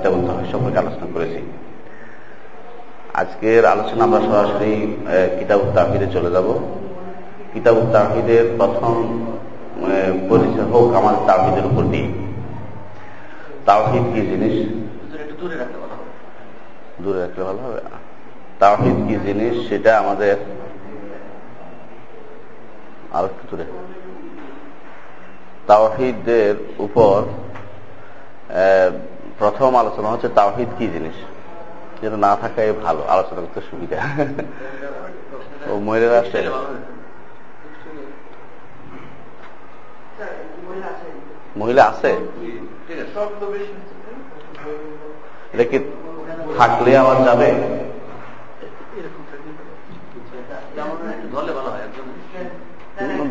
কিতাবুল তাহিদ সম্পর্কে আলোচনা করেছি। আজকের আলোচনা আমরা সরাসরি কিতাবুল তাহিদে চলে যাব। কিতাবুল তাহিদের প্রথম পরিচয় হোক আমাদের তাহিদের উপর দিয়ে। তাওহিদ কি জিনিস? দূরে রাখলে ভালো হবে। তাওহিদ কি জিনিস? সেটা আমাদের আর একটু দূরে। তাওহিদের উপর প্রথম আলোচনা হচ্ছে তাওহিদ কি জিনিস? যেটা না থাকাই ভালো আলোচনা করতে সুবিধা। ও মহিলারা আসছে মহিলা আছে? এটা কি থাকলে আবার যাবে?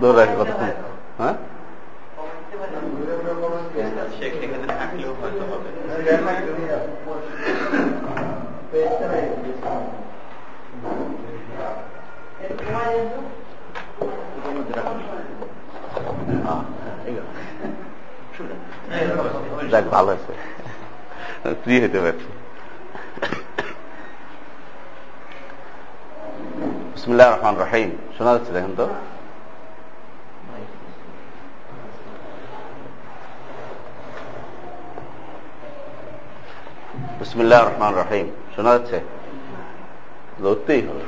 ধরে রাখি কতক্ষণ হ্যাঁ? যাক ভালো আছে ফ্রি হইতে পারছি বিসমুল্লাহ রহমান রাহিম শোনা যাচ্ছে দেখেন তো বিসমুল্লাহ রহমান রাহিম। শোনা যাচ্ছে? লড়তেই হবে,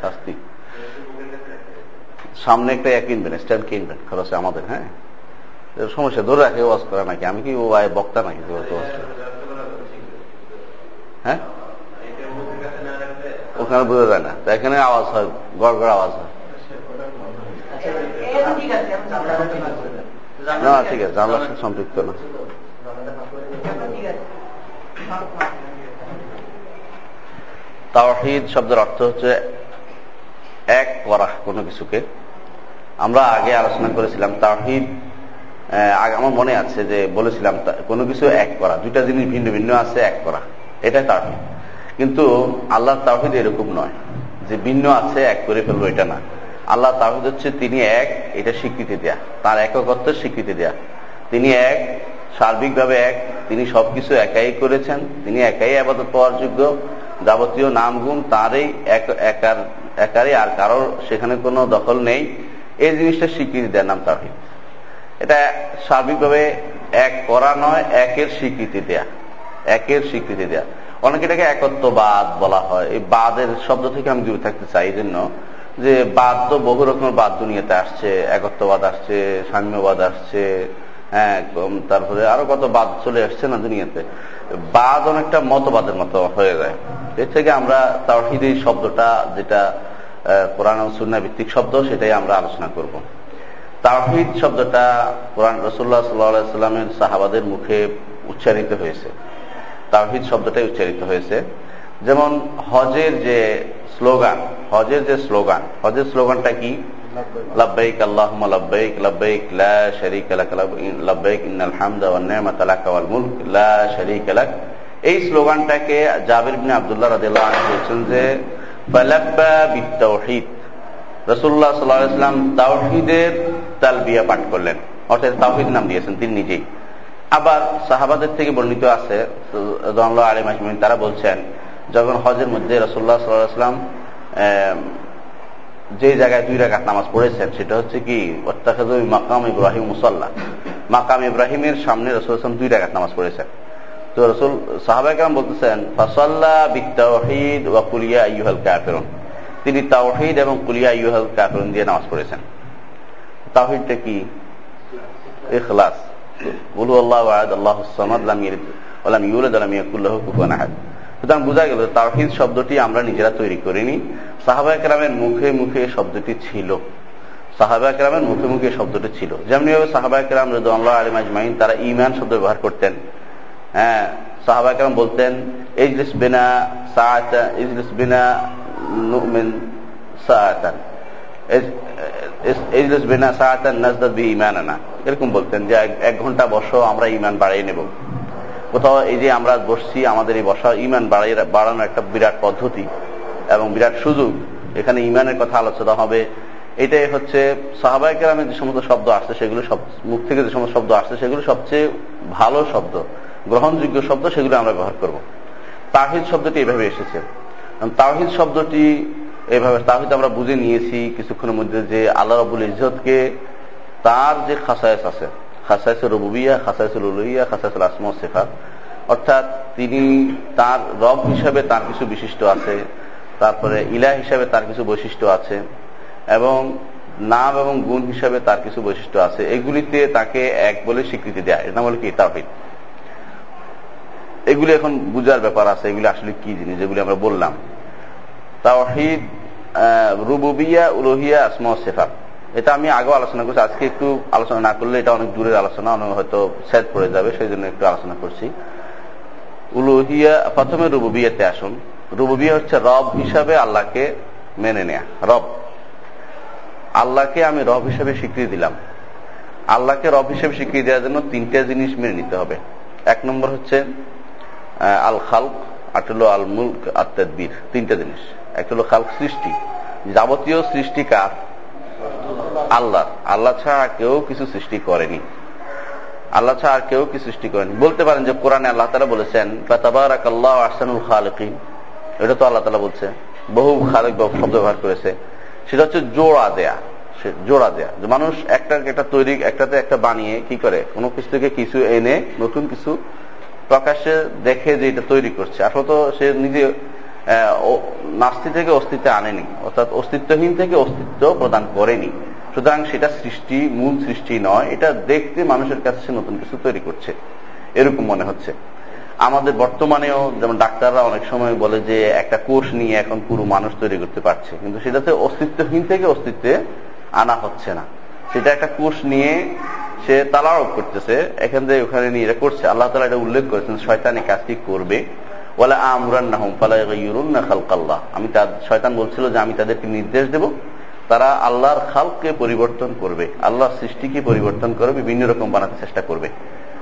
শাস্তি। সামনে একটা এক কিনবেন, স্ট্যান্ড কিনবেন খরচ আমাদের হ্যাঁ? সমস্যা ধরে রাখে ওয়াজ করে নাকি? আমি কি ও আয় বক্তা নাকি? হ্যাঁ? ওখানে বোঝা যায় না এখানে আওয়াজ হয় গড় গড় আওয়াজ হয়। না, ঠিক আছে জানলার সাথে সম্পৃক্ত না। তাওহিদ শব্দের অর্থ হচ্ছে এক করা কোনো কিছুকে। আমরা আগে আলোচনা করেছিলাম তাওহিদ আমার মনে আছে যে বলেছিলাম কোনো কিছু এক করা দুইটা জিনিস ভিন্ন ভিন্ন আছে, এক করা এটাই তাওহিদ। কিন্তু আল্লাহ তাওহিদ এরকম নয় যে ভিন্ন আছে, এক করে ফেলব এটা না। আল্লাহ তাওহিদ হচ্ছে তিনি এক, এটা স্বীকৃতি দেয়া। তার একত্বের স্বীকৃতি দেয়া। তিনি এক সার্বিকভাবে এক। তিনি সবকিছু একাই করেছেন। তিনি একাই আবাদত পাওয়ার যোগ্য। যাবতীয় নামগুণ তারই একার একারই, আর কারোর সেখানে কোনো দখল নেই। এই জিনিসটা স্বীকৃতি দেয় নাম তাহিদ এটা সার্বিকভাবে এক করা নয়, একের স্বীকৃতি দেয়া। একের স্বীকৃতি দেয়া। অনেকে এটাকে একত্ববাদ বলা হয়। এই বাদের শব্দ থেকে আমি দূরে থাকতে চাই জন্য যে বাদ তো বহু রকমের বাদ দুনিয়াতে আসছে। একত্ববাদ আসছে, সাম্যবাদ আসছে হ্যাঁ তারপরে আরও কত বাদ চলে আসছে না দুনিয়াতে? বাদ অনেকটা মতবাদের মতো হয়ে যায়। এর থেকে আমরা তাওহিদ এই শব্দটা, যেটা কোরআন সুন্না ভিত্তিক শব্দ, সেটাই আমরা আলোচনা করব। তাওহিদ শব্দটা কোরআন রসুল্লাহ সাল্লামের সাহাবাদের মুখে উচ্চারিত হয়েছে। তাওহিদ শব্দটাই উচ্চারিত হয়েছে। যেমন হজের যে স্লোগান, হজের যে স্লোগান, হজের স্লোগানটা কি? লব্বাইক। লব্বাইক লা শারীকা লাক, লব্বাইক ইন্নাল হামদা ওয়ান নি'মাতা লাক ওয়াল মুলক, লা শারীকা লাক। এই স্লোগানটাকে জাবির ইবনে আব্দুল্লাহ রাদিয়াল্লাহু আনহু বলেছেন যে, ফালাব্বা বিতাওহীদ রাসূলুল্লাহ সাল্লাল্লাহু আলাইহি ওয়াসাল্লাম তাওহীদের তালবিয়া পাঠ করলেন। অর্থাৎ তাওহীদ নাম দিয়েছেন তিনি নিজেই। আবার সাহাবাদের থেকে বর্ণিত আছে আজমাইন, তারা বলছেন, যখন হজের মধ্যে রাসূলুল্লাহ সাল্লাল্লাহু আলাইহি ওয়াসাল্লাম যে জায়গায় দুই রাকাত নামাজ পড়েছেন, সেটা হচ্ছে কি মাকাম ইব্রাহিম মুসাল্লা। মাকাম ইব্রাহিমের সামনে রসুল আসলাম দুই রাকাত নামাজ পড়েছেন। তো রসুল সাহাবাহাম বলতেছেন, ফাসাল্লা বিতাহিদ ওয়া কুলিয়া ইউহাল কাফেরন। তিনি তাওহিদ এবং কুলিয়া ইউহাল কাফেরন দিয়ে নামাজ পড়েছেন। তাওহিদটা কি? ইখলাস। বলু আল্লাহ আহাদ, আল্লাহ সামাদ লাম ইউলাদ লাম ইয়াকুল লাহু আহাদ। সুতরাং বোঝা গেল, তাওহিদ শব্দটি আমরা নিজেরা তৈরি করিনি। সাহাবা একরামের মুখে মুখে শব্দটি ছিল। সাহাবা একরামের মুখে মুখে শব্দটি ছিল। যেমনিভাবে সাহাবা একরাম রদুল্লাহ আলিম আজমাইন, তারা ইমান শব্দ ব্যবহার করতেন। হ্যাঁ সাহাবা একরাম বলতেন, ইজলিস বিনা সাআতা, ইজলিস বিনা নুমিন সাআতান। ইজলিস বিনা সাআতান নাজদাদ বি ইমানানা এরকম বলতেন যে, এক ঘণ্টা বসো, আমরা ইমান বাড়িয়ে নেব। কোথাও এই যে আমরা বসছি, আমাদের এই বসা ইমান বাড়ানোর একটা বিরাট পদ্ধতি এবং বিরাট সুযোগ। এখানে ইমানের কথা আলোচনা হবে। এটাই হচ্ছে সাহাবাই কেরামের যে সমস্ত শব্দ আসছে, সেগুলো সব মুখ থেকে যে সমস্ত শব্দ আসছে, সেগুলো সবচেয়ে ভালো শব্দ, গ্রহণযোগ্য শব্দ, সেগুলো আমরা ব্যবহার করব। তাহিদ শব্দটি এভাবে এসেছে। তাহিদ শব্দটি এভাবে তাহিদ আমরা বুঝে নিয়েছি কিছুক্ষণের মধ্যে যে আল্লাহ রবুল ইজতকে তার যে খাসায়স আছে খাসায়সুল রবুবিয়া খাসায়সুল উলুইয়া খাসায়সুল আসমা সেফা অর্থাৎ তিনি তার রব হিসাবে তার কিছু বিশিষ্ট আছে, তারপরে ইলা হিসাবে তার কিছু বৈশিষ্ট্য আছে, এবং নাম এবং গুণ হিসাবে তার কিছু বৈশিষ্ট্য আছে। এগুলিতে তাকে এক বলে স্বীকৃতি দেয়। এটা বলে কি? তাহিদ এগুলি এখন বুঝার ব্যাপার আছে, এগুলি আসলে কি জিনিস, যেগুলি আমরা বললাম। তাওহিদ রুবুবিয়া, উলোহিয়া, আসমা সেফা এটা আমি আগেও আলোচনা করছি, আজকে একটু আলোচনা না করলে এটা অনেক দূরের আলোচনা, অনেক হয়তো সেট পড়ে যাবে সেই জন্য একটু আলোচনা করছি। উলোহিয়া, প্রথমে রুবুবিয়াতে আসুন। রুবুবিয়া হচ্ছে রব হিসাবে আল্লাহকে মেনে নেয়া, রব। আল্লাহকে আমি রব হিসেবে স্বীকৃতি দিলাম। আল্লাহকে রব হিসেবে স্বীকৃতি দেওয়ার জন্য তিনটা জিনিস মেনে নিতে হবে। এক নম্বর হচ্ছে আল খালক আট হলো আল মুল্ক আত্মাদবির তিনটা জিনিস। এক হলো খালক সৃষ্টি। যাবতীয় সৃষ্টি কার? আল্লাহ। আল্লাহ ছাড়া কেউ কিছু সৃষ্টি করেনি। আল্লাহ ছাড়া কেউ কি সৃষ্টি করেনি। বলতে পারেন যে কোরআনে আল্লাহ তালা বলেছেন আল্লাহ আসানুল খালকিন এটা তো আল্লাহ তালা বলছে। বহু খালেক শব্দ ব্যবহার করেছে। সেটা হচ্ছে জোড়া দেয়া। জোড়া দেয়া। মানুষ একটা একটা তৈরি, একটাতে একটা বানিয়ে কি করে? কোনো কিছু থেকে কিছু এনে নতুন কিছু প্রকাশ্যে দেখে যে এটা তৈরি করছে। আসলে তো সে নিজে নাস্তি থেকে অস্তিত্বে আনেনি। অর্থাৎ অস্তিত্বহীন থেকে অস্তিত্ব প্রদান করেনি। সুতরাং সেটা সৃষ্টি, মূল সৃষ্টি নয়, এটা দেখতে মানুষের কাছে নতুন কিছু তৈরি করছে। এরকম মনে হচ্ছে। আমাদের বর্তমানেও যেমন ডাক্তাররা অনেক সময় বলে যে, একটা কোষ নিয়ে এখন পুরো মানুষ তৈরি করতে পারছে। কিন্তু সেটাতে অস্তিত্বহীন থেকে অস্তিত্বে আনা হচ্ছে না। সেটা একটা কোষ নিয়ে সে তালারোপ করতেছে। এখান থেকে ওখানে নিয়ে এটা করছে। আল্লাহ তালা এটা উল্লেখ করেছেন, শয়তান কাজটি করবে। বলে আমরান না হোম পালাইরুন না খালকাল্লাহ। আমি তার শয়তান বলছিল যে আমি তাদেরকে নির্দেশ দেব। তারা আল্লাহর খালকে পরিবর্তন করবে, আল্লাহর সৃষ্টিকে পরিবর্তন করে বিভিন্ন রকম বানাতে চেষ্টা করবে।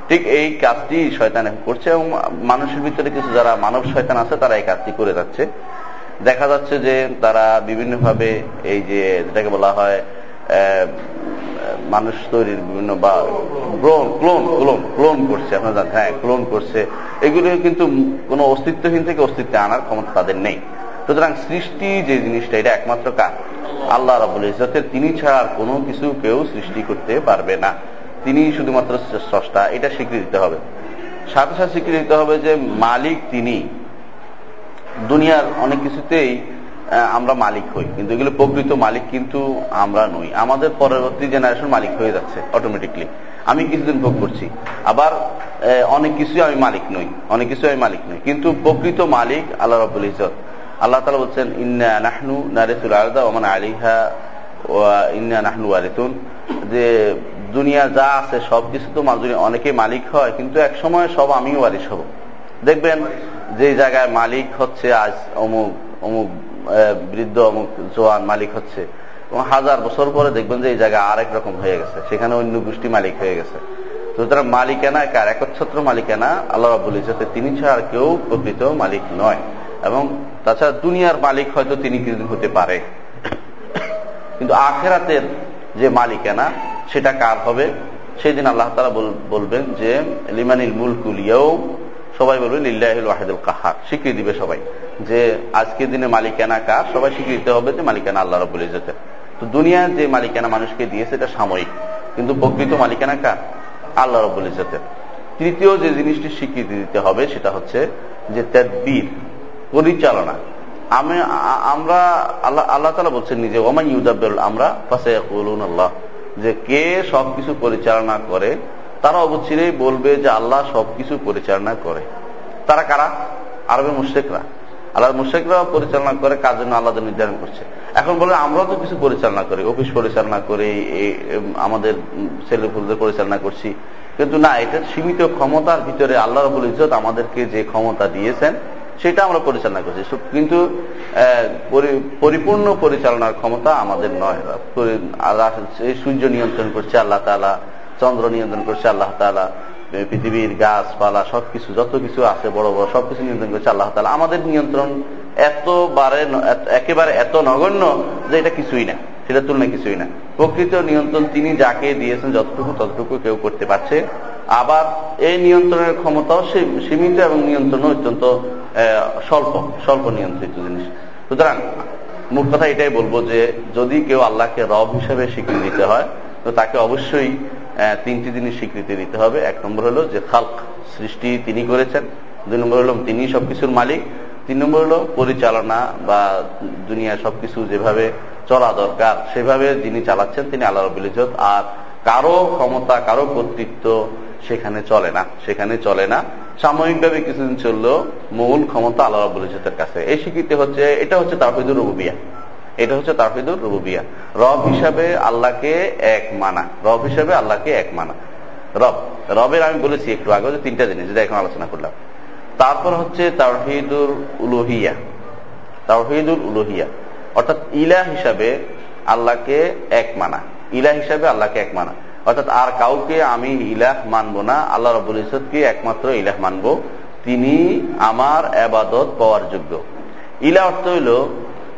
ঠিক এই কাজটি শয়তান করছে এবং মানুষের ভিতরে কিছু যারা মানব শয়তান আছে, তারা এই কাজটি করে যাচ্ছে। দেখা যাচ্ছে যে তারা বিভিন্নভাবে এই যে যেটাকে বলা হয় মানুষ তৈরির বিভিন্ন বা ক্লোন ক্লোন ক্লোন ক্লোন করছে, আপনারা হ্যাঁ ক্লোন করছে। এগুলো কিন্তু কোনো অস্তিত্বহীন থেকে অস্তিত্বে আনার ক্ষমতা তাদের নেই। সুতরাং সৃষ্টি যে জিনিসটা, এটা একমাত্র কাজ আল্লাহ রাবুল ইজতের তিনি ছাড়া আর কোনো কিছু কেউ সৃষ্টি করতে পারবে না। তিনি শুধুমাত্র স্রষ্টা, এটা স্বীকৃতি দিতে হবে। সাথে সাথে স্বীকৃতি দিতে হবে যে মালিক তিনি। দুনিয়ার অনেক কিছুতেই আমরা মালিক হই, কিন্তু এগুলো প্রকৃত মালিক কিন্তু আমরা নই। আমাদের পরবর্তী জেনারেশন মালিক হয়ে যাচ্ছে অটোমেটিকলি আমি কিছুদিন ভোগ করছি, আবার অনেক কিছু আমি মালিক নই, অনেক কিছু আমি মালিক নই। কিন্তু প্রকৃত মালিক আল্লাহ রবুল ইজত আল্লাহ তালা বলছেন, ইন্না নাহনু নারেতুল আলদা ওমান আলিহা ইন্না নাহনু আরিতুন যে দুনিয়া যা আছে, সবকিছু তো মাজুরি অনেকে মালিক হয়, কিন্তু এক সময় সব আমিও ওয়ারিস হব। দেখবেন যে জায়গায় মালিক হচ্ছে আজ অমুক অমুক বৃদ্ধ, অমুক জোয়ান মালিক হচ্ছে। এবং হাজার বছর পরে দেখবেন যে এই জায়গা আরেক রকম হয়ে গেছে, সেখানে অন্য গোষ্ঠী মালিক হয়ে গেছে। সুতরাং মালিকানা কার? একচ্ছত্র মালিকানা আল্লাহ রাবুল ইজতে তিনি ছাড়া কেউ প্রকৃত মালিক নয়। এবং তাছাড়া দুনিয়ার মালিক হয়তো তিনি কিছুদিন হতে পারে। কিন্তু আখেরাতের যে মালিকানা, সেটা কার হবে? সেই দিন আল্লাহ তালা বলবেন যে, লিমানিল মুলকুলিয়াও সবাই বলবেন ইল্লাহুল ওয়াহিদুল কাহার, স্বীকৃতি দিবে সবাই। যে আজকের দিনে মালিকানা কার? সবাই স্বীকৃতি হবে যে মালিকানা আল্লাহ রবুল ইজতের তো দুনিয়ার যে মালিকানা মানুষকে দিয়েছে, এটা সাময়িক। কিন্তু প্রকৃত মালিকানা কার? আল্লাহ রবুল ইজতের তৃতীয় যে জিনিসটি স্বীকৃতি দিতে হবে, সেটা হচ্ছে যে তদ্বির। পরিচালনা। আমি আমরা, আল্লাহ আল্লাহ তালা বলছেন নিজে ওমান ইউদাবুল আমরা পাশে আল্লাহ। যে কে সবকিছু পরিচালনা করে, তারা অবশ্যই বলবে যে আল্লাহ সবকিছু পরিচালনা করে। তারা কারা? আরবের মুশেকরা আল্লাহ মুশেকরা পরিচালনা করে, কার জন্য আল্লাহ নির্ধারণ করছে। এখন বলে, আমরাও তো কিছু পরিচালনা করি, অফিস পরিচালনা করি আমাদের ছেলেপুলদের পরিচালনা করছি। কিন্তু না, এটা সীমিত ক্ষমতার ভিতরে আল্লাহ রবুল ইজত আমাদেরকে যে ক্ষমতা দিয়েছেন সেটা আমরা পরিচালনা করছি। কিন্তু পরিপূর্ণ পরিচালনার ক্ষমতা আমাদের নয়। আল্লাহ সূর্য নিয়ন্ত্রণ করছে, আল্লাহ তালা চন্দ্র নিয়ন্ত্রণ করছে, আল্লাহ তালা পৃথিবীর গাছপালা, সবকিছু, যত কিছু আছে, বড় বড় সবকিছু নিয়ন্ত্রণ করছে আল্লাহ তালা আমাদের নিয়ন্ত্রণ এতবারে একেবারে এত নগণ্য যে এটা কিছুই না। সেটা তুলনায় কিছুই না। প্রকৃত নিয়ন্ত্রণ তিনি যাকে দিয়েছেন, যতটুকু ততটুকু কেউ করতে পারছে। আবার এই নিয়ন্ত্রণের ক্ষমতাও সীমিত এবং নিয়ন্ত্রণ অত্যন্ত স্বল্প স্বল্প নিয়ন্ত্রিত জিনিস। সুতরাং মুখ কথা এটাই বলব যে, যদি কেউ আল্লাহকে রব হিসেবে স্বীকৃতি দিতে হয়, তো তাকে অবশ্যই তিনটি জিনিস স্বীকৃতি দিতে হবে। এক নম্বর হলো যে খালক সৃষ্টি তিনি করেছেন, দুই নম্বর হলো তিনি সবকিছুর মালিক, তিন নম্বর হলো পরিচালনা বা দুনিয়া সবকিছু যেভাবে চলা দরকার, সেভাবে যিনি চালাচ্ছেন তিনি আল্লাহ রবিল আর কারও ক্ষমতা, কারও কর্তৃত্ব সেখানে চলে না, সেখানে চলে না। সাময়িকভাবে কিছুদিন চললেও মূল ক্ষমতা আল্লাহ রবুল ইজতের কাছে। এই স্বীকৃতি হচ্ছে, এটা হচ্ছে তারফিদুর রুবুবিয়া। এটা হচ্ছে তারফিদুর রুবুবিয়া। রব হিসাবে আল্লাহকে এক মানা, রব হিসাবে আল্লাহকে এক মানা। রব, রবের আমি বলেছি একটু আগে যে তিনটা জিনিস, যেটা এখন আলোচনা করলাম। তারপর হচ্ছে তাওহিদুল উলুহিয়া। তাওহিদুল উলুহিয়া। অর্থাৎ ইলা হিসাবে আল্লাহকে এক মানা। ইলা হিসাবে আল্লাহকে এক মানা। অর্থাৎ আর কাউকে আমি ইলাহ মানব না, আল্লাহ রবুল ইসদকে একমাত্র ইলাহ মানব। তিনি আমার আবাদত পাওয়ার যোগ্য। ইলা অর্থ হইল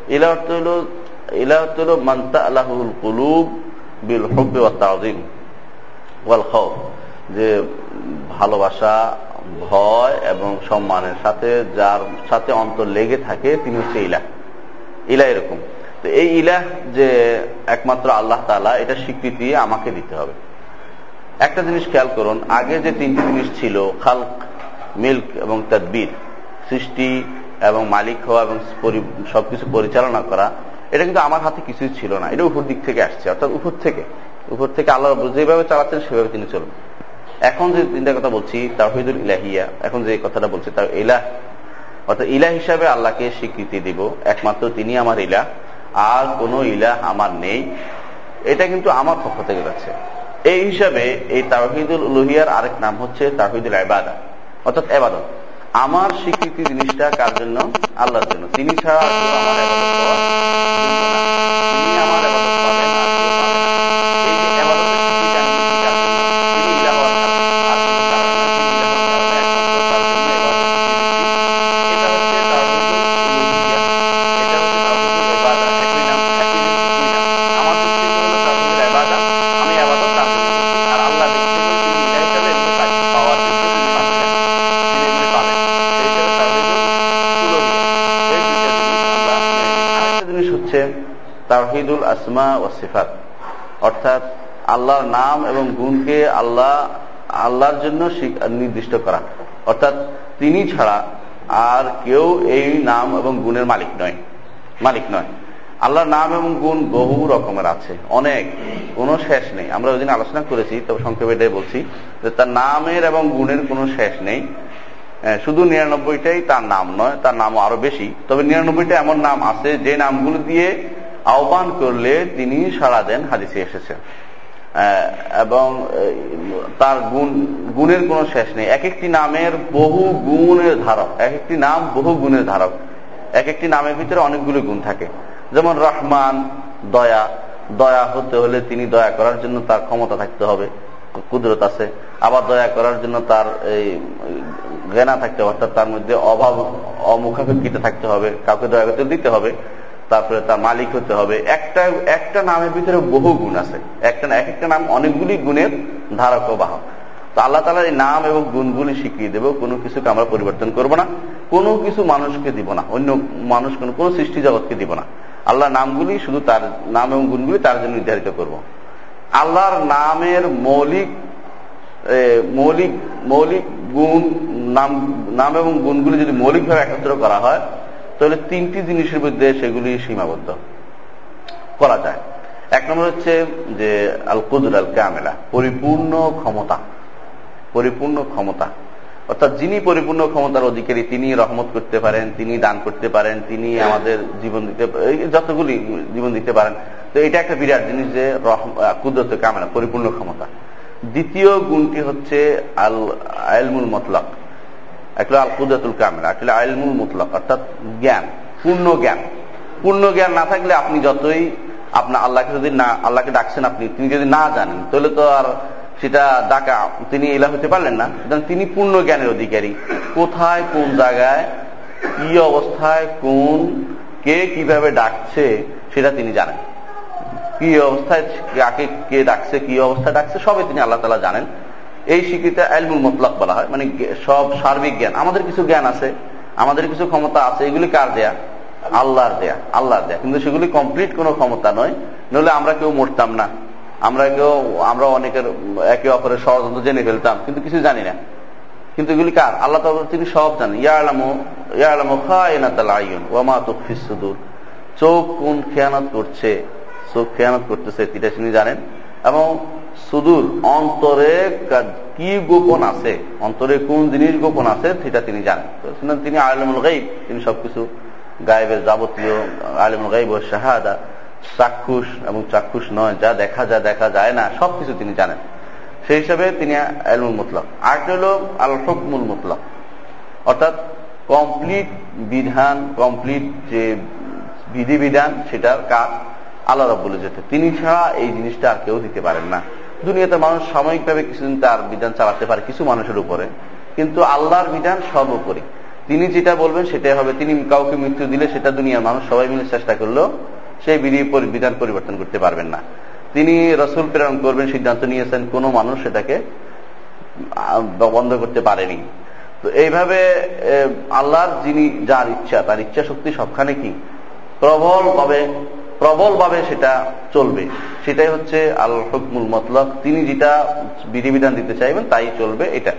ইলা অর্থ হইল ইলা অর্থ হইল মান্তা আল্লাহুল কুলুব বিল হব্বে তাজিম ওয়াল খাও যে ভালোবাসা, ভয় এবং সম্মানের সাথে, যার সাথে অন্তর লেগে থাকে, তিনি হচ্ছে ইলাহ। ইলা এরকম। তো এই ইলাহ যে একমাত্র আল্লাহ তালা এটা স্বীকৃতি আমাকে দিতে হবে। একটা জিনিস খেয়াল করুন, আগে যে তিনটি জিনিস ছিল, খালক, মিল্ক এবং তদ্বির, সৃষ্টি এবং মালিক হওয়া এবং সবকিছু পরিচালনা করা, এটা কিন্তু আমার হাতে কিছুই ছিল না। এটা উপর দিক থেকে আসছে, অর্থাৎ উপর থেকে। উপর থেকে আল্লাহ যেভাবে চালাচ্ছেন, সেভাবে তিনি চলবেন এখন যে তিনটা কথা বলছি তাহিদুল ইলাহিয়া, এখন যে কথাটা বলছি তার ইলাহ। অর্থাৎ ইলাহ হিসাবে আল্লাহকে স্বীকৃতি দিব, একমাত্র তিনি আমার ইলাহ। আর কোন ইলাহ আমার নেই। এটা কিন্তু আমার পক্ষ থেকে যাচ্ছে। এই হিসাবে এই তাহিদুল উলুহিয়ার আরেক নাম হচ্ছে তাহিদুল এবাদা অর্থাৎ এবাদত আমার স্বীকৃতি জিনিসটা কার জন্য? আল্লাহর জন্য। তিনি ছাড়া আসমা ও সিফাত। অর্থাৎ আল্লাহর নাম এবং গুণকে আল্লাহ, আল্লাহর জন্য নির্দিষ্ট করা। অর্থাৎ তিনি ছাড়া আর কেউ এই নাম এবং গুণের মালিক নয়। মালিক নয়। আল্লাহর নাম এবং গুণ বহু রকমের আছে। অনেক। কোনো শেষ নেই। আমরা ওই দিন আলোচনা করেছি, তবে সংক্ষেপে এটাই বলছি যে তার নামের এবং গুণের কোনো শেষ নেই। শুধু নিরানব্বইটাই তার নাম নয়, তার নাম আরও বেশি। তবে নিরানব্বইটা এমন নাম আছে যে নামগুলো দিয়ে আহ্বান করলে তিনি সাড়া দেন হাদিসে এসেছেন এবং তার গুণ, গুণের কোনো শেষ নেই। এক একটি নামের বহু গুণের ধারক, এক একটি নাম বহু গুণের ধারক। এক একটি নামের ভিতরে অনেকগুলো গুণ থাকে। যেমন রহমান, দয়া। দয়া হতে হলে তিনি দয়া করার জন্য তার ক্ষমতা থাকতে হবে, কুদরত আছে। আবার দয়া করার জন্য তার এই জ্ঞানা থাকতে হবে, অর্থাৎ তার মধ্যে অভাব, অমুখাপেক্ষিতে থাকতে হবে, কাউকে দয়া করতে দিতে হবে। তারপরে তার মালিক হতে হবে। একটা একটা নামের ভিতরে বহু গুণ আছে। একটা এক একটা নাম অনেকগুলি গুণের ধারক বাহক। তো আল্লাহ তালার এই নাম এবং গুণগুলি শিখিয়ে দেবো। কোনো কিছুকে আমরা পরিবর্তন করব না। কোনো কিছু মানুষকে দিব না। অন্য মানুষ কোনো কোনো সৃষ্টি জগৎকে দিব না। আল্লাহ নামগুলি শুধু তার নাম এবং গুণগুলি তার জন্য নির্ধারিত করব। আল্লাহর নামের মৌলিক মৌলিক মৌলিক গুণ, নাম নাম এবং গুণগুলি যদি মৌলিকভাবে একত্র করা হয় তাহলে তিনটি জিনিসের মধ্যে সেগুলি সীমাবদ্ধ। করা যায়। এক নম্বর হচ্ছে যে আল কুদুর আল কামেলা পরিপূর্ণ ক্ষমতা পরিপূর্ণ ক্ষমতা। অর্থাৎ যিনি পরিপূর্ণ ক্ষমতার অধিকারী, তিনি রহমত করতে পারেন, তিনি দান করতে পারেন, তিনি আমাদের জীবন দিতে যতগুলি জীবন দিতে পারেন। তো এটা একটা বিরাট জিনিস যে কুদরত কামেলা পরিপূর্ণ ক্ষমতা। দ্বিতীয় গুণটি হচ্ছে আল আলমুল মতলাক একটা আল কুদাতুল কামেরা একটা আলমুল মুতলক, অর্থাৎ জ্ঞান, পূর্ণ জ্ঞান। পূর্ণ জ্ঞান না থাকলে আপনি যতই আপনার আল্লাহকে যদি না, আল্লাহকে ডাকছেন আপনি, তিনি যদি না জানেন, তাহলে তো আর সেটা ডাকা, তিনি এলা হতে পারলেন না। তিনি পূর্ণ জ্ঞানের অধিকারী। কোথায়, কোন জায়গায়, কি অবস্থায়, কোন, কে কীভাবে ডাকছে, সেটা তিনি জানেন। কি অবস্থায়, কাকে কে ডাকছে, কি অবস্থায় ডাকছে, সবই তিনি আল্লাহ তালা জানেন। এই স্বীকৃতি আলমুল মতলাক বলা হয় মানে সব সার্বিক জ্ঞান। আমাদের কিছু জ্ঞান আছে, আমাদের কিছু ক্ষমতা আছে, এগুলি কার দেয়া? আল্লাহর দেয়া আল্লাহর দেয়া। কিন্তু সেগুলি কমপ্লিট কোনো ক্ষমতা নয়, নইলে আমরা কেউ মরতাম না। আমরা কেউ, আমরা অনেকের একে অপরের ষড়যন্ত্র জেনে ফেলতাম, কিন্তু কিছু জানি না। কিন্তু এগুলি কার? আল্লাহ তিনি সব জানেন। ইয়ালামো ইয়ালামো খায়নাতাল আইন ওয়ামা সুদূর। চোখ কোন খেয়ানত করছে? চোখ খেয়ানত করতেছে, এটা তিনি জানেন। এবং সুদূর অন্তরে কি গোপন আছে? অন্তরে কোন জিনিস গোপন আছে, সেটা তিনি জানেন। তিনি আলমুল গাইব তিনি সবকিছু গায়েবের যাবতীয়, আলমুল গাইব ও শাহাদা, চাক্ষুষ এবং চাক্ষুষ নয়, যা দেখা যা দেখা যায় না, সবকিছু তিনি জানেন। সেই হিসাবে তিনি আলমুল মুতলক। আরেকটা হল আল হকমুল মুতলক। অর্থাৎ কমপ্লিট বিধান কমপ্লিট যে বিধিবিধান, সেটার কাজ আল্লাহ রব্বুল যেতে তিনি ছাড়া এই জিনিসটা আর কেউ দিতে পারেন না। দুনিয়াতে মানুষ সাময়িকভাবে কিছুদিন তার বিধান চালাতে পারে কিছু মানুষের উপরে। কিন্তু আল্লাহর বিধান সর্বোপরি। তিনি যেটা বলবেন সেটাই হবে। তিনি কাউকে মৃত্যু দিলে সেটা দুনিয়ার মানুষ সবাই মিলে চেষ্টা করলেও সেই বিধি বিধান পরিবর্তন করতে পারবেন না। তিনি রসুল প্রেরণ করবেন, সিদ্ধান্ত নিয়েছেন, কোন মানুষ সেটাকে বন্ধ করতে পারেনি। তো এইভাবে আল্লাহর যিনি যার ইচ্ছা, তার ইচ্ছা শক্তি সবখানে কি? প্রবল ভাবে প্রবল ভাবে সেটা চলবে। সেটাই হচ্ছে আল হকমুল মতলক তিনি যেটা বিধিবিধান দিতে চাইবেন, তাই চলবে এটা।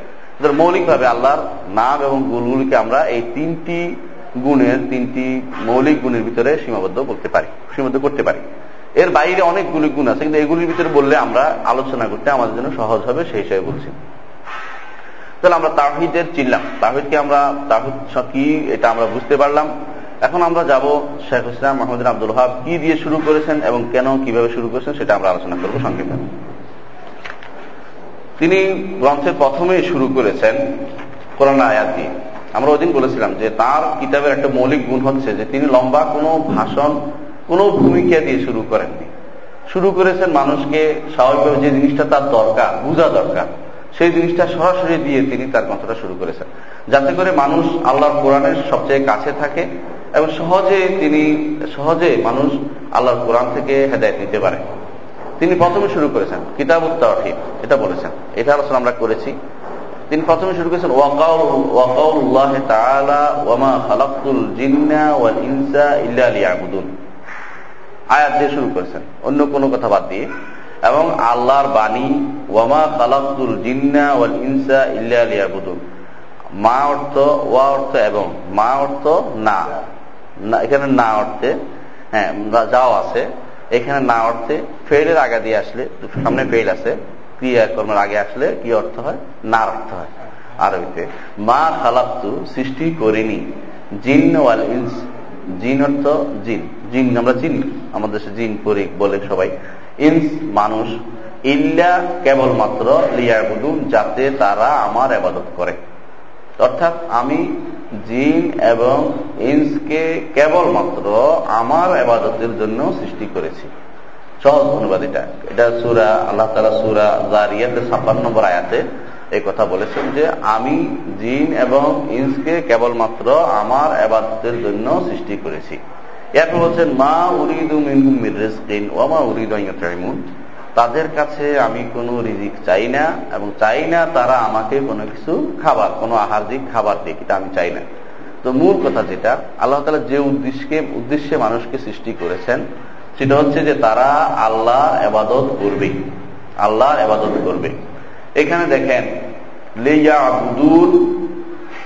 মৌলিকভাবে আল্লাহর নাম এবং গুণগুলিকে আমরা এই তিনটি গুণের, তিনটি মৌলিক গুণের ভিতরে সীমাবদ্ধ করতে পারি, সীমাবদ্ধ করতে পারি। এর বাইরে অনেকগুলি গুণ আছে, কিন্তু এগুলির ভিতরে বললে আমরা আলোচনা করতে আমাদের জন্য সহজ হবে সেই হিসাবে বলছি। তাহলে আমরা তাহিদের চিনলাম। তাহিদকে আমরা তাহিদ কি, এটা আমরা বুঝতে পারলাম। এখন আমরা যাব শেখ ইসলাম মাহমুদিন আব্দুল হাব কি দিয়ে শুরু করেছেন এবং কেন কীভাবে শুরু করেছেন সেটা আমরা আলোচনা করব সংক্ষেপে। তিনি গ্রন্থের প্রথমেই শুরু করেছেন কোরআন আয়াত দিয়ে। আমরা ওদিন বলেছিলাম যে তার কিতাবের একটা মৌলিক গুণ হচ্ছে যে তিনি লম্বা কোনো ভাষণ, কোনো ভূমিকা দিয়ে শুরু করেননি। শুরু করেছেন মানুষকে স্বাভাবিকভাবে যে জিনিসটা তার দরকার, বোঝা দরকার, সেই জিনিসটা সরাসরি দিয়ে তিনি তার গ্রন্থটা শুরু করেছেন। যাতে করে মানুষ আল্লাহর কোরআনের সবচেয়ে কাছে থাকে এবং সহজে তিনি, সহজে মানুষ আল্লাহর কোরআন থেকে হেদায়ত নিতে পারে। তিনি প্রথমে শুরু করেছেন কিতাব উত্তাহিদ এটা বলেছেন। এটা আলোচনা আমরা করেছি। তিনি প্রথমে শুরু করেছেন ওয়ামা আয়াত দিয়ে শুরু করেছেন, অন্য কোনো কথা বাদ দিয়ে। এবং আল্লাহর বাণী ওয়ামা খালাকুল জিন্না ওয়াল ইনসা ইল্লা মা অর্থ, ওয়া অর্থ এবং, মা অর্থ না। এখানে না অর্থে হ্যাঁ যাও আছে, এখানে না অর্থে ফেলের আগে দিয়ে আসলে, সামনে ফেল আছে ক্রিয়া কর্মের আগে আসলে কি অর্থ হয়? না অর্থ হয়। আরবিতে, মা খালাক্তু সৃষ্টি করিনি, জিন ওয়াল ইনস, জিন অর্থ জিন জিন, আমরা জিন, আমাদের দেশে জিন, পরি, বলে সবাই, ইনস মানুষ, ইল্লা কেবলমাত্র লিয়াবুদুন, যাতে তারা আমার আবাদত করে। অর্থাৎ আমি জিন এবং ইন্সকে কেবলমাত্র আমার আবাদতের জন্য সৃষ্টি করেছি। সহজ অনুবাদ এটা। এটা সুরা, আল্লাহ তালা সুরা জারিয়াতে ছাপ্পান্ন নম্বর আয়াতে এই কথা বলেছেন যে আমি জিন এবং ইন্সকে কেবলমাত্র আমার আবাদতের জন্য সৃষ্টি করেছি। এরপর বলছেন, মা উরিদু মিনহুম মিরিসকিন মা উরিদু ইয়তাইমুন। তাদের কাছে আমি কোনো রিজিক চাই না এবং চাই না তারা আমাকে কোনো কিছু খাবার, কোনো আহার দিক খাবার দিক, এটা আমি চাই না। তো মূল কথা যেটা, আল্লাহ তালা যে উদ্দেশ্যকে, উদ্দেশ্যে মানুষকে সৃষ্টি করেছেন, সেটা হচ্ছে যে তারা আল্লাহ আবাদত করবে। আল্লাহ আবাদত করবে। এখানে দেখেন লিয়া আবুদুল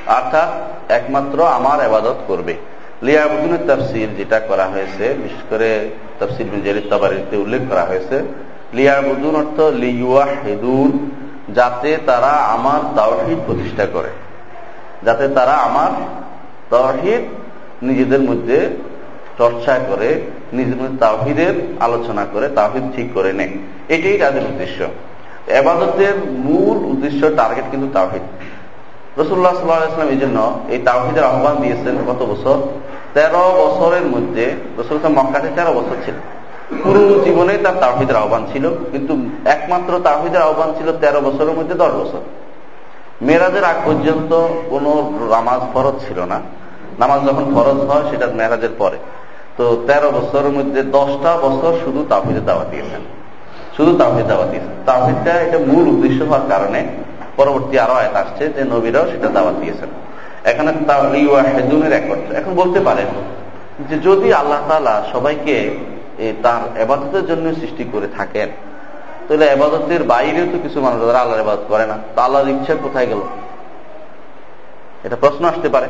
অর্থাৎ একমাত্র আমার আবাদত করবে। লিয়া আবুদুলের তফসিল যেটা করা হয়েছে, বিশেষ করে বিজের তবারিতে উল্লেখ করা হয়েছে লিয়াবুদুন অর্থ লিউয়া হেদুন যাতে তারা আমার তাওহিদ প্রতিষ্ঠা করে। যাতে তারা আমার তাওহিদ নিজেদের মধ্যে চর্চা করে নিজের মধ্যে তাওহিদের আলোচনা করে, তাওহিদ ঠিক করে নেয়। এটাই তাদের উদ্দেশ্য। এবাদতের মূল উদ্দেশ্য, টার্গেট কিন্তু তাওহিদ। রসুল্লাহ সাল্লাহাম এই জন্য এই তাওহিদের আহ্বান দিয়েছেন কত বছর। তেরো বছরের মধ্যে, রসুল মক্কাতে তেরো বছর ছিল পুরো জীবনে তার তাহিদের আহ্বান ছিল, কিন্তু একমাত্র তাহিদের আহ্বান ছিল তেরো বছরের মধ্যে দশ বছর। মেরাজের আগ পর্যন্ত কোন নামাজ ফরজ ছিল না। নামাজ যখন ফরজ হয়, সেটা মেরাজের পরে। তো তেরো বছরের মধ্যে দশটা বছর শুধু তাহিদের দাওয়া দিয়েছেন। শুধু তাহিদ দাওয়া দিয়েছেন। তাহিদটা এটা মূল উদ্দেশ্য হওয়ার কারণে পরবর্তী আরও আয়াত আসছে যে নবীরাও সেটা দাওয়াত দিয়েছেন। এখানে হেদুনের এক এখন বলতে পারেন যে যদি আল্লাহ তালা সবাইকে তার এবাদতের জন্য সৃষ্টি করে থাকেন। তাহলে এবাদতের বাইরেও তো কিছু মানুষ যারা আল্লাহর এবাদত করে না। তা আল্লাহর ইচ্ছা কোথায় গেল? এটা প্রশ্ন আসতে পারে।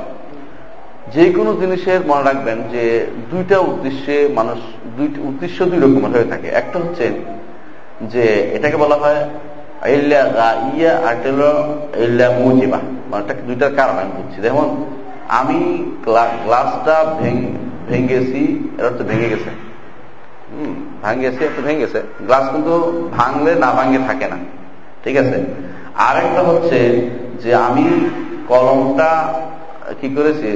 যে কোনো জিনিসের মনে রাখবেন যে দুইটা উদ্দেশ্যে মানুষ দুইটা উদ্দেশ্য দুই রকমের হয়ে থাকে। একটা হচ্ছে যে এটাকে বলা হয় মানে দুইটার কারণ আমি বুঝছি। যেমন আমি গ্লাসটা ভেঙেছি এটা তো ভেঙে গেছে। ভাঙ্গেছে, একটু ভেঙেছে। গ্লাস কিন্তু ভাঙলে না ভাঙ্গে থাকে না। ঠিক আছে? আর একটা হচ্ছে যে আমি কলমটা কি করেছি?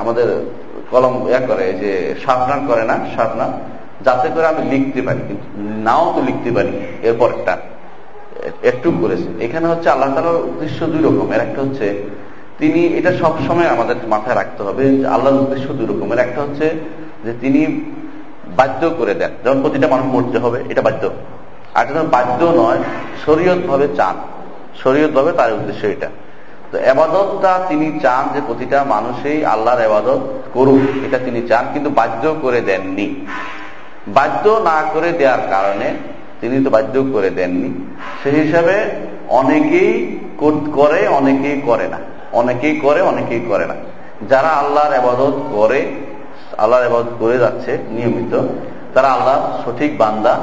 আমাদের কলম ইয়া করে যে সাবনার করে না সাবনার যাতে করে আমি লিখতে পারি। কিন্তু নাও তো লিখতে পারি এরপর একটা একটু করেছে। এখানে হচ্ছে আল্লাহ তালার উদ্দেশ্য দুই রকমের একটা হচ্ছে, তিনি এটা সব সময় আমাদের মাথায় রাখতে হবে আল্লাহর উদ্দেশ্য দুই রকমের একটা হচ্ছে যে তিনি বাধ্য করে দেন। যেমন প্রতিটা মানুষ মরতে হবে, এটা বাধ্য। আর এটা বাধ্য নয় শরীয়ত ভাবে চান। শরীয়ত ভাবে তার উদ্দেশ্য এটা। তো এবাদতটা তিনি চান যে প্রতিটা মানুষই আল্লাহর এবাদত করুক, এটা তিনি চান, কিন্তু বাধ্য করে দেননি। বাধ্য না করে দেওয়ার কারণে তিনি তো বাধ্য করে দেননি। সেই হিসাবে অনেকেই করে অনেকেই করে না। অনেকেই করে অনেকেই করে না। যারা আল্লাহর আবাদত করে আল্লাহর আবাদত করে যাচ্ছে, নিয়মিত, তারা আল্লাহ সঠিক বান্দা।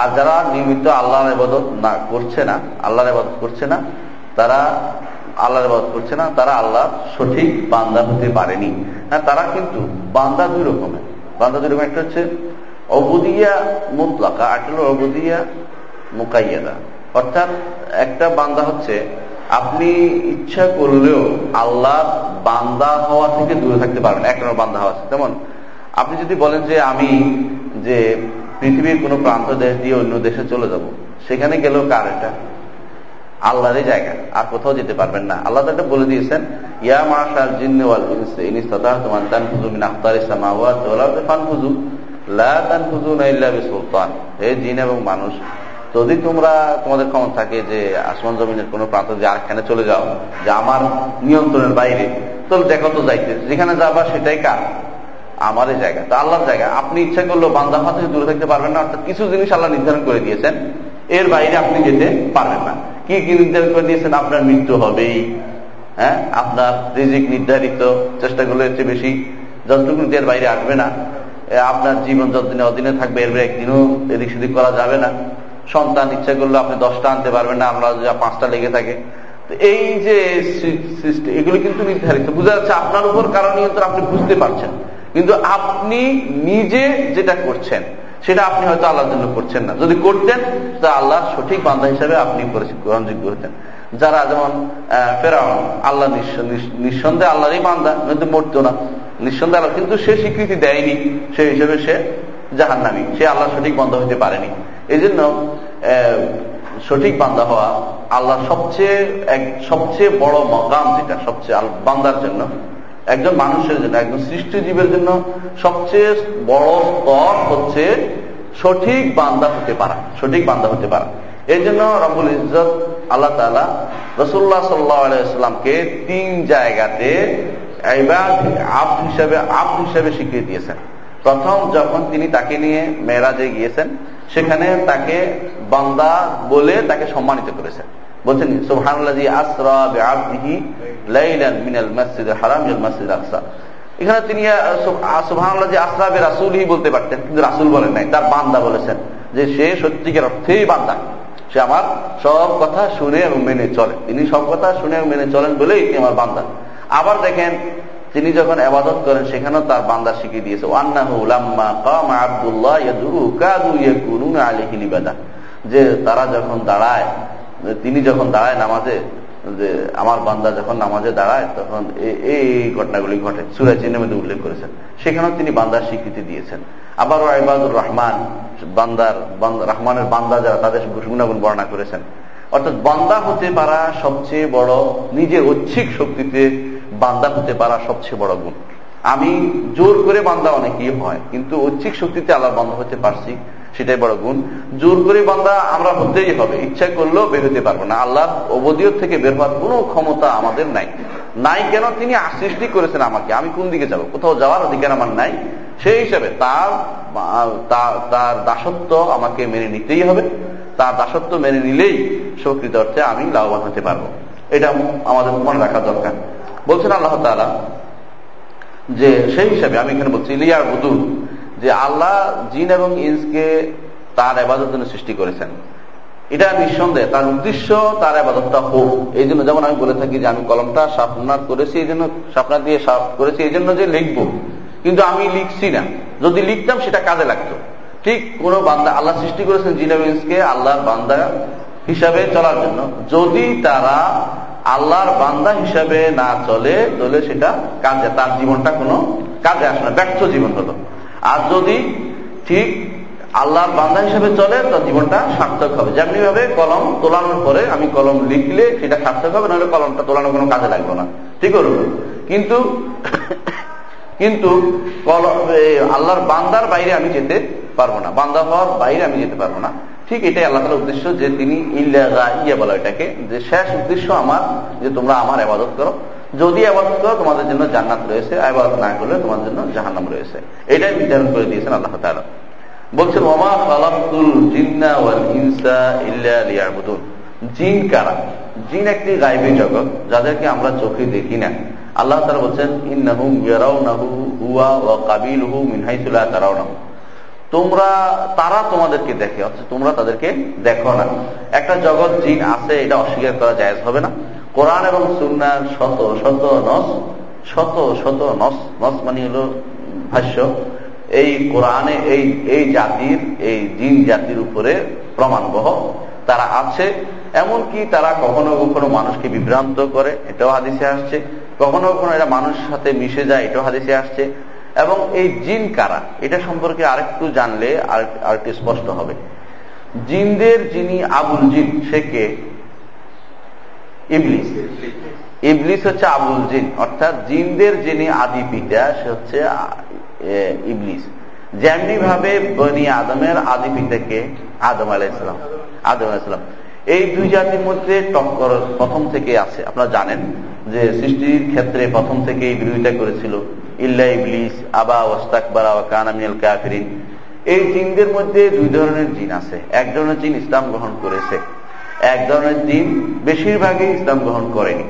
আর যারা নিয়মিত আল্লাহর আবাদত না করছে না, আল্লাহর আবাদত করছে না, তারা আল্লাহর আবাদত করছে না, তারা আল্লাহ সঠিক বান্দা হতে পারেনি। হ্যাঁ তারা কিন্তু বান্দা দুই রকমের। বান্দা দুই রকম একটা হচ্ছে অবুদিয়া মুতলাকা, আর হলো অবুদিয়া মুকাইয়াদা। অর্থাৎ একটা বান্দা হচ্ছে, আপনি ইচ্ছা করলেও আল্লাহ বান্দা হওয়া থেকে দূরে থাকতে পারবেন এক নম্বর বান্দা হওয়া যেমন আপনি যদি বলেন যে আমি যে পৃথিবীর কোন প্রান্ত দেশ দিয়ে অন্য দেশে চলে যাব, সেখানে গেলেও কার এটা? আল্লাহরই জায়গা, আর কোথাও যেতে পারবেন না। আল্লাহ তাকে বলে দিয়েছেন, ইয়া তোমার মিন লা ইল্লা হে জিন এবং মানুষ, যদি তোমরা তোমাদের ক্ষমতা থাকে যে আসমান জমিনের কোন প্রান্ত দিয়ে আরেকখানে চলে যাও, যে আমার নিয়ন্ত্রণের বাইরে তাহলে দেখো তো যাইতে, যেখানে যাবা সেটাই কার? আমারই জায়গা, তো আল্লাহর জায়গা। আপনি ইচ্ছা করলেও বান্দা হাত থেকে দূরে থাকতে পারবেন না, অর্থাৎ কিছু জিনিস আল্লাহ নির্ধারণ করে দিয়েছেন। এর বাইরে আপনি যেতে পারবেন না। কি কি নির্ধারণ করে দিয়েছেন? আপনার মৃত্যু হবেই। হ্যাঁ? আপনার রিজিক নির্ধারিত, চেষ্টা করলে হচ্ছে বেশি। যতটুকু এর বাইরে আসবে না। আপনার জীবন যতদিনে অধীনে থাকবে, এর একদিনও এদিক সেদিক করা যাবে না। সন্তান ইচ্ছা করলে আপনি দশটা আনতে পারবেন না, আমরা যা পাঁচটা লেগে থাকে। এই যে এগুলো কিন্তু নির্ধারিত। বোঝা যাচ্ছে আপনার উপর কারণ নিয়ন্ত্রণ আপনি বুঝতে পারছেন। কিন্তু আপনি নিজে যেটা করছেন, সেটা আপনি হয়তো আল্লাহর জন্য করছেন না। যদি করতেন, তা আল্লাহ সঠিক বান্ধা হিসাবে আপনি গ্রহণযোগ্য হতেন। যারা যেমন ফেরাউন, আল্লাহ নিঃসন্দেহে আল্লাহরই বান্দা কিন্তু মরতো না। নিঃসন্দেহে আল্লাহ, কিন্তু সে স্বীকৃতি দেয়নি সেই হিসেবে সে জাহান নামি সে আল্লাহ সঠিক বন্ধ হতে পারেনি। এই জন্য সঠিক বান্দা হওয়া আল্লাহ সবচেয়ে এক, সবচেয়ে বড় মকাম যেটা, সবচেয়ে বান্দার জন্য একজন মানুষের জন্য, একজন সৃষ্টি জীবের জন্য সবচেয়ে বড় স্তর হচ্ছে সঠিক বান্দা হতে পারা, সঠিক বান্দা হতে পারা। এই জন্য রব্বুল ইজত আল্লাহ তালা রসুল্লাহ সাল্লাহামকে তিন জায়গাতে আব হিসাবে আব হিসাবে শিখিয়ে দিয়েছেন। প্রথম যখন তিনি তাকে নিয়ে মেয়েরাজে গিয়েছেন, সেখানে তাকে বান্দা বলে তাকে সম্মানিত করেছেন। বলছেন, সুবহানাল্লাযী আসরা লাইলান মিনাল হারাম আকসা। এখানে তিনি সুবহানাল্লাযী আসরা বলতে পারতেন, কিন্তু বলেন নাই, তার বান্দা বলেছেন যে সে সত্যিকার অর্থেই বান্দা। সে আমার সব কথা শুনে এবং মেনে চলে। তিনি সব কথা শুনে এবং মেনে চলেন বলেই তিনি আমার বান্দা। আবার দেখেন, তিনি যখন আবাদত করেন, সেখানেও তার বান্দা শিখিয়ে দিয়েছে আব্দুল্লাহ যে তারা যখন দাঁড়ায় তিনি যখন দাঁড়ায় নামাজে, যে আমার বান্দা যখন নামাজে দাঁড়ায়, তখন এই ঘটনাগুলি ঘটে। সুরাজ মধ্যে উল্লেখ করেছেন। সেখানেও তিনি বান্দার স্বীকৃতি দিয়েছেন। আবারও আইবাদুর রহমান, বান্দার রহমানের বান্দা যারা, তাদের গুণাগুণ বর্ণনা করেছেন। অর্থাৎ বান্দা হতে পারা সবচেয়ে বড় নিজের ঐচ্ছিক শক্তিতে বান্দা হতে পারা সবচেয়ে বড় গুণ। আমি জোর করে বান্দা অনেকেই হয়, কিন্তু ঐচ্ছিক শক্তিতে আল্লাহ বান্দা হতে পারছি সেটাই বড় গুণ। জোর করে বান্দা আমরা হতেই হবে। ইচ্ছা করলেও বের হতে পারব না। আল্লাহ অবদিয়ত থেকে বের হওয়ার কোনো ক্ষমতা আমাদের নাই। নাই কেন? তিনি সৃষ্টি করেছেন আমাকে। আমি কোন দিকে যাব? কোথাও যাওয়ার অধিকার আমার নাই। সেই হিসাবে তার তার দাসত্ব আমাকে মেনে নিতেই হবে। তার দাসত্ব মেনে নিলেই সকৃত অর্থে আমি লাভবান হতে পারব। এটা আমাদের মনে রাখা দরকার। বলছেন আল্লাহ তালা যে সেই হিসাবে আমি এখানে বলছি লিয়ার বুদুল যে আল্লাহ জিন এবং ইন্সকে তার আবাদত জন্য সৃষ্টি করেছেন। এটা নিঃসন্দেহে, তার উদ্দেশ্য তার আবাদতটা হোক। এই জন্য যেমন আমি বলে থাকি যে আমি কলমটা সাপনার করেছি, এই জন্য সাপনা দিয়ে সাপ করেছি, এই জন্য যে লিখব। কিন্তু আমি লিখছি না। যদি লিখতাম সেটা কাজে লাগতো। ঠিক কোন বান্দা, আল্লাহ সৃষ্টি করেছেন জিন এবং ইন্সকে আল্লাহর বান্দা হিসাবে চলার জন্য। যদি তারা আল্লাহর বান্দা হিসাবে না চলে, তাহলে সেটা কাজে, তার জীবনটা কোনো কাজে আসে না। ব্যর্থ জীবন হলো। আর যদি ঠিক আল্লাহর বান্দা হিসেবে চলে তো জীবনটা সার্থক হবে। যেমনি ভাবে কলম তোলানোর পরে আমি কলম লিখলে সেটা সার্থক হবে, নাহলে কলমটা তোলানো কোনো কাজে লাগবে না। ঠিক হলো কিন্তু কিন্তু আল্লাহর বান্দার বাইরে আমি যেতে পারব না। বান্দা হওয়ার বাইরে আমি যেতে পারব না। ঠিক এটাই আল্লাহ তালার উদ্দেশ্য যে তিনি ইল্লা ইয়ে বলা এটাকে যে শেষ উদ্দেশ্য আমার, যে তোমরা আমার আবাদত করো। যদি আবাদত করো তোমাদের জন্য জান্নাত রয়েছে, আবাদত না করলে তোমাদের জন্য জাহান্নাম রয়েছে। এটাই নির্ধারণ করে দিয়েছেন আল্লাহ তালা বলছেন, ওমা খালাকুল জিন্না ওয়াল ইনসা ইল্লা লিয়াবুদুন। জিন কারা? জিন একটি গাইবী জগৎ, যাদেরকে আমরা চোখে দেখি না। আল্লাহ তারা বলছেন, ইন্নাহুম ইয়ারাউনাহু হুয়া ওয়া কাবিলুহু মিন তারাউনাহু। তোমরা, তারা তোমাদেরকে দেখে অর্থাৎ তোমরা তাদেরকে দেখো না। একটা জগৎ জিন আছে, এটা অস্বীকার করা জায়জ হবে না। কোরআন এবং সুন্নার শত শত নস, শত শত নস নস মানে হলো ভাষ্য। এই কোরআনে এই এই জাতির, এই জিন জাতির উপরে প্রমাণবহ তারা আছে। এমনকি তারা কখনো কখনো মানুষকে বিভ্রান্ত করে, এটাও হাদিসে আসছে। কখনো কখনো এরা মানুষের সাথে মিশে যায়, এটাও হাদিসে আসছে। এবং এই জিন কারা? এটা সম্পর্কে আরেকটু জানলে আরেকটু স্পষ্ট হবে। জিনদের যিনি আবুল জিন, সে কে? ইবলিস। ইবলিস হচ্ছে আবুল জিন, অর্থাৎ জিনদের যিনি আদি পিতা, সে হচ্ছে ইবলিস। যেমনি ভাবে বনি আদমের আদি পিতাকে আদম আলাইসালাম আদম আলাইসালাম এই দুই জাতির মধ্যে টক্কর প্রথম থেকে আছে। আপনারা জানেন যে সৃষ্টির ক্ষেত্রে প্রথম থেকে এই বিরোধিতা করেছিল। ইল্লা ইবলিস, আবা ওস্তাকবারা কানামিয়াল কাফিরিন। এই জিনদের মধ্যে দুই ধরনের জিন আছে। এক ধরনের জিন ইসলাম গ্রহণ করেছে। এক ধরনের জিন বেশিরভাগই ইসলাম গ্রহণ করেনি।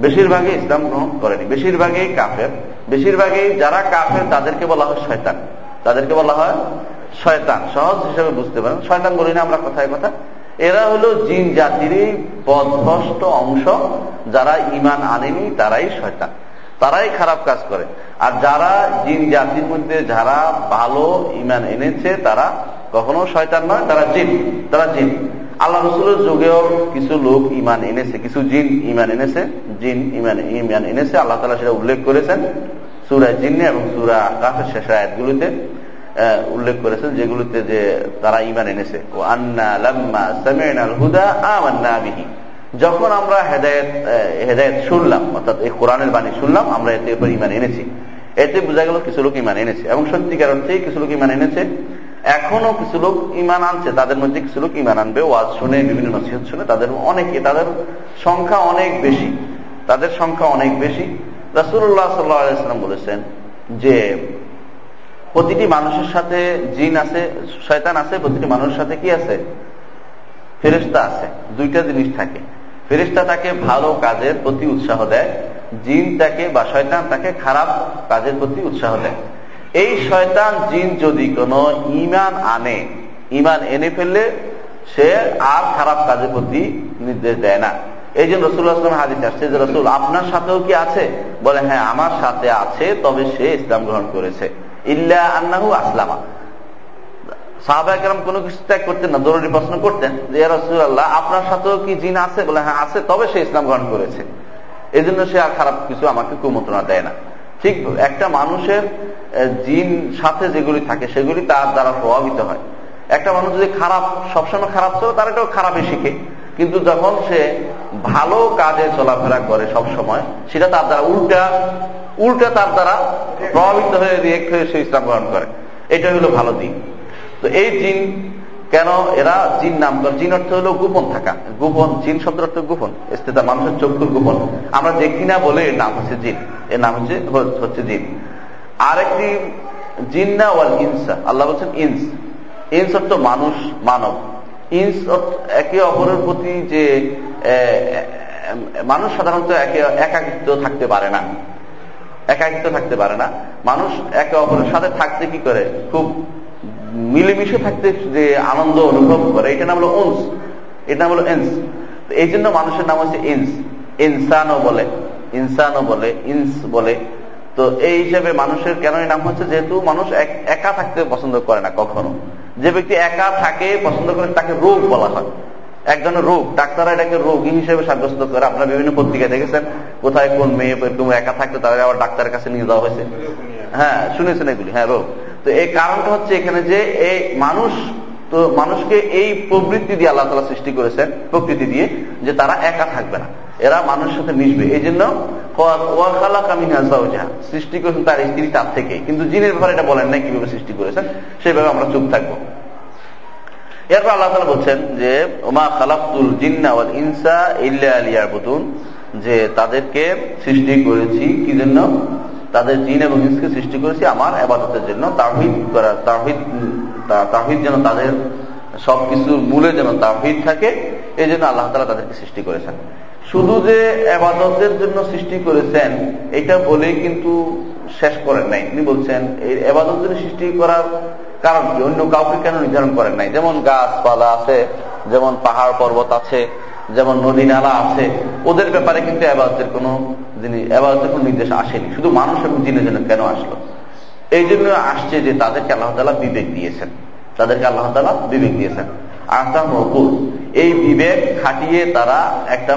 বেশিরভাগই ইসলাম গ্রহণ করেনি। বেশিরভাগই কাফের। বেশিরভাগই যারা কাফের, তাদেরকে বলা হয় শয়তান। তাদেরকে বলা হয় শয়তান। সহজ হিসেবে বুঝতে পারেন। শয়তান বলি না আমরা কথায় কথা। এরা হলো জিন জাতিরই পদভস্ত অংশ। যারা ইমান আনেনি, তারাই শয়তান। তারাই খারাপ কাজ করে। আর যারা জিন জাতির মধ্যে যারা ভালো ইমান এনেছে, তারা কখনো শয়তান নয়, তারা জিন তারা জিন। আল্লাহ রসুলের যুগেও কিছু লোক ইমান এনেছে, কিছু জিন ইমান এনেছে, জিন ইমান ইমান এনেছে। আল্লাহ তালা সেটা উল্লেখ করেছেন, সুরা জিন্নে এবং সুরা আকাশের শেষ আয়াতগুলিতে উল্লেখ করেছেন, যেগুলিতে যে তারা ইমান এনেছে। ও আন্না লাম্মা সামিন আল হুদা আমান্না বিহি। যখন আমরা হেদায়ত হেদায়ত শুনলাম, অর্থাৎ এই কোরআনের বাণী শুনলাম, আমরা এতে উপর ইমান এনেছি। এতে বোঝা গেল কিছু লোক ইমান এনেছে। এবং সত্যিকার অর্থেই কিছু লোক ইমান এনেছে। এখনও কিছু লোক ইমান আনছে, তাদের মধ্যে কিছু লোক ইমান আনবে, ওয়াজ শুনে, বিভিন্ন নসিহত শুনে, তাদের অনেকে, তাদের সংখ্যা অনেক বেশি। তাদের সংখ্যা অনেক বেশি। রাসুল্লাহ সাল্লাম বলেছেন যে, প্রতিটি মানুষের সাথে জিন আছে, শয়তান আছে, প্রতিটি মানুষের সাথে কি আছে? ফেরেস্তা আছে, দুইটা জিনিস থাকে। ফেরেস্তা তাকে ভালো কাজের প্রতি উৎসাহ দেয়, জিন তাকে বা শয়তান তাকে খারাপ কাজের প্রতি উৎসাহ দেয়। এই শয়তান জিন যদি কোনো ইমান আনে ইমান এনে ফেললে সে আর খারাপ কাজের প্রতি নির্দেশ দেয় না। এই জন্য রসুল আসলাম হাদিস আসছে যে রসুল, আপনার সাথেও কি আছে? বলে হ্যাঁ আমার সাথে আছে, তবে সে ইসলাম গ্রহণ করেছে। ইল্লা আন্নাহু আসলামা। সাহাবাহাম কোনো কিছু ত্যাগ করতেন না, জরুরি প্রশ্ন করতেন যে রসুল আল্লাহ আপনার সাথেও কি জিন আছে? বলে হ্যাঁ আছে, তবে সে ইসলাম গ্রহণ করেছে। এই জন্য সে আর খারাপ কিছু আমাকে কুমন্ত্রণা দেয় না। ঠিক, একটা মানুষের জিন সাথে যেগুলি থাকে, সেগুলি তার দ্বারা প্রভাবিত হয়। একটা মানুষ যদি খারাপ, সবসময় খারাপ ছিল, তার এটাও খারাপই শিখে। কিন্তু যখন সে ভালো কাজে চলাফেরা করে সব সময় সেটা তার দ্বারা উল্টা উল্টা তার দ্বারা প্রভাবিত হয়ে, রিয়েক্ট হয়ে সে ইসলাম গ্রহণ করে। এটা হলো ভালো দিক। তো এই জিন কেন? এরা জিন নাম, জিন অর্থ হলো গোপন থাকা। গোপন, জিন শব্দ অর্থ গোপন। স্থিতা মানুষের চক্ষুর গোপন। আমরা দেখি না বলে, এর নাম হচ্ছে জিন। এর নাম হচ্ছে হচ্ছে জিন। আরেকটি, জিন্না ওয়াল ইনসা। আল্লাহ বলছেন ইনস। ইনস অর্থ মানুষ, মানব। ইনস একে অপরের প্রতি যে মানুষ সাধারণত একে, একাকিত্ব থাকতে পারে না। একাকিত্ব থাকতে পারে না। মানুষ একে অপরের সাথে থাকতে কি করে? খুব মিলেমিশে থাকতে যে আনন্দ অনুভব করে, এটা নাম হলো উন্স। এটা নাম হলো এন্স এই জন্য মানুষের নাম হচ্ছে ইন্স। ইনসানও বলে ইনসানও বলে, ইন্স বলে। তো এই হিসেবে মানুষের কেন নাম হচ্ছে? যেহেতু মানুষ একা থাকতে পছন্দ করে না কখনো। যে ব্যক্তি একা থাকে পছন্দ করে, তাকে রোগ বলা হয়। এক ধরনের রোগ ডাক্তাররা এটাকে রোগী হিসেবে সাব্যস্ত করে। আপনারা বিভিন্ন পত্রিকায় দেখেছেন, কোথায় কোন মেয়ে, এরকম একা থাকতে তাদের আবার ডাক্তারের কাছে নিয়ে যাওয়া হয়েছে। হ্যাঁ শুনেছেন এগুলি। হ্যাঁ রোগ। তো এই কারণটা হচ্ছে এখানে যে এই মানুষ, তো মানুষকে এই প্রবৃত্তি দিয়ে আল্লাহ তালা সৃষ্টি করেছেন, প্রকৃতি দিয়ে, যে তারা একা থাকবে না। এরা মানুষের সাথে মিশবে। এই জন্য সৃষ্টি করেছেন তার স্ত্রী তার থেকে। কিন্তু জিনের ব্যাপারে এটা বলেন নাই কীভাবে সৃষ্টি করেছেন, সেইভাবে আমরা চুপ থাকব। এরপর আল্লাহ তালা বলছেন যে, ওমা খালাফতুল জিন্না ওয়াল ইনসা ইল্লা আলিয়ার বুতুন যে তাদেরকে সৃষ্টি করেছি কি জন্য? তাদের জিন এবং ইন্সকে সৃষ্টি করেছি আমার আবাদতের জন্য। তাহিদ করা তাহিদ তাহিদ যেন তাদের সবকিছুর মূলে যেন তাহিদ থাকে, এই জন্য আল্লাহ তালা তাদেরকে সৃষ্টি করেছেন। শুধু যে আবাদতের জন্য সৃষ্টি করেছেন, এটা বলেই কিন্তু শেষ করেন নাই। তিনি বলছেন, এই আবাদতের সৃষ্টি করার কারণ কি? অন্য কাউকে কেন নির্ধারণ করেন নাই? যেমন গাছপালা আছে, যেমন পাহাড় পর্বত আছে যেমন নদী নালা আছে, ওদের ব্যাপারে কিন্তু আবাদতের কোনো যিনি, আবাদতের কোন নির্দেশ আসেনি। শুধু মানুষ এবং জিনের জন্য কেন আসলো? এই জন্য আসছে যে তাদেরকে আল্লাহ তালা বিবেক দিয়েছেন। তাদেরকে আল্লাহ তালা বিবেক দিয়েছেন। আস্তা মকুল, এই বিবেক খাটিয়ে তারা একটা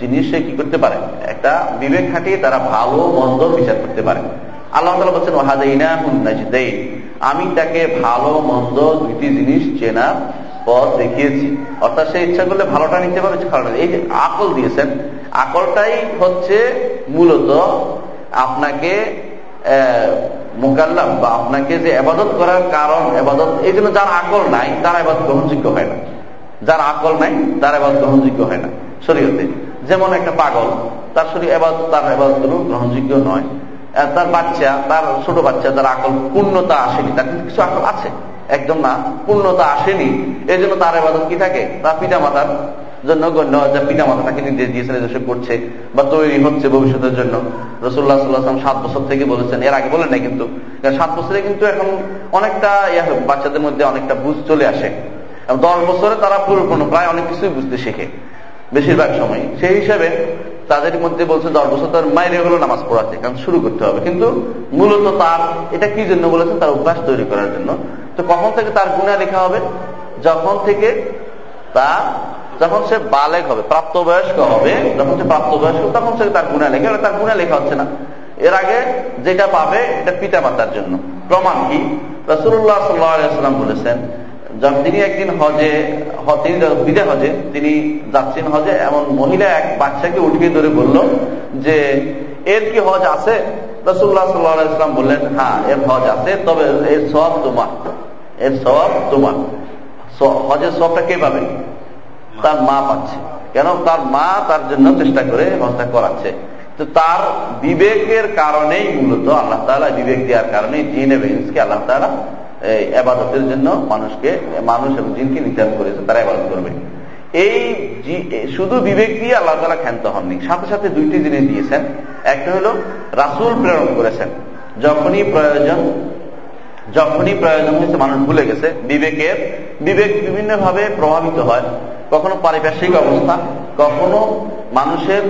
জিনিসে কি করতে পারে? একটা বিবেক খাটিয়ে তারা ভালো মন্দ বিচার করতে পারে। আল্লাহ তালা বলছেন হুন্নাজদেই আমি তাকে ভালো মন্দ দুইটি জিনিস চেনার পথ দেখিয়েছি। অর্থাৎ সে ইচ্ছা করলে ভালোটা নিতে পারে খারাপটা এই যে আকল দিয়েছেন, আকলটাই হচ্ছে মূলত আপনাকে মোকাল্লাম বা আপনাকে যে আবাদত করার কারণ আবাদত এই জন্য যার আকল নাই, তার আবাদ গ্রহণযোগ্য হয় না। যার আকল নাই, তার আবাদ গ্রহণযোগ্য হয় না শরীয়তে। যেমন একটা পাগল, তার শরীর এবার তার এবার গ্রহণযোগ্য নয়। তার বাচ্চা, তার ছোট বাচ্চা, তার আকল পূর্ণতা আসেনি, তার কিছু আকল আছে। একদম না, পূর্ণতা আসেনি। এই জন্য তার এবাদত কি থাকে? তার পিতা মাতার জন্য গণ্য যা পিতা মাতা তাকে নির্দেশ দিয়েছেন এদেশে করছে বা তৈরি হচ্ছে ভবিষ্যতের জন্য। রসুল্লাহ সাল্লাহাম সাত বছর থেকে বলেছেন, এর আগে বলেন নাই কিন্তু। সাত বছরে কিন্তু এখন অনেকটা ইয়া বাচ্চাদের মধ্যে অনেকটা বুঝ চলে আসে। দশ বছরে তারা পুরোপূর্ণ প্রায় অনেক কিছুই বুঝতে শেখে, বেশিরভাগ সময়। সেই হিসাবে তাদের মধ্যে বলছে দশ বছর তার মাইরে হলো নামাজ পড়াতে কারণ শুরু করতে হবে। কিন্তু মূলত তার, এটা কি জন্য বলেছে তার অভ্যাস তৈরি করার জন্য। তো কখন থেকে তার গুণা লেখা হবে? যখন থেকে তা যখন সে বালেক হবে, প্রাপ্তবয়স্ক হবে, যখন সে প্রাপ্তবয়স্ক, তখন সে তার গুণা লেখা তার গুণা লেখা হচ্ছে না। এর আগে যেটা পাবে, এটা পিতা মাতার জন্য। প্রমাণ কি? রসুল্লাহ সাল্লাম বলেছেন তিনি একদিন হজে তিনি বিদে হজে তিনি যাচ্ছেন হজে এমন মহিলা এক বাচ্চাকে উঠিয়ে ধরে বলল যে এর কি হজ আছে? রসুল্লাহ সাল্লাম বললেন হ্যাঁ এর হজ আছে তবে এর সব তোমার। এর সব তোমার। হজের সবটা কে পাবে? তার মা পাচ্ছে। কেন? তার মা তার জন্য চেষ্টা করে হজটা করাচ্ছে। তার বিবেকের কারণেই মূলত আল্লাহ তালা বিবেক দেওয়ার কারণে জিন এবং আল্লাহ তালা আবাদতের জন্য মানুষকে, মানুষ এবং জিনকে নির্ধারণ করেছে, তারা আবাদত করবে। এই শুধু বিবেক দিয়ে আল্লাহ তালা ক্ষান্ত হননি। সাথে সাথে দুইটি জিনিস দিয়েছেন। একটা হলো রাসুল প্রেরণ করেছেন। যখনই প্রয়োজন যখনই প্রয়োজন হয়েছে মানুষ ভুলে গেছে, বিবেকের, বিবেক বিভিন্ন ভাবে প্রভাবিত হয়। কখনো পারিপার্শ্বিক অবস্থা, কখনো মানুষের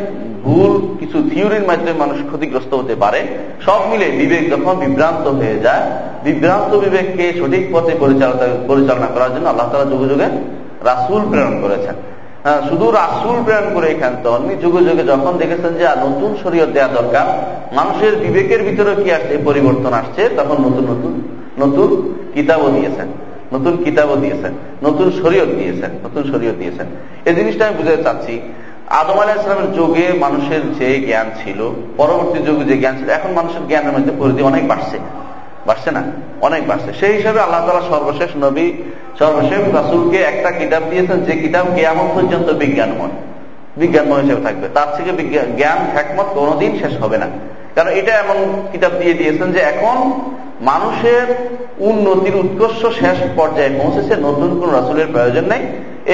ভুল, কিছু থিওরির মাধ্যমে মানুষ ক্ষতিগ্রস্ত হতে পারে। সব মিলে বিবেক যখন বিভ্রান্ত হয়ে যায়, বিভ্রান্ত বিবেককে সঠিক পথে পরিচালনা পরিচালনা করার জন্য আল্লাহ তালা যুগে যুগে রাসুল প্রেরণ করেছেন। শুধু রাসুল প্রেরণ করে এখান তখনই যুগে যুগে যখন দেখেছেন যে নতুন শরীয়ত দেওয়া দরকার, মানুষের বিবেকের ভিতরে কি আসছে, পরিবর্তন আসছে, তখন নতুন নতুন নতুন কিতাবও দিয়েছেন, নতুন কিতাবও দিয়েছেন, নতুন শরীয়ত দিয়েছেন, নতুন শরীয়ত দিয়েছেন। এই জিনিসটা আমি বুঝতে চাচ্ছি, আদম আলাহ ইসলামের যুগে মানুষের যে জ্ঞান ছিল, পরবর্তী যুগে যে জ্ঞান ছিল, এখন মানুষের জ্ঞানের মধ্যে পরিধি অনেক বাড়ছে। বাড়ছে না? অনেক বাড়ছে। সেই হিসাবে আল্লাহ তালা সর্বশেষ নবী, সর্বশেষ রাসুলকে একটা কিতাব দিয়েছেন, যে কিতাব কেয়ামত পর্যন্ত বিজ্ঞানময়। বিজ্ঞানময় হিসেবে থাকবে। তার থেকে জ্ঞান একমত কোনোদিন শেষ হবে না। কারণ এটা এমন কিতাব দিয়ে দিয়েছেন যে এখন মানুষের উন্নতির উৎকর্ষ শেষ পর্যায়ে পৌঁছেছে, নতুন কোন রাসুলের প্রয়োজন নেই।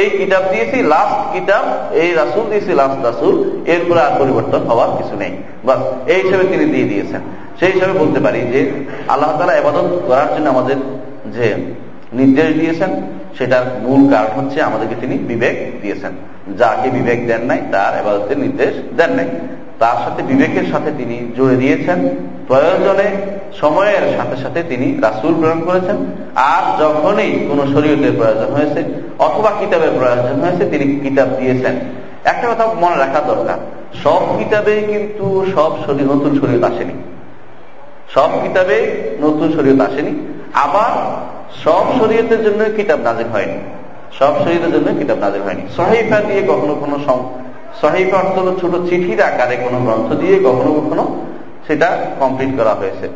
এই কিতাব দিয়েছি লাস্ট কিতাব, এই রাসুল দিয়েছি লাস্ট রাসুল এরপরে আর পরিবর্তন হওয়ার কিছু নেই। বাস, এই হিসেবে তিনি দিয়ে দিয়েছেন। সেই হিসাবে বলতে পারি যে আল্লাহ তালা এবাদত করার জন্য আমাদের যে নির্দেশ দিয়েছেন। সেটার মূল কারণ হচ্ছে আমাদেরকে তিনি বিবেক দিয়েছেন। যাকে বিবেক দেন নাই, তার এবাদতের নির্দেশ দেন নাই। তার সাথে বিবেকের সাথে তিনি জুড়ে দিয়েছেন। প্রয়োজনে সময়ের সাথে সাথে তিনি রাসুল প্রেরণ করেছেন। আর যখনই কোন শরীয়তের প্রয়োজন হয়েছে অথবা কিতাবের প্রয়োজন হয়েছে, তিনি কিতাব দিয়েছেন। একটা কথা মনে রাখা দরকার। সব কিতাবে কিন্তু সব শরীর নতুন শরীয়ত আসেনি। সব কিতাবে নতুন শরীয়ত আসেনি। আবার সব শরীয়তের জন্য কিতাব নাজির হয়নি। সব শরীয়তের জন্য কিতাব নাজির হয়নি। সহিফা দিয়ে কখনো কোনো সহিফা অর্থ হল ছোট চিঠির আকারে কোনো গ্রন্থ দিয়ে কখনো কখনো সেটা কমপ্লিট করা হয়েছে।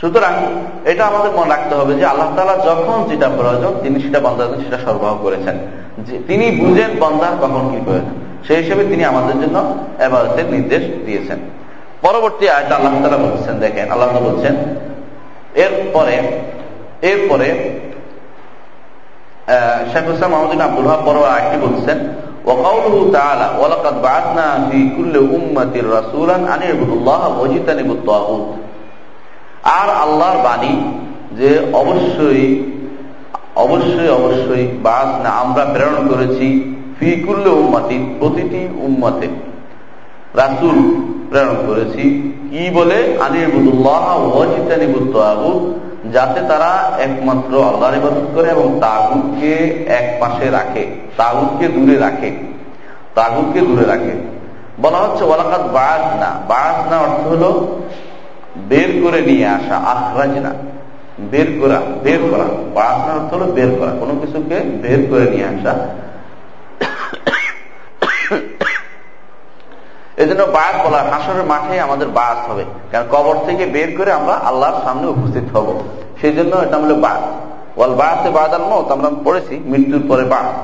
সুতরাং এটা আমাদের মনে রাখতে হবে যে আল্লাহ তালা যখন যেটা প্রয়োজন, তিনি সেটা বন্দার সেটা সরবরাহ করেছেন। তিনি বুঝেন বন্দার কখন কি প্রয়োজন। সেই হিসেবে তিনি আমাদের জন্য এবারতের নির্দেশ দিয়েছেন। পরবর্তী আয়ত আল্লাহ তালা বলছেন দেখেন আল্লাহ বলছেন এরপরে এরপরে শেখ হুসান মোহাম্মদ আব্দুল হাব বড় আয়টি বলছেন وقوله تعالى ولقد بعثنا في كل أمة رسولا أن اعبدوا الله واجتنبوا الطاغوت আর আল্লাহর বাণী যে অবশ্যই অবশ্যই অবশ্যই বাস না আমরা প্রেরণ করেছি ফি কুল্লে উম্মাতি প্রতিটি উম্মতে রাসুল প্রেরণ করেছি। কি বলে? যাতে তারা একমাত্র আল্লাহর ইবাদত করে এবং তাগুদকে এক পাশে রাখে তাগুদকে দূরে রাখে তাগুদকে দূরে রাখে। বলা হচ্ছে ওয়ালাকাত বায়াস না বায়াস না অর্থ হলো বের করে নিয়ে আসা আখরাজ না বের করা বের করা। বায়াস না অর্থ হলো বের করা, কোনো কিছুকে বের করে নিয়ে আসা। এই জন্য বায়াস বলা হাসরের মাঠে আমাদের বায়াস হবে। কারণ কবর থেকে বের করে আমরা আল্লাহর সামনে উপস্থিত হব। সেই জন্য এটা হলো বায়াস ওয়াল বায়াসে বাদাল মত আমরা পড়েছি মৃত্যুর পরে বায়াস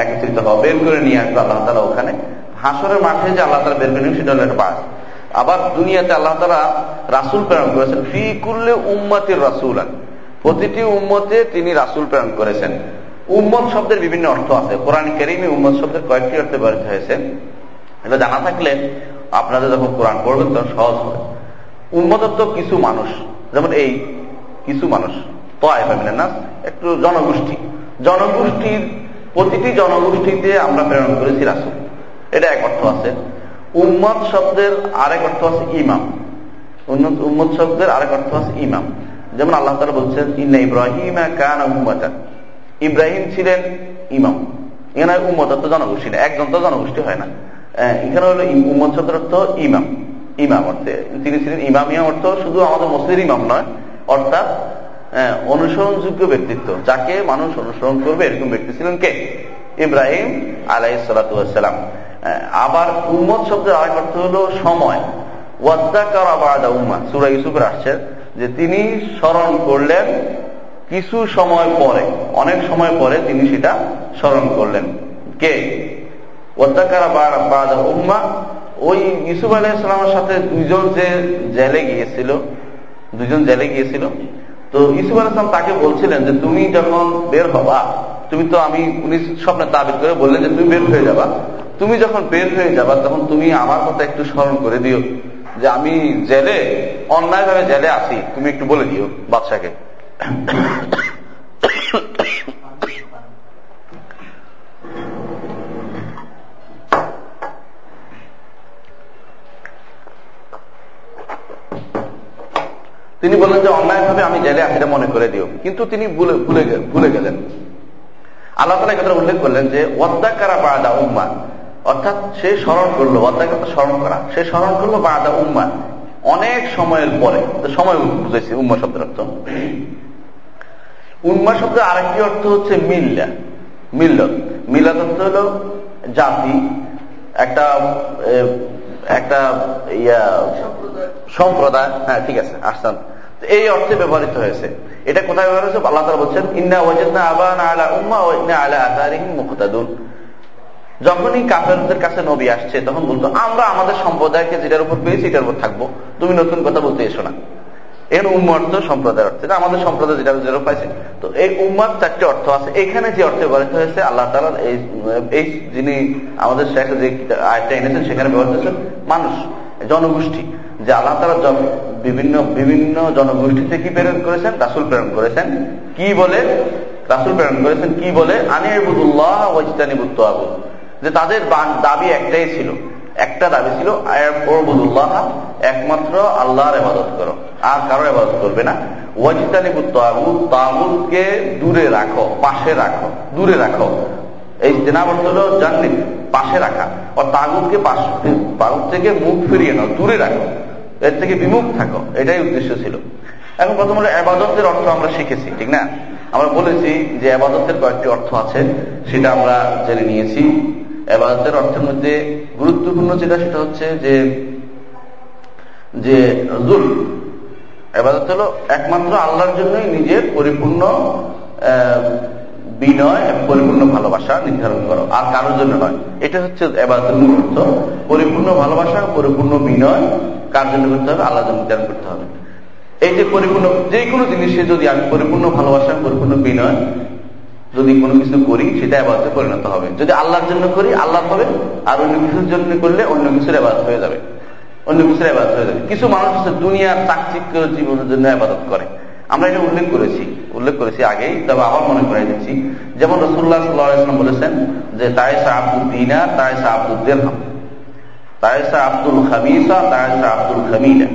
একত্রিত হওয়া, বের করে নিয়ে আসবে আল্লাহ তালা ওখানে। হাসরের মাঠে যে আল্লাহ তালা বের করে নিয়ে সেটা হলো একটা বায়াস আবার দুনিয়াতে আল্লাহ তালা রাসুল প্রেরণ করেছেন, ফি কুল্লে উম্মতের রাসুল প্রতিটি উম্মতে তিনি রাসুল প্রেরণ করেছেন। উম্মত শব্দের বিভিন্ন অর্থ আছে। কোরআন কেরিমে উম্মত শব্দের কয়েকটি অর্থে ব্যবহৃত হয়েছে। এটা জানা থাকলে আপনাদের যখন কোরআন পড়বেন, তখন সহজ হবে। উন্মতত্ব কিছু মানুষ, যেমন এই কিছু মানুষ না একটু জনগোষ্ঠী। জনগোষ্ঠীর, প্রতিটি জনগোষ্ঠীতে আমরা প্রেরণ করেছি রাসুল। এটা এক অর্থ আছে। উম্মত শব্দের আরেক অর্থ আছে ইমাম। উম্মত শব্দের আরেক অর্থ আছে ইমাম। যেমন আল্লাহ তালা বলছেন, ইন্না ইব্রাহিম কান উম্মতা। ইব্রাহিম ছিলেন ইমাম। এখানে উম্মত জনগোষ্ঠী একজন তো জনগোষ্ঠী হয় না। এখানে হলো উম্মদ শব্দের অর্থ ইমাম ইমাম অর্থে। তিনি ছিলেন ইমামিয়া অর্থ শুধু আমাদের মুসলিম ইমাম নয়, অর্থাৎ অনুসরণযোগ্য ব্যক্তিত্ব। যাকে মানুষ অনুসরণ করবে, এরকম ব্যক্তি ছিলেন কে? ইব্রাহিম আলাই সালাতাম আবার উম্মদ শব্দের আরেক অর্থ হলো সময়। উম্মা ইউসুফের আসছে যে তিনি স্মরণ করলেন কিছু সময় পরে, অনেক সময় পরে তিনি সেটা স্মরণ করলেন। কে? উম্মা, ওই ইসুফ আলাইসালামের সাথে দুইজন যে জেলে গিয়েছিল জেলে গিয়েছিল। তো আলাইসলাম তাকে বলছিলেন যে, তুমি যখন বের হবা, তুমি তো আমি উনি স্বপ্নে তাবিদ করে বললেন যে, তুমি বের হয়ে যাবা। তুমি যখন বের হয়ে যাবা, তখন তুমি আমার কথা একটু স্মরণ করে দিও যে, আমি জেলে অন্যায় ভাবে জেলে আসি তুমি একটু বলে দিও বাদশাকে। তিনি বললেন যে, অন্যায়ভাবে আমি জেলে আছি মনে করে দিও। কিন্তু তিনি ভুলে গেলেন। আল্লাহ তালা কথা উল্লেখ করলেন যে, ওয়াদ্দাকারা বাদা উম্মা। অর্থাৎ সে স্মরণ করল, ওয়াদ্দাকার স্মরণ করা। সে স্মরণ করল বাদা উম্মা। অনেক সময়ের পরে সময় বুঝেছি উম্মা শব্দের অর্থ। উম্মা শব্দের আরেকটি অর্থ হচ্ছে মিল্লা। মিল্লত। মিল্লাত অর্থ হল জাতি। একটা একটা ইয়া, সম্প্রদায়। হ্যাঁ ঠিক আছে আসতাম এই অর্থে ব্যবহৃত হয়েছে। এটা কোথায় ব্যবহার হয়েছে? আল্লাহ তালা বলছেন, ইন্না আবা না আলা উম্মা ওয়াজনা আলা আতারিহিম মুখতাদুন যখনই কাফেরদের কাছে নবী আসছে, তখন বলতো, আমরা আমাদের সম্প্রদায়কে যেটার উপর পেয়েছি, এটার উপর থাকব। তুমি নতুন কথা বলতে এসো না। এর উম্মা অর্থ সম্প্রদায়ের অর্থ। আমাদের সম্প্রদায় যেটা যেটা পাইছে। তো এই উম্মার চারটি অর্থ আছে। এখানে যে অর্থে ব্যবহৃত হয়েছে, আল্লাহ তালা এই যিনি আমাদের শেখে যে আয়টা এনেছেন, সেখানে ব্যবহৃত হয়েছে মানুষ, জনগোষ্ঠী। যে আল্লাহ তালা বিভিন্ন বিভিন্ন জনগোষ্ঠীতে কি প্রেরণ করেছেন? রাসুল প্রেরণ করেছেন। কি বলে? রাসুল প্রেরণ করেছেন। কি বলে? আনিবুদুল্লাহ ওয়াজিতানিবুত্ত আবু যে তাদের দাবি একটাই ছিল একটা দাবি ছিল একমাত্র আল্লাহর এবাদত করো। আর কারও এবাদত করবে না। ওয়াজিতানিবুত তাগুত, তাগুতকে দূরে রাখো, পাশে রাখো, দূরে রাখো। এই জেনাব অর্থ হল জানলি পাশে রাখা। ও তাগুতকে তাগুত থেকে মুখ ফিরিয়ে নাও, দূরে রাখো। এর থেকে বিমুখ থাকো, এটাই উদ্দেশ্য ছিল। এখন প্রথমত আবাদতের অর্থ আমরা শিখেছি, ঠিক না? আমরা বলেছি যে আবাদতের কয়েকটি অর্থ আছে, সেটা আমরা জেনে নিয়েছি। আবাদতের অর্থের মধ্যে গুরুত্বপূর্ণ যেটা, সেটা হচ্ছে যে যে জুল। এবাদত হলো একমাত্র আল্লাহর জন্যই নিজের পরিপূর্ণ বিনয় এবং পরিপূর্ণ ভালোবাসা নির্ধারণ করো, আর কারোর জন্য নয়। এটা হচ্ছে এবাদতের মূল অর্থ। পরিপূর্ণ ভালোবাসা, পরিপূর্ণ বিনয়, কার জন্য করতে হবে? আল্লাহ জন্য নির্ধারণ করতে হবে। এই যে পরিপূর্ণ যে কোনো জিনিসে যদি আমি পরিপূর্ণ ভালোবাসা, পরিপূর্ণ বিনয় যদি কোনো কিছু করি, সেটা আবাদতে পরিণত হবে। যদি আল্লাহর জন্য করি, আল্লাহ হবে। আর অন্য কিছুর জন্য করলে অন্য কিছুর আবাদত হয়ে যাবে। অন্য কিছুর আবাদত হয়ে যাবে। কিছু মানুষ আছে দুনিয়ার চাকচিক্য জীবনের জন্য আবাদত করে। আমরা এটা উল্লেখ করেছি। উল্লেখ করেছি আগেই। তবে আবার মনে করাই দিচ্ছি। যেমন রসুল্লাহ সাল্লাম বলেছেন যে, তায়েসা আব্দুল দিনা, তায়েসা আব্দুল দেরহাম। তায়েসা আব্দুল খামিসা তায়েসা আব্দুল খামিলা।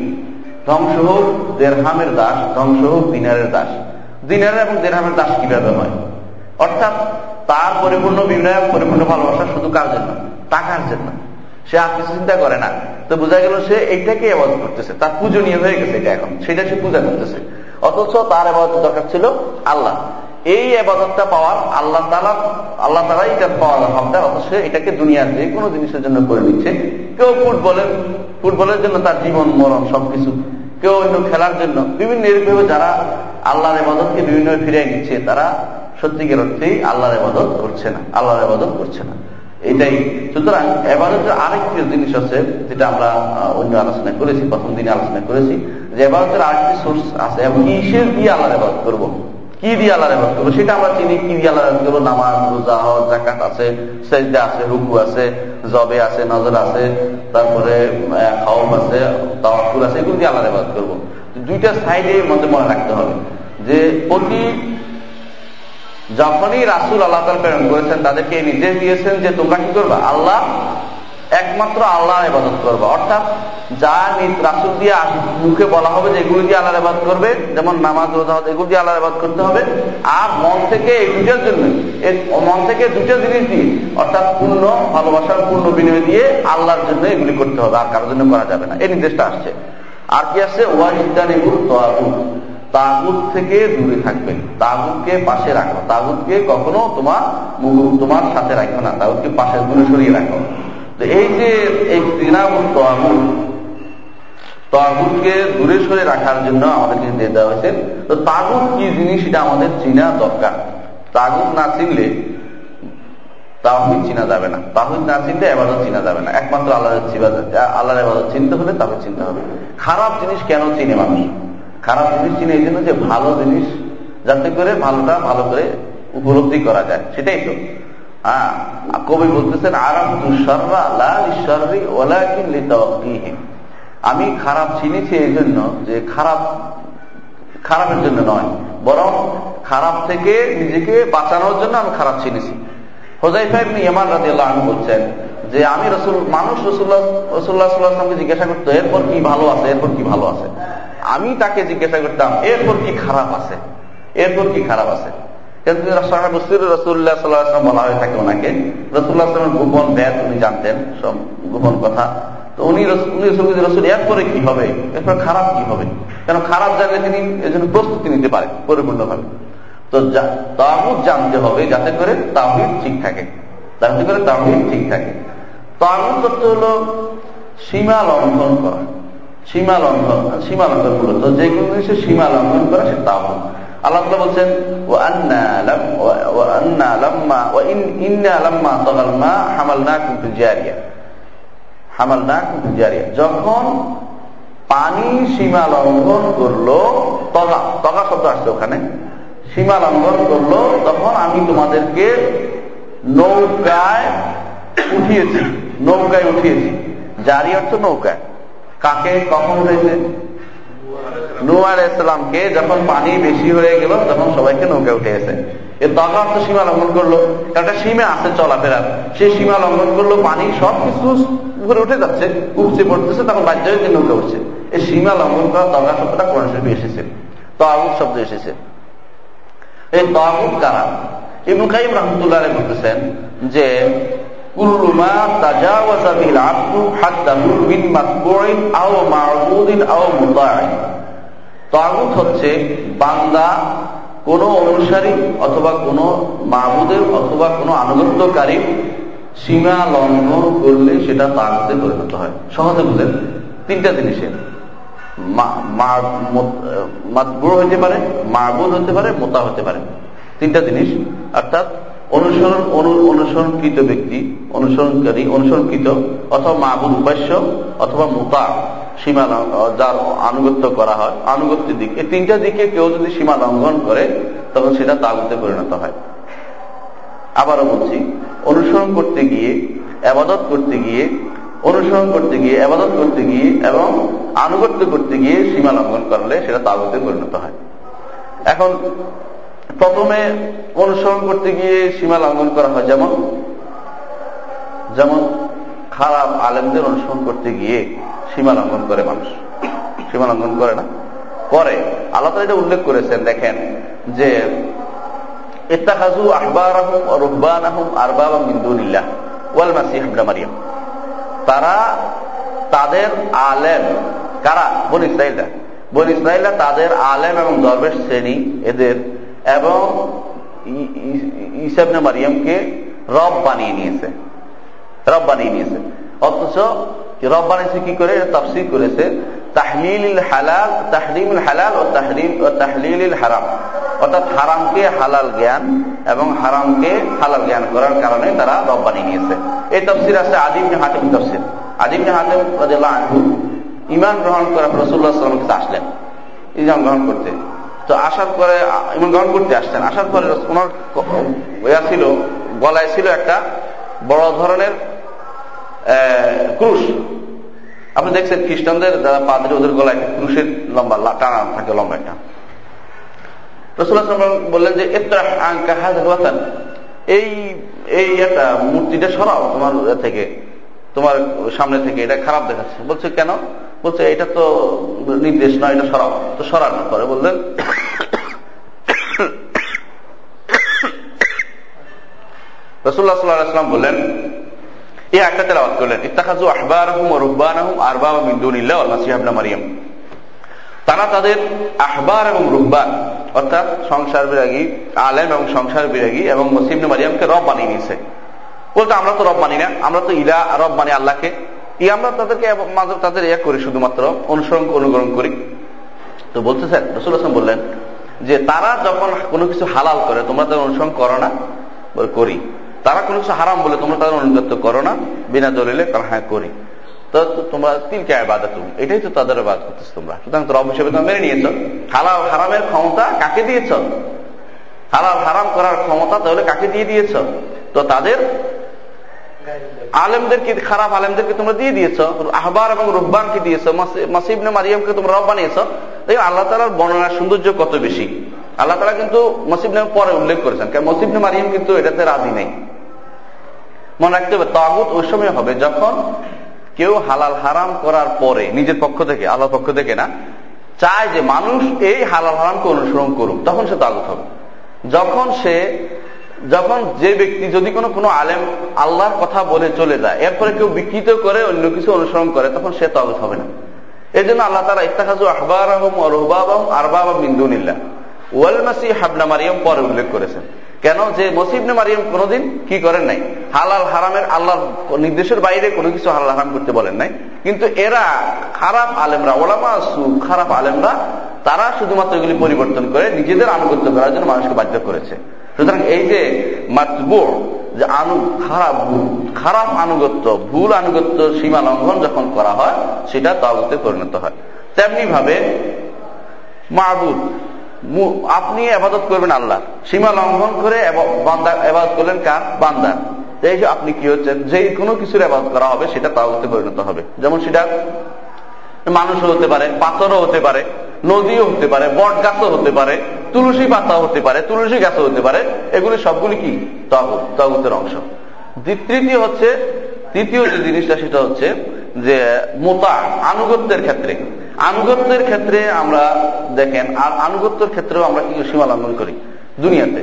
ধ্বংস হোক দেরহামের দাস ধ্বংস হোক দিনারের দাস। দিনারের এবং দেরহামের দাস কীভাবে হয়? অর্থাৎ তার পরিপূর্ণ বিনয়, পরিপূর্ণ ভালোবাসা শুধু কার জন্য টাকার জন্য। সে আর কিছু চিন্তা করে না। তো বোঝা গেল সে এইটাকে আবাদত করতেছে। তার পূজনীয় হয়ে গেছে এটা এখন। সেটা সে পূজা করতেছে। অথচ তার আবাদত দরকার ছিল আল্লাহ। এই আবাদতটা পাওয়ার আল্লাহ তালা আল্লাহ তালা এটা পাওয়ার হকটা অথচ এটাকে দুনিয়ার যে কোনো জিনিসের জন্য করে নিচ্ছে। কেউ ফুটবলের ফুটবলের জন্য তার জীবন, মরণ সবকিছু কেউ অন্য খেলার জন্য, বিভিন্ন এরকম যারা আল্লাহর এবাদতকে বিভিন্ন ফিরিয়ে নিচ্ছে, তারা সত্যিকার অর্থেই আল্লাহর এবাদত করছে না, আল্লাহর এবাদত করছে না। এটাই। সুতরাং এবাদতের আরেকটি জিনিস আছে, যেটা আমরা অন্য আলোচনা করেছি, প্রথম দিনে আলোচনা করেছি, যে এবাদতের আরেকটি সোর্স আছে, এবং কিসের দিয়ে আল্লাহর এবাদত করব? কি দিয়ে আল্লাহর আবাদত করব সেটা আমরা চিনি কি দিয়ে আল্লাহর করব নামাজ, রোজা, হজ জাকাত আছে, সেজদা আছে, রুকু আছে, জবে আছে, নজর আছে, তারপরে খাওয়াম আছে তাওয়াকুল আছে, এগুলো দিয়ে আল্লাহর আবাদত করব দুইটা সাইডে মধ্যে মনে রাখতে হবে যে প্রতি যখনই রাসুল আল্লাহ প্রেরণ করেছেন, তাদেরকে নির্দেশ দিয়েছেন যে তোমরা কি করবা? আল্লাহ একমাত্র আল্লাহ ইবাদত করবা। অর্থাৎ যা রাসুল দিয়ে মুখে বলা হবে যে এগুলো দিয়ে আল্লাহ ইবাদ করবে, যেমন নামাজ রোজা এগুলো দিয়ে আল্লাহ ইবাদ করতে হবে। আর মন থেকে এই দুটার জন্য মন থেকে দুটা জিনিস দিয়ে, অর্থাৎ পূর্ণ ভালোবাসার, পূর্ণ বিনয় দিয়ে আল্লাহর জন্য এগুলি করতে হবে, আর কারোর জন্য করা যাবে না। এই নির্দেশটা আসছে। আর কি আসছে? তোয়াবুল তাগুত। থেকে দূরে থাকবে। তাগুতকে পাশে রাখো। তাগুতকে কখনো তোমার তোমার সাথে রাখো না। তাগুতকে পাশে দূরে সরিয়ে রাখো। তো এই যে এই তৃণামূল তাগুত তাগুতকে দূরে সরে রাখার জন্য আমাদেরকে নির্দেশ দেওয়া হয়েছে। তো তাগুত কি জিনিস সেটা আমাদের চিনা দরকার। তাগুত না চিনলে তাহিদ চিনা যাবে না। তাহিদ না চিনলে এবাদত চিনা যাবে না। একমাত্র আল্লাহ আল্লাহর এবাদত চিনতে হলে তাকে চিনতে হবে। খারাপ জিনিস কেন চিনে মানুষ? খারাপ জিনিস চিনে এই জন্য যে ভালো জিনিস যাতে করে ভালোটা ভালো করে উপলব্ধি করা যায়, সেটাই তো। হ্যাঁ কবি বলতেছেন আরাম তুষাররা ওলাকিন লিতাওয়াকিহিম আমি খারাপ চিনেছি এই জন্য যে খারাপ, খারাপের জন্য নয়, বরং খারাপ থেকে নিজেকে বাঁচানোর জন্য আমি খারাপ চিনেছি। হোজাইফা ইবনে ইয়ামান রাদিয়াল্লাহু আনহু বলছেন যে, আমি রসুল, মানুষ রসুল্লাহ রসুল্লাহ সাল্লাহামকে জিজ্ঞাসা করতো, এরপর কি ভালো আছে, এরপর কি ভালো আছে? আমি তাকে জিজ্ঞাসা করতাম, এরপর কি খারাপ আছে? এরপর কি খারাপ আছে? গোপন উনি জানতেন, সব গোপন কথা। তো উনি উনি রসুল কি হবে? এরপর খারাপ কি হবে? কেন খারাপ তিনি প্রস্তুতি নিতে পারে তো তাহুদ জানতে হবে যাতে করে তাহিদ ঠিক থাকে। যাতে করে তাহিদ ঠিক থাকে। তাহুদ তত্ত্ব হলো সীমা লঙ্ঘন করা। সীমা লঙ্ঘন সীমা লঙ্ঘন মূলত যে কোনো জিনিসের সীমা লঙ্ঘন করা, সে তাগুত আল্লাহ বলছেন ও আন্না যখন পানি সীমা লঙ্ঘন করল, তগা তগা শব্দ আসছে ওখানে, সীমা লঙ্ঘন করল, তখন আমি তোমাদেরকে নৌকায় উঠিয়েছি নৌকায় উঠিয়েছি। জারি অর্থ নৌকায় কাকে, কখন উঠেছে? যখন পানি বেশি হয়ে গেল, তখন সবাইকে নৌকায় উঠে গেছে। এর তখন তো সীমা লঙ্ঘন করল। একটা আছে চলাফেরার। সেই সীমা লঙ্ঘন করল, পানি সব কিছু উঠে যাচ্ছে, উপচে পড়তেছে, তখন বাধ্য হয়ে নৌকা উঠছে। এই সীমা লঙ্ঘন করা তগা শব্দটা এসেছে। তাগুত শব্দ এসেছে। এই তাগুত কারা? ইবনুল কাইম রহমতুল্লাহ বলতেছেন যে তাগুত হচ্ছে বান্দা কোন অনুসারী অথবা কোন অথবা কোন আনুগত্যকারী সীমা লঙ্ঘন করলে সেটা তাগুতে পরিণত হয়। সহজে বুঝেন তিনটা জিনিসের। মাতবুর হতে পারে মাহবুদ হতে পারে, মোতা হতে পারে। তিনটা জিনিস। অর্থাৎ অনুসরণ অনুসরণকৃত ব্যক্তি, অনুসরণকারী, অনুসরণকৃত অথবা মাহবুদ উপাস্য অথবা মোতা, সীমা যার আনুগত্য করা হয় আনুগত্যের দিক। এই তিনটা দিকে কেউ যদি সীমা লঙ্ঘন করে, তখন সেটা তাগুতে পরিণত হয়। আবারও বলছি, অনুসরণ করতে গিয়ে, আবাদত করতে গিয়ে, অনুসরণ করতে গিয়ে, আবাদত করতে গিয়ে এবং আনুগত্য করতে গিয়ে সীমা লঙ্ঘন করলে সেটা তাগুতে পরিণত হয়। এখন প্রথমে অনুসরণ করতে গিয়ে সীমা লঙ্ঘন করা হয়। যেমন যেমন খারাপ আলেমদের অনুসরণ করতে গিয়ে সীমা লঙ্ঘন করে মানুষ। সীমা লঙ্ঘন করে না। করে আল্লাহ এটা উল্লেখ করেছেন, দেখেন যে ইত্তাহাজু আহবার আহম রুহবান আহম আরবাব মিন্দুল্লাহ ওয়াল মাসিহ মারিয়াম। তারা তাদের আলেম কারা? বন ইসরায়েলরা বন ইসরায়েলরা তাদের আলেম এবং দরবেশ শ্রেণি এদের এবং ইসাবনে মারিয়ামকে রব বানিয়ে নিয়েছে। রব বানিয়ে নিয়েছে। অথচ রব বানিয়েছে কি করে? তফসির করেছে তাহলিল হালাল তাহরিমুল হালাল ও তাহরিম ও তাহলিল হারাম। অর্থাৎ হারামকে হালাল জ্ঞান এবং হারামকে হালাল জ্ঞান করার কারণে তারা রব বানিয়ে নিয়েছে। এই তফসির আছে আদিমনে হাতিম তফসির। আদিমনে হাতিম ইমান গ্রহণ করা রসুল্লাহ সাল্লাম কাছে আসলেন। ইমান গ্রহণ করতে। তো আসার পরে ইমান গ্রহণ করতে আসছেন, আসার পরে ওনার ইয়া ছিল, গলায় ছিল একটা বড় ধরনের ক্রুশ। আপনি দেখছেন খ্রিস্টানদের যারা পাদ্রি ওদের গলায় ক্রুশের লম্বা টানা থাকে লম্বা একটা। রসুল্লাহ বললেন যে এই এই একটা মূর্তিটা সরাও তোমার থেকে, তোমার সামনে থেকে, এটা খারাপ দেখাচ্ছে। বলছে, কেন? বলছে, এটা তো নির্দেশ নয় এটা সরাও। তো সরানো করে বললেন রসুল্লাহ সাল্লাম বললেন, এই একটা তেলাওয়াত করলেন ইত্তাখাজু আহবার আহম ও রুহবান আহম আরবা মিন্দুনিল্লাহ মাসিহাবনা মারিয়াম। তারা তাদের আহবার এবং রুহবান অর্থাৎ সংসার বিরাগী, আলেম এবং সংসার বিরাগী এবং মুসিবনে মারিয়ামকে রব বানিয়ে নিয়েছে। বলতে, আমরা তো রব মানি না, আমরা তো ইলা রব মানি আল্লাহকে ই আমরা তাদেরকে মাঝে তাদের ইয়া করি শুধুমাত্র, অনুসরণ, অনুকরণ করি। তো বলতেছেন, রসুল হাসান বললেন যে তারা যখন কোনো কিছু হালাল করে, তোমরা তাদের অনুসরণ করো না করি। তারা কোনো কিছু হারাম বলে তোমরা তাদের অনুগত্য করো না, বিনা দলিলে কারণ হ্যাঁ করি। তো তোমরা তিনকে আবাদা তুমি এটাই তো তাদের বাদ করতেছ তোমরা। সুতরাং রব হিসেবে তোমরা মেনে নিয়েছ। হালাল হারামের ক্ষমতা কাকে দিয়েছ? হালাল হারাম করার ক্ষমতা তাহলে কাকে দিয়ে দিয়েছ? তো তাদের আলেমদেরকে, খারাপ আলেমদেরকে তোমরা দিয়ে দিয়েছ, আহবার এবং রুহবানকে দিয়েছ মাসিবনে মারিয়ামকে তোমরা রব বানিয়েছ। দেখুন আল্লাহ তালার বর্ণনার সৌন্দর্য কত বেশি। আল্লাহ তালা কিন্তু মসিবনে পরে উল্লেখ করেছেন, কারণ মসিবনে মারিয়াম কিন্তু এটাতে রাজি নেই। মনে রাখতে হবে, তাগুত ওই সময় হবে যখন কেউ হালাল হারাম করার পরে, নিজের পক্ষ থেকে, আল্লাহর পক্ষ থেকে না, চায় যে মানুষ এই হালাল হারামকে অনুসরণ করুক, তখন সে তাগুত হবে। যখন সে যখন যে ব্যক্তি যদি কোনো কোনো আলেম আল্লাহর কথা বলে চলে যায়, এরপরে কেউ বিকৃত করে অন্য কিছু অনুসরণ করে, তখন সে তাগুত হবে না। এই জন্য আল্লাহ তারা ইত্তাকাজু আহবার আহম রহবাব আরবাব মিন্দুনিল্লাহ ওয়াল মাসি হাবনা মারিয়াম পরে উল্লেখ করেছেন। কেন যে মসিবনে মারিয়াম কোনোদিন কি করেন নাই? হালাল হারামের আল্লাহ নির্দেশের বাইরে কোনো কিছু হালাল হারাম করতে বলেন নাই। কিন্তু এরা খারাপ আলেমরা, ওলামা সু খারাপ আলেমরা, তারা শুধুমাত্র এগুলি পরিবর্তন করে নিজেদের আনুগত্য করার জন্য মানুষকে বাধ্য করেছে। সুতরাং এই যে মাতবু, যে আনু খারাপ খারাপ আনুগত্য, ভুল আনুগত্য সীমা লঙ্ঘন যখন করা হয়, সেটা তাগুতে পরিণত হয়। তেমনি ভাবে মাহবুদ আপনি আবাদত করবেন আল্লাহ। সীমা লঙ্ঘন করে আবাদত করলেন কার? বান্দার এই যে আপনি কি হচ্ছেন? যে কোনো কিছুর আবাদত করা হবে, সেটা তাগুতে পরিণত হবে। যেমন সেটা মানুষও হতে পারে, পাথরও হতে পারে, নদীও হতে পারে বট গাছও হতে পারে, তুলসী পাতা হতে পারে, তুলসী গাছও হতে পারে। এগুলি সবগুলি কি? তগুত তগুতের অংশ। তৃতীয় হচ্ছে, তৃতীয় যে জিনিসটা, সেটা হচ্ছে যে মোতা আনুগত্যের ক্ষেত্রে আনুগত্যের ক্ষেত্রে আমরা দেখেন, আর আনুগত্যের ক্ষেত্রেও আমরা কি সীমা লঙ্ঘন করি দুনিয়াতে।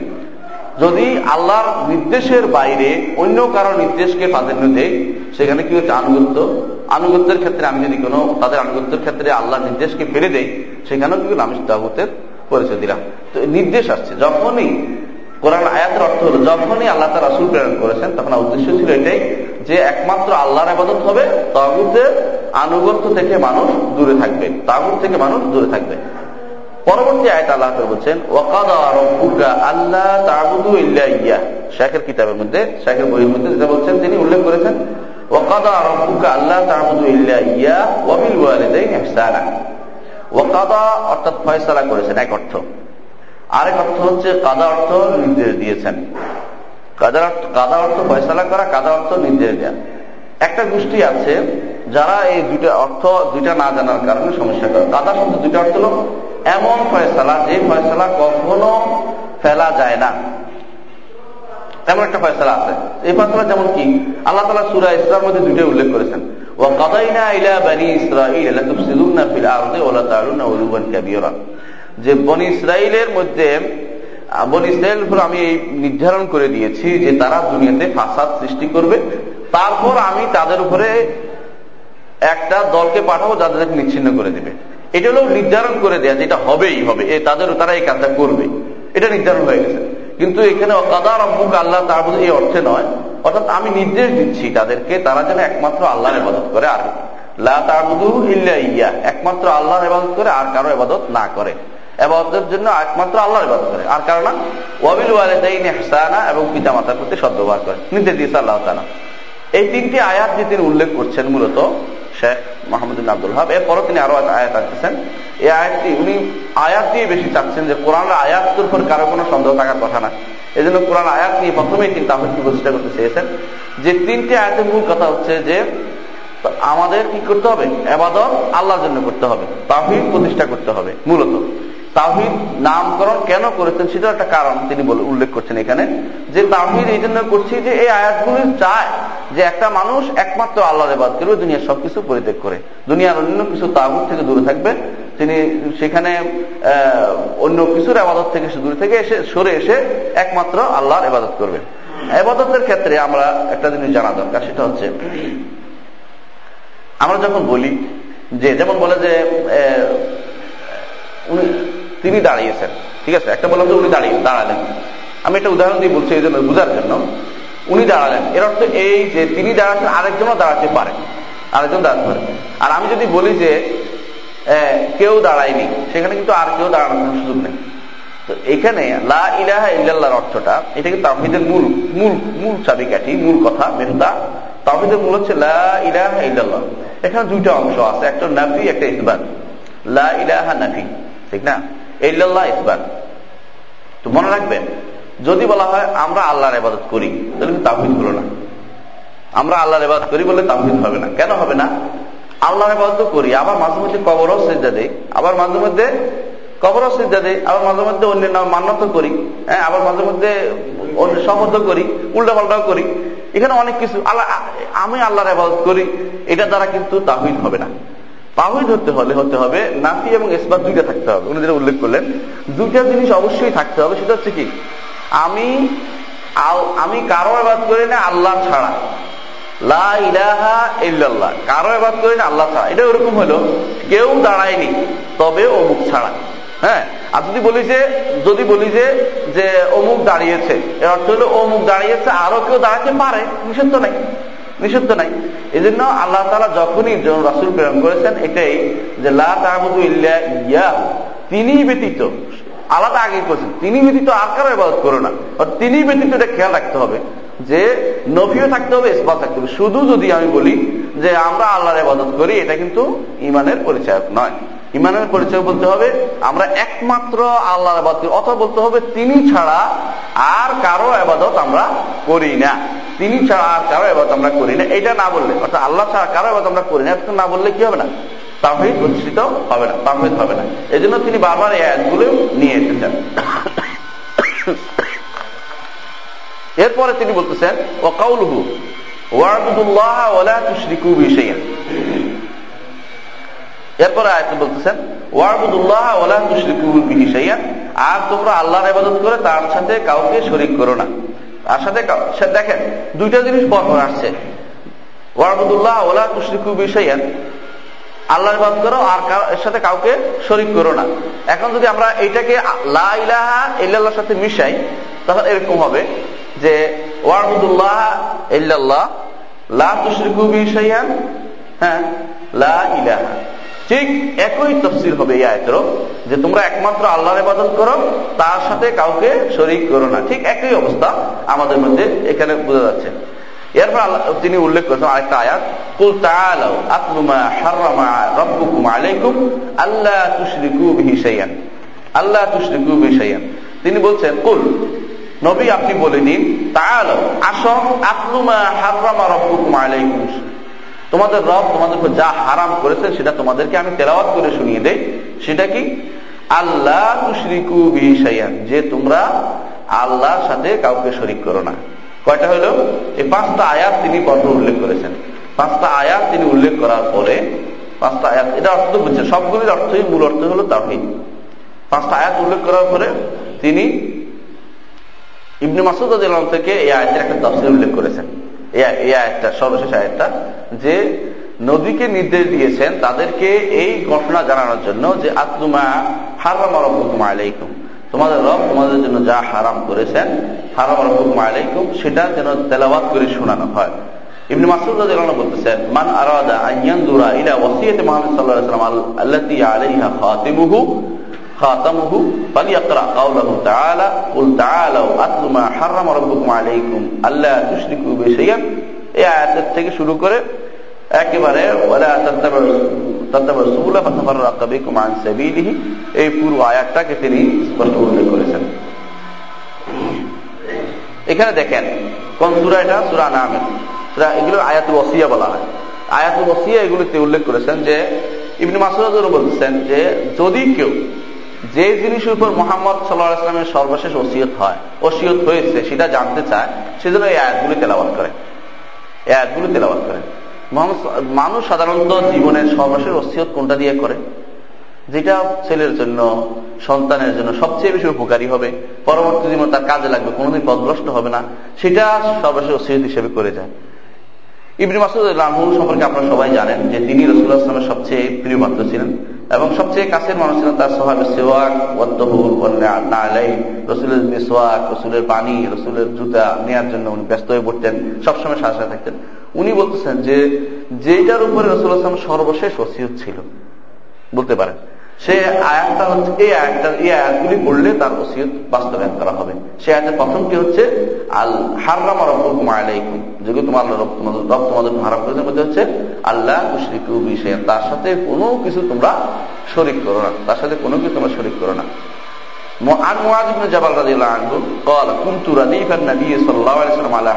যদি আল্লাহর নির্দেশের বাইরে অন্য কারও নির্দেশকে প্রাধান্য দেয় সেখানে কি হচ্ছে? আনুগত্য। আনুগত্যের ক্ষেত্রে আমি যদি কোনো, তাদের আনুগত্যের ক্ষেত্রে আল্লাহর নির্দেশকে ফেলে দেই, সেখানেও কিন্তু আমি তাগুতের পরিচয় দিলাম। তো নির্দেশ আসছে। যখনই কোরআন আয়াতের অর্থ হলো, যখনই আল্লাহ তার রাসুল প্রেরণ করেছেন, তখন উদ্দেশ্য ছিল এটাই যে একমাত্র আল্লাহর আবাদত হবে, তাগুতের আনুগত্য থেকে মানুষ দূরে থাকবে, তাগুত থেকে মানুষ দূরে থাকবে। পরবর্তী আয়ত আল্লাহ বলছেন আল্লাহ ইয়া শেখের কিতাবের মধ্যে শেখের বইয়ের মধ্যে যেটা বলছেন, তিনি উল্লেখ করেছেন, ওয়াকাদা রব্বুকা আল্লাহ তাবুদু ইল্লা ইয়া ওয়াবিল ওয়ালিদাইন ইহসানা। ওয়াকাদা অর্থাৎ ফয়সালা করেছেন, এক অর্থ। আরেক অর্থ হচ্ছে কাদা অর্থ নির্দেশ দিয়েছেন। কাদা অর্থ কাদা অর্থ ফয়সালা করা, কাদা অর্থ নির্দেশ দেয়া। একটা গোষ্ঠী আছে যারা এই দুইটা অর্থ দুইটা না জানার কারণে সমস্যা করে। কাদা শব্দ দুইটা অর্থ হলো এমন ফয়সালা, যে ফয়সালা কখনো ফেলা যায় না। এমন একটা ফয়সালা আছে। এই ফয়সালা যেমন কি, আল্লাহ তালা সুরা ইসলামের মধ্যে দুইটা উল্লেখ করেছেন। ইলা বানি ইসরাইল তুফসিদুন্না ফিল আরদি ওয়া তাআলুনা উলুবান কাবীরা। যে বনি ইসরাইলের মধ্যে বনি ইসরাইল আমি এই নির্ধারণ করে দিয়েছি যে তারা দুনিয়াতে ফাসাদ সৃষ্টি করবে। তারপর আমি তাদের উপরে একটা দলকে পাঠাবো যাদেরকে নিচ্ছিন্ন করে দেবে। এটা হলো নির্ধারণ করে দেয়া যেটা হবেই, হবে। তাদের, তারা এই কাজটা করবে। এটা নির্ধারণ হয়ে গেছে। কিন্তু এখানে অকাদা রব্বুক আল্লাহ তার মধ্যে এই অর্থে নয়। অর্থাৎ আমি নির্দেশ দিচ্ছি তাদেরকে, তারা যেন একমাত্র আল্লাহর ইবাদত করে, আর লা তাবুদু ইল্লা ইয়া। একমাত্র আল্লাহর ইবাদত করে, আর কারও ইবাদত না করে। এবাদতের জন্য একমাত্র আল্লাহর ইবাদত করে। আর কারণ ওয়াবিল ওয়ালিদাইন ইহসানা এবং পিতা মাতার প্রতি সদ্ব্যবহার করে। নির্দেশ দিয়েছে আল্লাহ তাআলা। এই তিনটি আয়াত যে তিনি উল্লেখ করছেন মূলত, শেখ মাহমুদুল আব্দুল হাব এরপরও তিনি আরও আয়াত আসতেছেন এই আয়াতটি উনি আয়াত দিয়ে বেশি চাচ্ছেন যে কোরআন আয়াতের উপর কারও কোনো সন্দেহ থাকার কথা না। এই জন্য কোরআন আয়াত নিয়ে প্রথমেই কিন্তু আপনি প্রতিষ্ঠা করতে চেয়েছেন। যে তিনটি আয়াতের মূল কথা হচ্ছে যে, আমাদের কি করতে হবে? এবাদত আল্লাহর জন্য করতে হবে। তাহিদ প্রতিষ্ঠা করতে হবে, মূলত। তাহিদ নামকরণ কেন করেছেন সেটা একটা কারণ তিনি বলে উল্লেখ করছেন এখানে। যে তাহিদ এই জন্য করছি যে এই আয়াতগুলি চায় যে একটা মানুষ একমাত্র আল্লাহর এবাদ করবে দুনিয়ার সবকিছু পরিত্যাগ করে। দুনিয়ার অন্য কিছু তাহুদ থেকে দূরে থাকবে। তিনি সেখানে অন্য কিছুর আবাদত থেকে দূরে থেকে এসে, সরে এসে একমাত্র আল্লাহর এবাদত করবে। এবাদতের ক্ষেত্রে আমরা একটা জিনিস জানা দরকার, সেটা হচ্ছে আমরা যখন বলি যে, যেমন বলে যে তিনি দাঁড়িয়েছেন। ঠিক আছে? একটা বললাম যে উনি দাঁড়িয়ে, দাঁড়ালেন। আমি একটা উদাহরণ দিয়ে বলছি এই জন্য বোঝার জন্য। উনি দাঁড়ালেন। এর অর্থ এই যে তিনি দাঁড়াচ্ছেন, আরেকজনও দাঁড়াতে পারে। আরেকজন দাঁড়াতে পারে। আর আমি যদি বলি যে কেউ দাঁড়ায়নি, সেখানে কিন্তু আর কেউ দাঁড়ানোর সুযোগ নেই। তো এখানে লা ইলাহা ইল্লাল্লাহর অর্থটা, এটা কিন্তু তাহিদের মূল মূল মূল চাবিকাঠি, মূল কথা মেহতা তাহিদের মূল হচ্ছে লা ইলাহা ইল্লাল্লাহ। এখানে দুইটা অংশ আছে, একটা নাফি, একটা ইসবান লা ইলাহা নাফি, ঠিক না? ইল্লাল্লাহ ইসবান তো মনে রাখবেন, যদি বলা হয় আমরা আল্লাহর ইবাদত করি, তাহলে তাহিদ হলো না। আমরা আল্লাহর ইবাদত করি বলে তাহিদ হবে না। কেন হবে না? আল্লাহর ইবাদত করি, আবার মাঝে মধ্যে কবরও সেজা দেই, আবার মাঝে মধ্যে কবরও সেজা দেই, আবার মাঝে মধ্যে অন্যের নাম মান্যত করি হ্যাঁ আবার মাঝে মধ্যে সমর্থ করি উল্টা পাল্টাও করি। এখানে অনেক কিছু, আল্লাহ, আমি আল্লাহর ইবাদত করি, এটা দ্বারা কিন্তু তাহিদ হবে না। তাহিদ হতে হলে হতে হবে নাফি এবং ইসবাত দুইটা থাকতে হবে। উনি যেটা উল্লেখ করলেন, দুইটা জিনিস অবশ্যই থাকতে হবে, সেটা হচ্ছে কি? আমি আমি কারও এবাদ করি না আল্লাহ ছাড়া। লা ইলাহা ইল্লাল্লাহ। কারও এবাদ করি না আল্লাহ ছাড়া। এটা ওরকম হলো, কেউ দাঁড়ায়নি, তবে অমুক ছাড়া। হ্যাঁ? আর যদি বলি যে, যদি বলি যে যে অমুক দাঁড়িয়েছে, এর অর্থ হলো অমুক দাঁড়িয়েছে, আরও কেউ দাঁড়াতে পারে নিষিদ্ধ নাই। নিষিদ্ধ নাই। এই জন্য আল্লাহ তালা যখনই রাসুল প্রেরণ করেছেন, এটাই যে লাবুদু ইল্লা ইয়া তিনি ব্যতীত, আলাদা আগে করেছেন। তিনি ব্যতীত আর কারও ইবাদত করো না। তিনি ব্যতীত এটা খেয়াল রাখতে হবে যে, নবীও থাকতে হবে, ইসবাত থাকতে হবে। শুধু যদি আমি বলি যে, আমরা আল্লাহর ইবাদত করি, এটা কিন্তু ইমানের পরিচয় নয়। ইমানের পরিচয় বলতে হবে, আমরা একমাত্র আল্লাহর আবাদ অথবা বলতে হবে, তিনি ছাড়া আর কারও আবাদত আমরা করি না। তিনি ছাড়া আর কারও আবাদত আমরা করি না। এটা না বললে, অর্থাৎ আল্লাহ ছাড়া কারও আবাদত আমরা করি না না বললে কি হবে না? তাহিদ প্রতিষ্ঠিত হবে না তাহিদ হবে না। এই জন্য তিনি বারবার এই আয়াতগুলো নিয়ে এসেছেন। এরপরে তিনি বলতেছেন ও কাউলহু ওয়ারবুদুল্লাহ ওলা তুশরিকু বিশাইয়া এরপরে আয়তে বলতেছেন ওয়ারবুদুল্লাহ ওলা তুশরিকু বিহি শাইয়া আর তোমরা আল্লাহর ইবাদত করে তার সাথে কাউকে শরিক করো না। তার সাথে দেখেন, দুইটা জিনিস পর পর আসছে। ওয়ারবুদুল্লাহ ওলা তুশরিকু বিশাইয়া আল্লাহর ইবাদত করো আর এর সাথে কাউকে শরিক করো না। এখন যদি আমরা এইটাকে লা ইলাহা ইল্লাল্লাহর সাথে মিশাই, তাহলে এরকম হবে যে ওয়ারবুদুল্লাহ ইল্লাল্লাহ লা তুশরিকু বিশাইয়ান হ্যাঁ লা ইলাহা। ঠিক একই তফসিল হবে এই আয়তেরও যে তোমরা একমাত্র আল্লাহর ইবাদত করো, তার সাথে কাউকে শরিক করো না। ঠিক একই অবস্থা আমাদের মধ্যে এখানে বোঝা যাচ্ছে। এরপর তিনি উল্লেখ করেছেন আরেকটা আয়াত, কুল তাআলাউ আতলু মা হাররামা রাব্বুকুম আলাইকুম আল্লা তুশরিকু বিহি আল্লাহ তুশরিকু বিহি তিনি বলছেন, কুল, নবী আপনি বলে নিন, তাআলাউ, আসো, আতলু মা হাররামা রাব্বুকুম আলাইকুম। তোমাদের রব তোমাদের উপর যা হারাম করেছে সেটা তোমাদেরকে আমি তেলাওয়াত করে শুনিয়ে দেই। সেটা কি? আল্লাহ যে তোমরা আল্লাহর সাথে কাউকে শরিক করো না। কয়টা হলো? এই পাঁচটা আয়াত তিনি পর্ব উল্লেখ করেছেন। পাঁচটা আয়াত তিনি উল্লেখ করার পরে পাঁচটা আয়াত, এটা অর্থ বুঝছেন সবগুলির অর্থই মূল অর্থ হলো তাহিদ পাঁচটা আয়াত উল্লেখ করার পরে তিনি ইবনে মাসুদ থেকে এই আয়াতের একটা তফসিল উল্লেখ করেছেন। আয়াতটা সর্বশেষ আয়াতটা, যে নদীকে নির্দেশ দিয়েছেন তাদেরকে এই ঘটনা জানানোর জন্য যে আত্মা হারাম রব্বুকুম আলাইকুম। তোমাদের রব তোমাদের জন্য যা হারাম করেছেন, হারাম রব্বুকুম আলাইকুম, সেটা যেন তেলাওয়াত করে শোনানো হয়। ইবনে মাসুদ বলতেছেন, মান আরাদা আন ইয়ানজুরা ইলা ওয়াসিয়াতি মুহাম্মদ সাল্লাল্লাহু আলাইহি ওয়াসাল্লাম আলাইহা খাতিমুহু এই আয়াতের থেকে শুরু করে একেবারে ওয়ালা সুবুলা বিকুম আন সাবিলিহি, এই পুরো আয়াতটাকে তিনি স্পষ্ট উল্লেখ করেছেন। এখানে দেখেন, কোন সূরা এটা? সূরা নাম সূরা এগুলো আয়াত ওয়াসিয়া বলা হয়। আয়াত ওয়াসিয়া এগুলোতে উল্লেখ করেছেন যে, ইবনে মাসউদ বলছেন যে, যদি কেউ যে জিনিসের উপর মোহাম্মদ সাল্লাহ ইসলামের সর্বশেষ ওসিয়ত হয়, ওসিয়ত হয়েছে, সেটা জানতে চায়, সেজন্য এই আয়াতগুলি তেলাবাদ করে। এই আয়াতগুলি তেলাবাদ করে। মানুষ সাধারণত জীবনের সর্বশেষ ওসিয়ত কোনটা দিয়ে করে? যেটা ছেলের জন্য, সন্তানের জন্য সবচেয়ে বেশি উপকারী হবে, পরবর্তী জীবনে তার কাজে লাগবে, কোনোদিন পদভ্রষ্ট হবে না, সেটা সর্বশেষ ওসিয়ত হিসেবে করে যায়। ইবনি মাসুদ রাহুল সম্পর্কে আপনারা সবাই জানেন যে তিনি রসুল্লাহ আসলামের সবচেয়ে প্রিয় পাত্র ছিলেন। এবং সবচেয়ে কাছের মানুষ ছিলেন তার সোহাবের সেওয়াক, ওয়াদ্দহুর নালাই রসুলের মিসওয়াক রসুলের পানি রসুলের জুতা নেওয়ার জন্য উনি ব্যস্ত হয়ে পড়তেন, সবসময় সাহসা থাকতেন। উনি বলতেছেন যে যেটার উপরে রসুল আসলাম সর্বশেষ ওসিয়ত ছিল, বলতে পারেন সে আয়াতটা হচ্ছে এই আয়াতটা এই আয়াতগুলি পড়লে তার ওসিয়ত বাস্তবায়ন করা হবে সে আয়াতের প্রথমটি হচ্ছে আল হারাম রব্বুকুম আলাইকুম যেগুলো তোমার রব তোমাদের রব তোমাদের হারাম করেছে মধ্যে হচ্ছে আল্লাহ তুশরিকু বিষয় তার সাথে কোনো কিছু তোমরা শরিক করো না তার সাথে কোনো কিছু তোমরা শরিক করো না عن معاذ بن جبل رضي الله عنه قال كنت رديف النبي صلى الله عليه وسلم على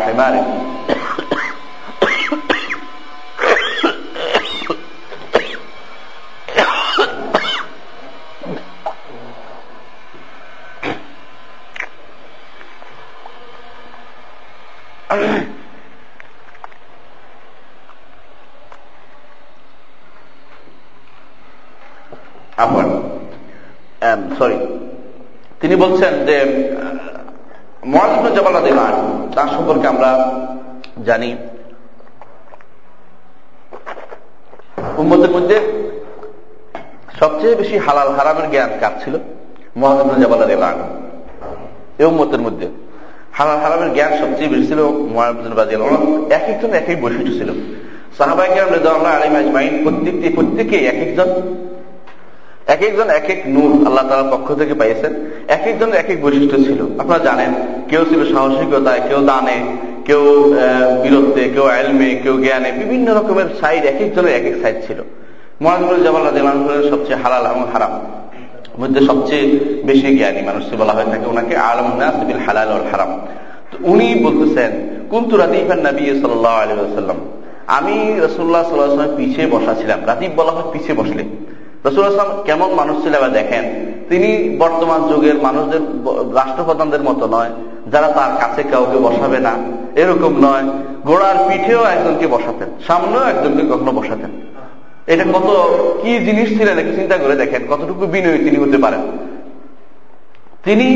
আপন সরি তিনি বলছেন যে মহাজুল জবালা দেবান তার সম্পর্কে আমরা জানি। উম্মতের মধ্যে সবচেয়ে বেশি হালাল হারামের জ্ঞান কার ছিল? মহাজুল জবালা দেবান এ উম্মতের মধ্যে। হালাল হারামের জ্ঞান সবচেয়ে বেশি ছিল মহাজুল এক একজন এক এক বৈশিষ্ট্য ছিল। সাহাবাহিক আমরা আলিম আজমাইন প্রত্যেকটি প্রত্যেকে এক একজন এক একজন এক এক নূর আল্লাহ তালার পক্ষ থেকে পাইয়েছেন। এক একজন এক এক বৈশিষ্ট্য ছিল। আপনারা জানেন, কেউ ছিল সাহসিকতায়, কেউ দানে, কেউ বীরত্বে, কেউ আলমে, কেউ জ্ঞানে, বিভিন্ন রকমের সাইড এক একজনের এক এক সাইড ছিল। মহাজুল জামাল সবচেয়ে হালাল এবং হারাম। মধ্যে সবচেয়ে বেশি জ্ঞানী মানুষ বলা হয়ে থাকে ওনাকে আলম নাসবিল হালাল হারাম। তো উনি বলতেছেন, কুন্তু রাদিফান নবী সাল্লাহ আলী সাল্লাম আমি রসুল্লাহ সাল্লাহ পিছিয়ে বসা ছিলাম। রাতিব বলা হয় পিছিয়ে বসলে। রসুল আসলাম কেমন মানুষ ছিল এবার দেখেন। তিনি বর্তমান যুগের মানুষদের রাষ্ট্রপ্রধানদের মতো নয়, যারা তার কাছে কাউকে বসাবে না। এরকম নয়। ঘোড়ার পিঠেও একজনকে বসাতেন, সামনেও একজনকে কখনো বসাতেন। এটা কত কি জিনিস ছিলেন একটু চিন্তা করে দেখেন কতটুকু বিনয়ী তিনি হতে পারেন তিনি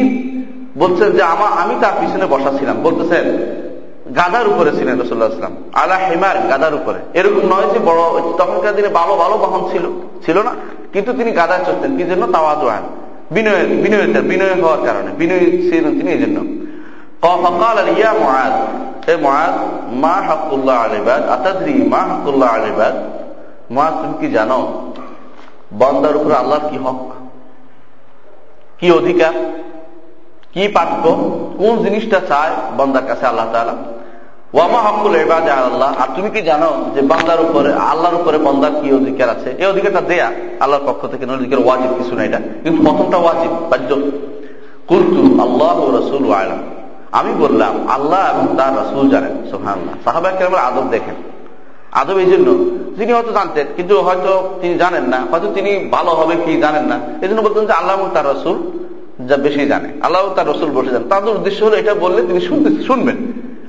বলছেন যে আমা আমি তার পিছনে বসা ছিলাম বলতেছেন গাদার উপরে ছিলেন রসুল্লাহ ইসলাম আলা হেমার গাদার উপরে এরকম নয় যে বড় তখনকার দিনে ভালো ভালো বাহন ছিল ছিল না কিন্তু তিনি গাদায় চলতেন কি জন্য তাওয়াজ বিনয় বিনয় বিনয় হওয়ার কারণে বিনয় ছিলেন তিনি এই জন্য فقال يا معاذ اے معاذ ما حق الله على العباد اتدري ما حق الله على العباد মা তুমি কি জানো? বন্দার উপর আল্লাহর কি হক? কি অধিকার? কি পাঠ্য? কোন জিনিসটা চায় বন্দার কাছে আল্লাহ তালা ওয়ামা হকুল এবাজা আল্লাহ। আর তুমি কি জানো যে বান্দার উপরে, আল্লাহর উপরে বন্দার কি অধিকার আছে? এই অধিকারটা দেয়া আল্লাহর পক্ষ থেকে অধিকার ওয়াজিব কিছু না এটা। কিন্তু প্রথমটা ওয়াজিব বাদ্য কুলতু আল্লাহ ও রসুল আলাম। আমি বললাম, আল্লাহ এবং তার রসুল জানেন সোহান সাহাবাহ আদব দেখেন। আদব এই জন্য। তিনি হয়তো জানতেন, কিন্তু হয়তো তিনি জানেন না। হয়তো তিনি ভালো হবে কি জানেন না। এই জন্য বলতেন যে আল্লাহ তার রসুল যা বেশি জানে। আল্লাহ তার রসুল বসে যান তাদের উদ্দেশ্য হলো এটা বললে তিনি শুনতে শুনবেন।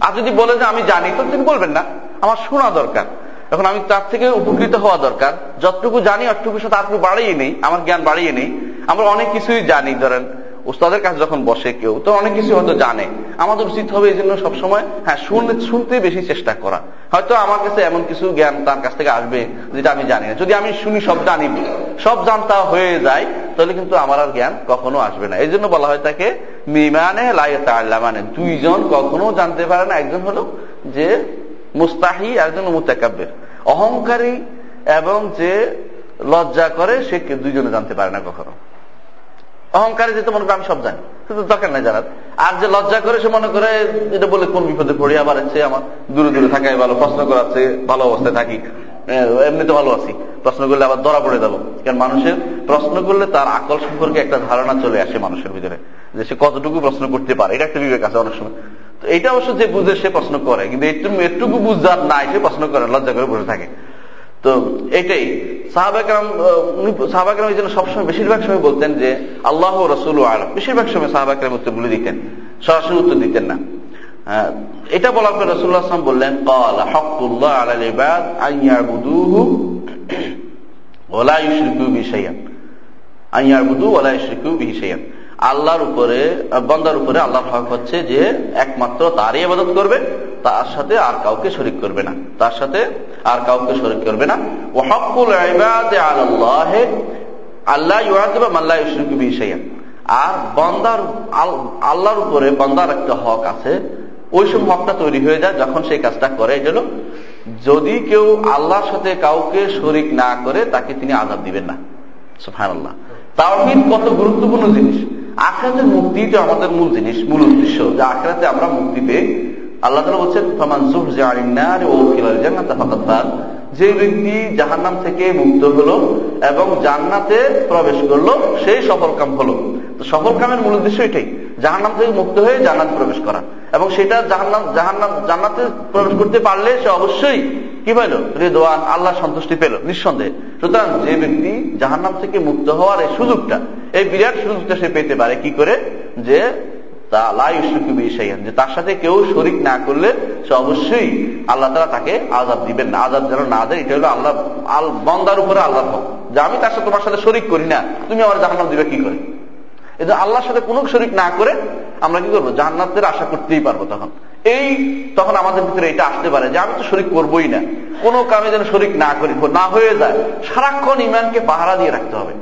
আর যদি বলে যে আমি জানি, তো তিনি বলবেন না। আমার শোনা দরকার। এখন আমি তার থেকে উপকৃত হওয়া দরকার। যতটুকু জানি, অতটুকুর সাথে আরটুকু বাড়িয়ে নেই। আমার জ্ঞান বাড়িয়ে নেই। আমরা অনেক কিছুই জানি, ধরেন। উস্তাদের কাছে যখন বসে কেউ, তো অনেক কিছু হয়তো জানে। আমাদের উচিত হবে এই জন্য সবসময় হ্যাঁ শুনতে শুনতে বেশি চেষ্টা করা। হয়তো আমার কাছে এমন কিছু জ্ঞান তার কাছ থেকে আসবে যেটা আমি জানি না। যদি আমি শুনি, সব জানি। সব জানতা হয়ে যায়, তাহলে কিন্তু আমার আর জ্ঞান কখনো আসবে না। এই জন্য বলা হয় তাকে মিমানে লাইতা আল্লাহ মানে দুইজন কখনো জানতে পারে না। একজন হলো যে মুস্তাহি একজন মুতাকাব্যের অহংকারী এবং যে লজ্জা করে, সে দুইজনে জানতে পারে না কখনো। অহংকারে যেতে মনে করে আমি সব জানি, কিন্তু দরকার নাই জানার। আর যে লজ্জা করে সে মনে করে, এটা বলে কোন বিপদে পড়ি? আবার হচ্ছে আমার দূরে দূরে থাকাই ভালো, প্রশ্ন করাচ্ছে, ভালো অবস্থায় থাকি। এমনিতে ভালো আছি। প্রশ্ন করলে আবার ধরা পড়ে যাব। কারণ মানুষের প্রশ্ন করলে তার আকল সম্পর্কে একটা ধারণা চলে আসে মানুষের ভিতরে, যে সে কতটুকু প্রশ্ন করতে পারে। এটা একটা বিবেক আছে অনেক সময়। তো এটা অবশ্য যে বুঝে সে প্রশ্ন করে, কিন্তু একটু এটুকু বুঝার নাই, সে প্রশ্ন করে লজ্জা করে বসে থাকে। তো এটাই। সাহাবাকরাম সাহাবাকরাম এই জন্য সবসময়, বেশিরভাগ সময় বলতেন যে, আল্লাহ রসুল আলম। বেশিরভাগ সময় সাহাবাকরাম উত্তরগুলো দিতেন, সরাসরি উত্তর দিতেন না। এটা বলার পর রসুল্লাহ আসলাম বললেন কল হকুল্লাহ আলাল ইবাদ আইয়াবুদুহু ওলা ইউশরিকু বিশাইয়ান আইয়াবুদু ওলা ইউশরিকু বিশাইয়ান আল্লাহর উপরে, বন্দার উপরে আল্লাহর হক হচ্ছে যে একমাত্র তারই আবাদত করবে, তার সাথে আর কাউকে শরিক করবে না। তার সাথে আর কাউকে শরিক করবে না। আল্লাহ আল্লাহ আর বন্দার আল্লাহর উপরে বন্দার একটা হক আছে, ওই সব হকটা তৈরি হয়ে যায় যখন সেই কাজটা করে। এই যদি কেউ আল্লাহর সাথে কাউকে শরিক না করে, তাকে তিনি আজাদ দিবেন না। সুফান আল্লাহ তাওহিদ কত গুরুত্বপূর্ণ জিনিস? আখড়াতের মুক্তিটা আমাদের মূল জিনিস, মূল উদ্দেশ্য। যে আখড়াতে আমরা মুক্তিতে আল্লাহ তালা বলছেন, ফমান জুহ জানিনার ও খিলাল জান্নাত ফাকাত যে ব্যক্তি জাহান্নাম থেকে মুক্ত হলো এবং জান্নাতে প্রবেশ করল, সেই সফল কাম হলো। সফল কামের মূল উদ্দেশ্য এটাই, জাহান্নাম থেকে মুক্ত হয়ে জান্নাত প্রবেশ করা। এবং সেটা জাহান্নাম জাহান্নাম, জান্নাতে প্রবেশ করতে পারলে সে অবশ্যই কি পাইল? রেদোয়ান আল্লাহ সন্তুষ্টি পেল, নিঃসন্দেহে। সুতরাং যে ব্যক্তি জাহান্নাম থেকে মুক্ত হওয়ার এই সুযোগটা, এই বিরাট সুযোগটা সে পেতে পারে কি করে? যে তা যে তার সাথে কেউ শরিক না করলে সে অবশ্যই আল্লাহ তারা তাকে আজাদ দিবেন না। আজাদ যেন না দেয়, এটা হলো আল্লাহ, আল বন্দার উপরে আল্লাহ হক। যে আমি তার সাথে তোমার সাথে শরিক করি না, তুমি আমার জাহান্নাম দিবে কি করে? এই আল্লাহর সাথে কোনো শরিক না করে, আমরা কি করব? জান্নাতের আশা করতেই পারব তখন। এই তখন আমাদের ভিতরে এটা আসতে পারে যে আমি তো শরিক করবোই না। কোনো কামে যেন শরিক না করি, না হয়ে যায়। সারাক্ষণ ইমানকে পাহারা দিয়ে রাখতে হবে।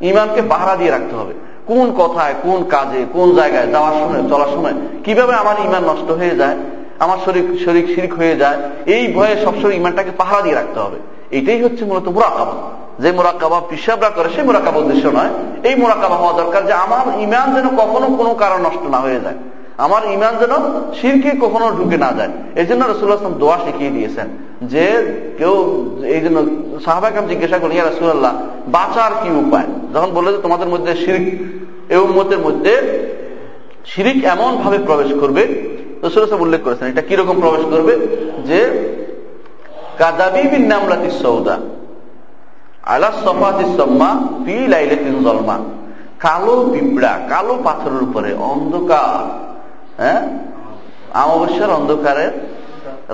ইমানকে পাহারা দিয়ে রাখতে হবে। কোন কথায়, কোন কাজে, কোন জায়গায় যাওয়ার সময়, চলার সময় কীভাবে আমার ইমান নষ্ট হয়ে যায়, আমার শরীর শরীর শিরিক হয়ে যায়, এই ভয়ে সবসময় ইমানটাকে পাহারা দিয়ে রাখতে হবে। এটাই হচ্ছে মূলত মোরাকাবা। যে মোরাকাবা পিসাবরা করে সেই মোরাকাবা উদ্দেশ্য নয়। এই মোরাকাবা হওয়া দরকার যে আমার ইমান যেন কখনো কোনো কারণ নষ্ট না হয়ে যায়। আমার ইমান যেন শিরকে কখনো ঢুকে না যায়। এই জন্য রসুল্লাহ আসলাম দোয়া শিখিয়ে দিয়েছেন যে কেউ এই জন্য সাহাবাকাম জিজ্ঞাসা করি রসুল্লাহ বাঁচার কি উপায়? যখন বলল যে, তোমাদের মধ্যে শিরিক এই উম্মতের মধ্যে শিরিক এমন ভাবে প্রবেশ করবে। রসুল্লাহ উল্লেখ করেছেন, এটা কীরকম প্রবেশ করবে? যে কাদাবিবিন নামলাতি সৌদা, আলা সফাতি সম্মা ফি লাইলাতিন জলমা কালো পিঁপড়া, কালো পাথরের উপরে অন্ধকার। হ্যাঁ? অমাবস্যার অন্ধকারের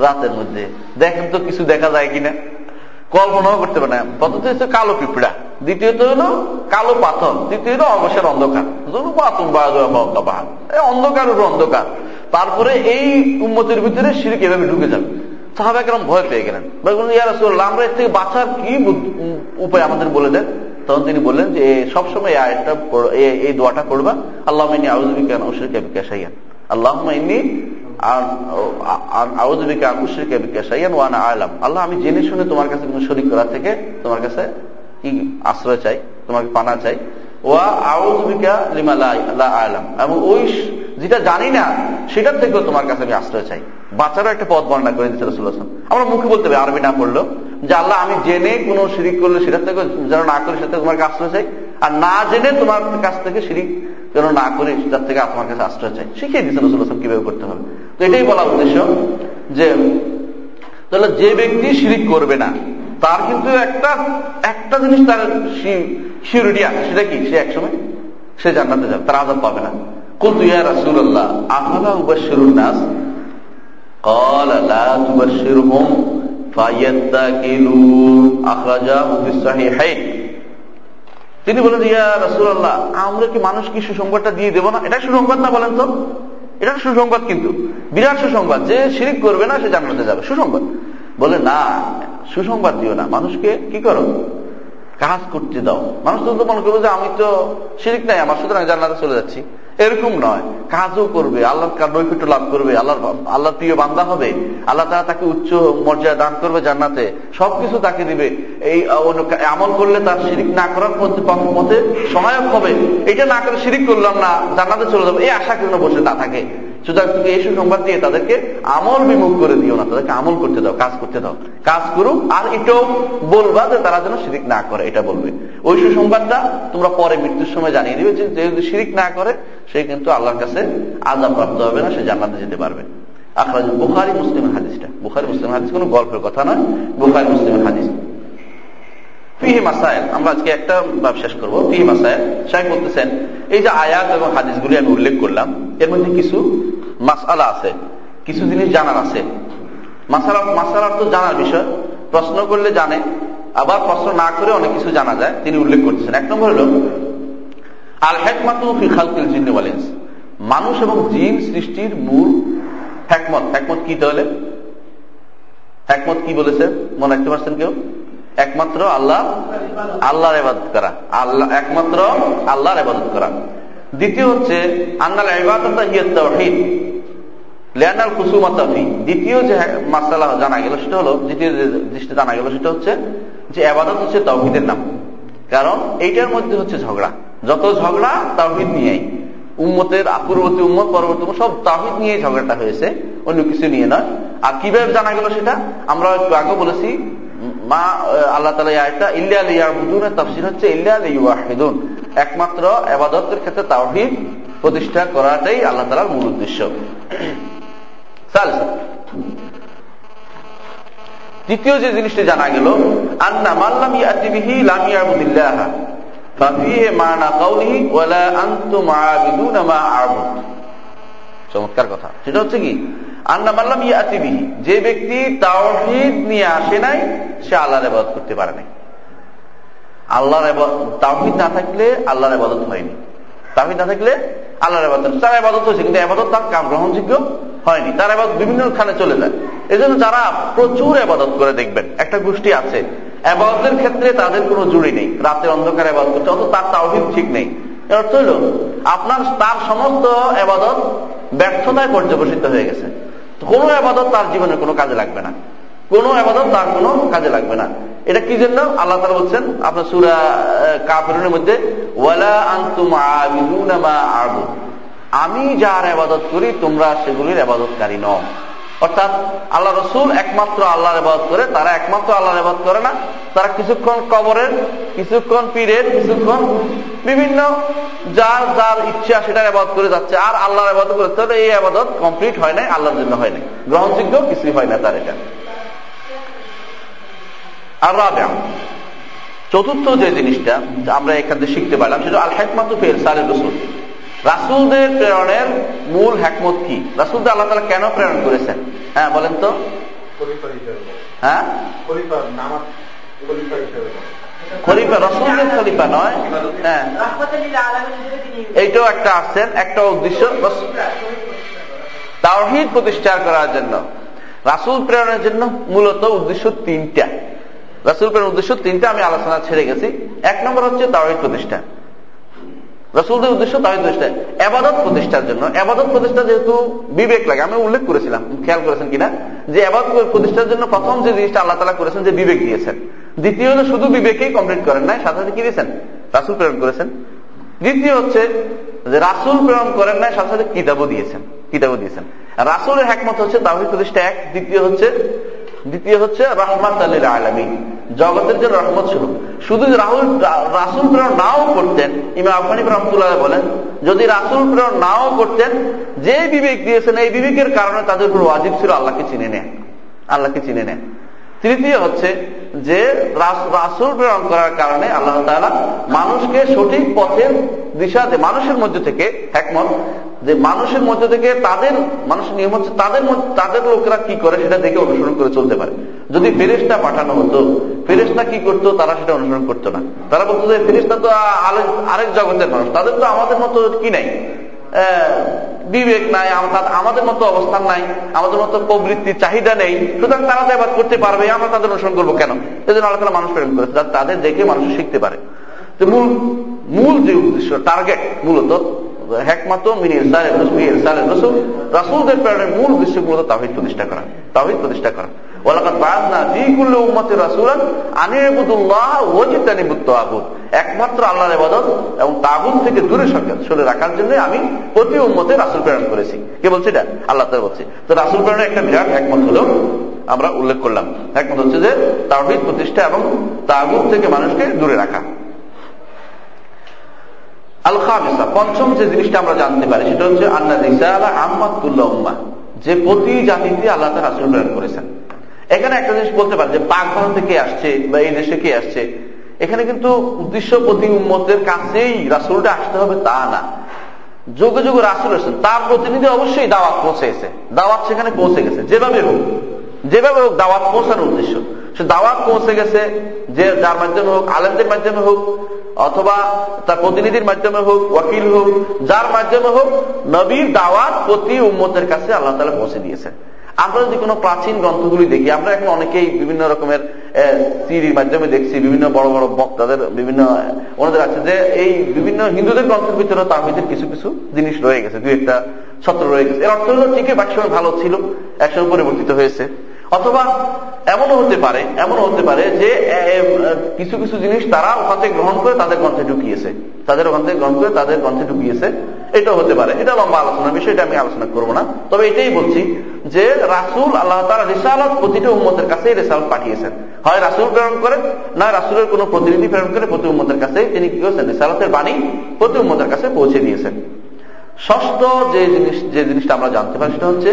রাতের মধ্যে। দেখেন তো কিছু দেখা যায় কিনা। কল্পনাও করতে পারে না। প্রথমত হচ্ছে কালো পিঁপড়া। দ্বিতীয়ত হলো কালো পাথর। তৃতীয়ত অবসর অন্ধকার। অন্ধকার উপর অন্ধকার। তারপরে এই উন্মতির ভিতরে সিঁড়ি এভাবে ঢুকে যাবে। সাহাবা একরম ভয় পেয়ে গেলেন। আমরা এর থেকে বাঁচার কি উপায় আমাদের বলে দেন? তখন তিনি বললেন যে সবসময় এই দোয়াটা করবা আল্লাহ আউজবিকা নৌশরিকা বিকাশাইয়ান। আল্লাহ আমি জেনে শুনে তোমার কাছে শরিক করা থেকে তোমার কাছে কি আশ্রয় চাই, তোমাকে পানা চাই? ওয়া আউজবিকা লিমা আলাম। এবং ওই যেটা জানি না, সেটার থেকেও তোমার কাছে আমি আশ্রয় চাই। বাচ্চারও একটা পথ বর্ণনা করে দিচ্ছে আমরা মুখে বলতে হবে আরবি না পড়ল যে আল্লাহ, আমি জেনে কোনো শিরিক করলে সেটার থেকে যেন না করি সেটা তোমার কাছে আশ্রয় চাই। আর না জেনে তোমার কাছ থেকে শিরিক যেন না করি সেটার থেকে তোমার কাছে আশ্রয় চাই শিখিয়ে দিচ্ছে রসুল্লাহ কিভাবে করতে হবে তো এটাই বলা উদ্দেশ্য যে তাহলে যে ব্যক্তি শিরিক করবে না তার কিন্তু একটা একটা জিনিস তার সিউরিটি আছে সেটা কি সে একসময় সে জান্নাতে যাবে তার আজাব পাবে না قلت يا رسول الله أفلا أبشر الناس قال لا تبشرهم فيتكلوا أخرجاه في الصحيحين তিনি বলেন ইয়া রসুল্লাহ আমরা কি মানুষ কি সুসংবাদটা দিয়ে দেবো না? এটা সুসংবাদ না বলেন তো? এটা সুসংবাদ কিন্তু। বিরাট সুসংবাদ। যে শিরিক করবে না, সে জান্নাতে যাবে। সুসংবাদ। বলে, না, সুসংবাদ দিও না। মানুষকে কি করো? কাজ করতে দাও। মানুষ তো মনে করব যে, আমি তো শিরিক নাই, আমার সুতরাং জান্নাতে চলে যাচ্ছি। এরকম নয়। কাজও করবে আল্লাহ নৈকট্য লাভ করবে আল্লাহ আল্লাহর প্রিয় বান্দা হবে। আল্লাহ তারা তাকে উচ্চ মর্যাদা দান করবে জান্নাতে। সবকিছু তাকে দিবে। এই আমল করলে তার শিরিক না করার মধ্যে মতে সহায়ক হবে। এটা না করে শিরিক করলাম না, জান্নাতে চলে যাব। এই আশা কেন বসে না থাকে। সুতরাং তুমি এই সুসংবাদ দিয়ে তাদেরকে আমল বিমুখ করে দিও না, তাদেরকে আমল করতে দাও, কাজ করতে দাও। কাজ করুক, আর এটাও বলবা যে তারা যেন শিরিক না করে, এটা বলবে। ওই সুসংবাদটা তোমরা পরে মৃত্যুর সময় জানিয়ে দিবে যে যদি শিরিক না করে, সে কিন্তু আল্লাহর কাছে আজাব প্রাপ্ত হবে না, সে জান্নাতে যেতে পারবে। আখরাজ বুখারি মুসলিমের হাদিসটা। বুখারি মুসলিম হাদিস কোন গল্পের কথা নয়, বুখারি মুসলিমের হাদিস। ফিহি মাসায়েল আমরা আজকে একটা ভাব শেষ করব, ফিহি মাসায়েল সাহেব বলতেছেন, এই যে আয়াত এবং আমি উল্লেখ করলাম, এর মধ্যে কিছু মাসালা আছে, কিছু জিনিস জানার আছে। মাসালা তো জানার বিষয়, প্রশ্ন করলে জানে, আবার প্রশ্ন না করে অনেক কিছু জানা যায়, তিনি উল্লেখ করতেছেন। এক নম্বর হল আল হেকমাতু জিন্ন মানুষ এবং জিন সৃষ্টির মূল হ্যাকমত হ্যাকমত কি তাহলে? হ্যাকমত কি বলেছে? মনে রাখতে পারছেন কেউ? একমাত্র আল্লাহ, আল্লাহর এবাদত করা। আল্লাহ, একমাত্র আল্লাহর এবাদত করা। দ্বিতীয় হচ্ছে, আন্নাল ইবাদত দ্বিতীয় যে মাসালা জানা গেল সেটা হলো, দ্বিতীয় জিনিসটা জানা গেল সেটা হচ্ছে, যে আবাদত হচ্ছে নাম। কারণ এইটার মধ্যে হচ্ছে ঝগড়া। যত ঝগড়া তাওহীদ নিয়েই। উম্মতের পূর্ববর্তী উম্মত, পরবর্তী সব তাহিদ নিয়ে ঝগড়াটা হয়েছে। অন্য কিছু নিয়ে নয়। আর কীভাবে জানা গেল সেটা? আমরা একটু আগে বলেছি মা আল্লাহ তালা আয়টা ইল্লা ইয়াবুদুনের তফসির হচ্ছে, ইল্লা ইউহিদুন একমাত্র আবাদতের ক্ষেত্রে তাওহিদ প্রতিষ্ঠা করাটাই আল্লাহ তালার মূল উদ্দেশ্য। তৃতীয় যে জিনিসটি জানা গেল, আন্না মাল্লাম ইয়াতিবিহি লাম ইয়াবুদিল্লাহ ফাফিহে মানা কাউলিহি ওয়ালা মা আবুদ চমৎকার কথা। সেটা হচ্ছে কি? আন্না মাল্লাম ইয়াতিবিহি যে ব্যক্তি তাওহীদ নিয়ে আসে নাই, সে আল্লাহর ইবাদত করতে পারে নাই। আল্লাহর তাওহীদ না থাকলে আল্লাহর ইবাদত হয়নি। তাওহীদ না থাকলে আল্লাহর ইবাদত তার ইবাদত হয়েছে, কিন্তু ইবাদত তার কাম গ্রহণযোগ্য হয়নি। তার ইবাদত বিভিন্ন খানে চলে যায়। এজন্য যারা প্রচুর ইবাদত করে দেখবেন, একটা গোষ্ঠী আছে আবাদতের ক্ষেত্রে তাদের কোনো জুড়ি নেই। রাতের অন্ধকারে আবাদ করছে অত তার তাওহিদ ঠিক নেই। অর্থ হইল, আপনার তার সমস্ত এবাদত ব্যর্থতায় পর্যবসিত হয়ে গেছে। কোনো আবাদত তার জীবনে কোনো কাজে লাগবে না। কোনো আবাদত তার কোনো কাজে লাগবে না। এটা কি জন্য? আল্লাহ তালা বলছেন, আপনার সুরা কাপড়ের মধ্যে, ওয়ালা আন্তুম আমি যার আবাদত করি, তোমরা সেগুলির আবাদতকারী নও। অর্থাৎ আল্লাহ রসুল একমাত্র আল্লাহর আবাদত করে, তারা একমাত্র আল্লাহর আবাদ করে না। তারা কিছুক্ষণ কবরের, কিছুক্ষণ পীরের, কিছুক্ষণ বিভিন্ন যার যার ইচ্ছা সেটার আবাদ করে যাচ্ছে, আর আল্লাহর আবাদ করে। তাহলে এই আবাদত কমপ্লিট হয় নাই, আল্লাহর জন্য হয় নাই। গ্রহণযোগ্য কিছুই হয় না তার এটা। আর রাবেয়া চতুর্থ যে জিনিসটা আমরা এখান থেকে শিখতে পারলাম, সেটা আল হেকমাত ফের সারের রসুল রাসুলদের প্রেরণের মূল হ্যাকমত কি? রাসুলদের আল্লাহ তালা কেন প্রেরণ করেছেন? হ্যাঁ বলেন তো। হ্যাঁ? খলিফা রসুলদের খলিফা নয়। হ্যাঁ। এইটাও একটা আসছেন একটা উদ্দেশ্য। তাওহিদ প্রতিষ্ঠা করার জন্য। রাসুল প্রেরণের জন্য মূলত উদ্দেশ্য তিনটা। রাসুল প্রেরণের উদ্দেশ্য তিনটা আমি আলোচনা ছেড়ে গেছি। এক নম্বর হচ্ছে তাওহিদ প্রতিষ্ঠা। রসুলদের উদ্দেশ্য তাহিদ প্রতিষ্ঠা, এবাদত প্রতিষ্ঠার জন্য। এবাদত প্রতিষ্ঠা যেহেতু বিবেক লাগে, আমি উল্লেখ করেছিলাম, খেয়াল করেছেন কিনা? যে এবাদত প্রতিষ্ঠার জন্য প্রথম যে জিনিসটা আল্লাহ তালা করেছেন, যে বিবেক দিয়েছেন। দ্বিতীয় হলো শুধু বিবেকেই কমপ্লিট করেন নাই, সাথে সাথে কি দিয়েছেন? রাসুল প্রেরণ করেছেন। দ্বিতীয় হচ্ছে যে রাসুল প্রেরণ করেন নাই, সাথে সাথে কিতাবও দিয়েছেন কিতাবও দিয়েছেন। রাসুলের একমত হচ্ছে তাহিদ প্রতিষ্ঠা এক, দ্বিতীয় হচ্ছে দ্বিতীয় হচ্ছে রহমাত আলীর আলমী জগতের জন্য রহমত ছিল শুধু রাহুল রাসুল প্রেরণ নাও করতেন ইমা আফানি রহমতুল্লাহ বলেন, যদি রাসুল প্রেরণ নাও করতেন, যে বিবেক দিয়েছেন, এই বিবেকের কারণে তাদের উপর ওয়াজিব ছিল, আল্লাহকে চিনে নেয় আল্লাহকে চিনে নেয় তৃতীয় হচ্ছে যে রাসুল প্রেরণ করার কারণে আল্লাহ তালা মানুষকে সঠিক পথের দিশা দে মানুষের মধ্যে থেকে একমত যে মানুষের মধ্যে থেকে তাদের, মানুষের নিয়ম হচ্ছে তাদের তাদের লোকেরা কি করে সেটা দেখে অনুসরণ করে চলতে পারে। যদি ফেরেস্তা পাঠানো হতো ফেরেস্তা কি করতো? তারা সেটা অনুসরণ করতো না। তারা বলতো যে ফেরেস্তা তো আরেক জগতের মানুষ, তাদের তো আমাদের মতো কি নাই? বিবেক নাই, অর্থাৎ আমাদের মতো অবস্থান নাই, আমাদের মতো প্রবৃত্তি, চাহিদা নেই। সুতরাং তারা দেবাদ করতে পারবে, আমরা তাদের অনুসরণ করব কেন? এই জন্য আল্লাহ মানুষ প্রেরণ করেছে তাদের দেখে মানুষ শিখতে পারে। তো মূল মূল যে উদ্দেশ্য, টার্গেট, মূলত হেকমাত রসুল রাসুলদের প্রেরণের মূল উদ্দেশ্য মূলত তাহিদ প্রতিষ্ঠা করা তাহিদ প্রতিষ্ঠা করা। একমাত্র আল্লাহর ইবাদত এবং তাগুত থেকে দূরে সরে রাখার জন্য আমি প্রতি উম্মতে রাসুল প্রেরণ করেছি। কে বলছি এটা? আল্লাহ তালা বলছি। তো রাসুল প্রেরণের একটা বিরাট একমত হলো, আমরা উল্লেখ করলাম। একমত হচ্ছে যে তাহিদ প্রতিষ্ঠা এবং তাগুত থেকে মানুষকে দূরে রাখা। আল খামিসা পঞ্চম যে জিনিসটা আমরা জানতে পারি, সেটা হচ্ছে আন্না রিসালা আহমাদুল্লাহ উম্মা যে প্রতি জাতিতে আল্লাহ তার রাসুল প্রেরণ করেছেন। এখানে একটা জিনিস বলতে পারে যে পাক ভারত থেকে আসছে বা এই দেশে কে আসছে? এখানে কিন্তু উদ্দেশ্য প্রতি উম্মতের কাছেই রাসুলটা আসতে হবে তা না। যুগে যুগে রাসুল এসেছেন, তার প্রতিনিধি অবশ্যই দাওয়াত পৌঁছেছে। দাওয়াত সেখানে পৌঁছে গেছে, যেভাবে হোক। যেভাবে হোক দাওয়াত পৌঁছানোর উদ্দেশ্য। সে দাওয়াত পৌঁছে গেছে যে যার মাধ্যমে হোক, আলেমদের মাধ্যমে হোক, অথবা তার প্রতিনিধির মাধ্যমে হোক, ওয়াকিল হোক, যার মাধ্যমে হোক, নবীর দাওয়াত প্রতি উম্মতের কাছে আল্লাহ তালা পৌঁছে দিয়েছে আমরা যদি কোনো প্রাচীন গ্রন্থগুলি দেখি, আমরা এখন অনেকেই বিভিন্ন রকমের সিরির মাধ্যমে দেখছি, বিভিন্ন বড় বড় বক্তাদের, বিভিন্ন, ওনাদের আছে যে এই বিভিন্ন হিন্দুদের গ্রন্থের ভিতরে তার ভিতরে কিছু কিছু জিনিস রয়ে গেছে, দুই একটা সত্র রয়ে গেছে। এর অর্থ হলো ঠিকই একসময় ভালো ছিল একসঙ্গে পরিবর্তিত হয়েছে। অথবা এমনও হতে পারে, এমনও হতে পারে যে কিছু কিছু জিনিস তারা ওখান থেকে গ্রহণ করে তাদের গ্রন্থে ঢুকিয়েছে। তাদের ওখান থেকে গ্রহণ করে তাদের গ্রন্থে ঢুকিয়েছে। এটাও হতে পারে। এটা লম্বা আলোচনার বিষয় এটা আমি আলোচনা করব না। তবে এটাই বলছি যে, রাসুল আল্লাহ তারা রিসালত প্রতিটা উম্মতের কাছে রিসালত পাঠিয়েছেন। হয় রাসুল প্রেরণ করেন, না রাসুলের কোন প্রতিনিধি প্রেরণ করে প্রতি উম্মতের কাছে তিনি কি করেছেন? রিসালতের বাণী প্রতি উম্মতের কাছে পৌঁছে দিয়েছেন। ষষ্ঠ যে জিনিস, যে জিনিসটা আমরা জানতে পারি সেটা হচ্ছে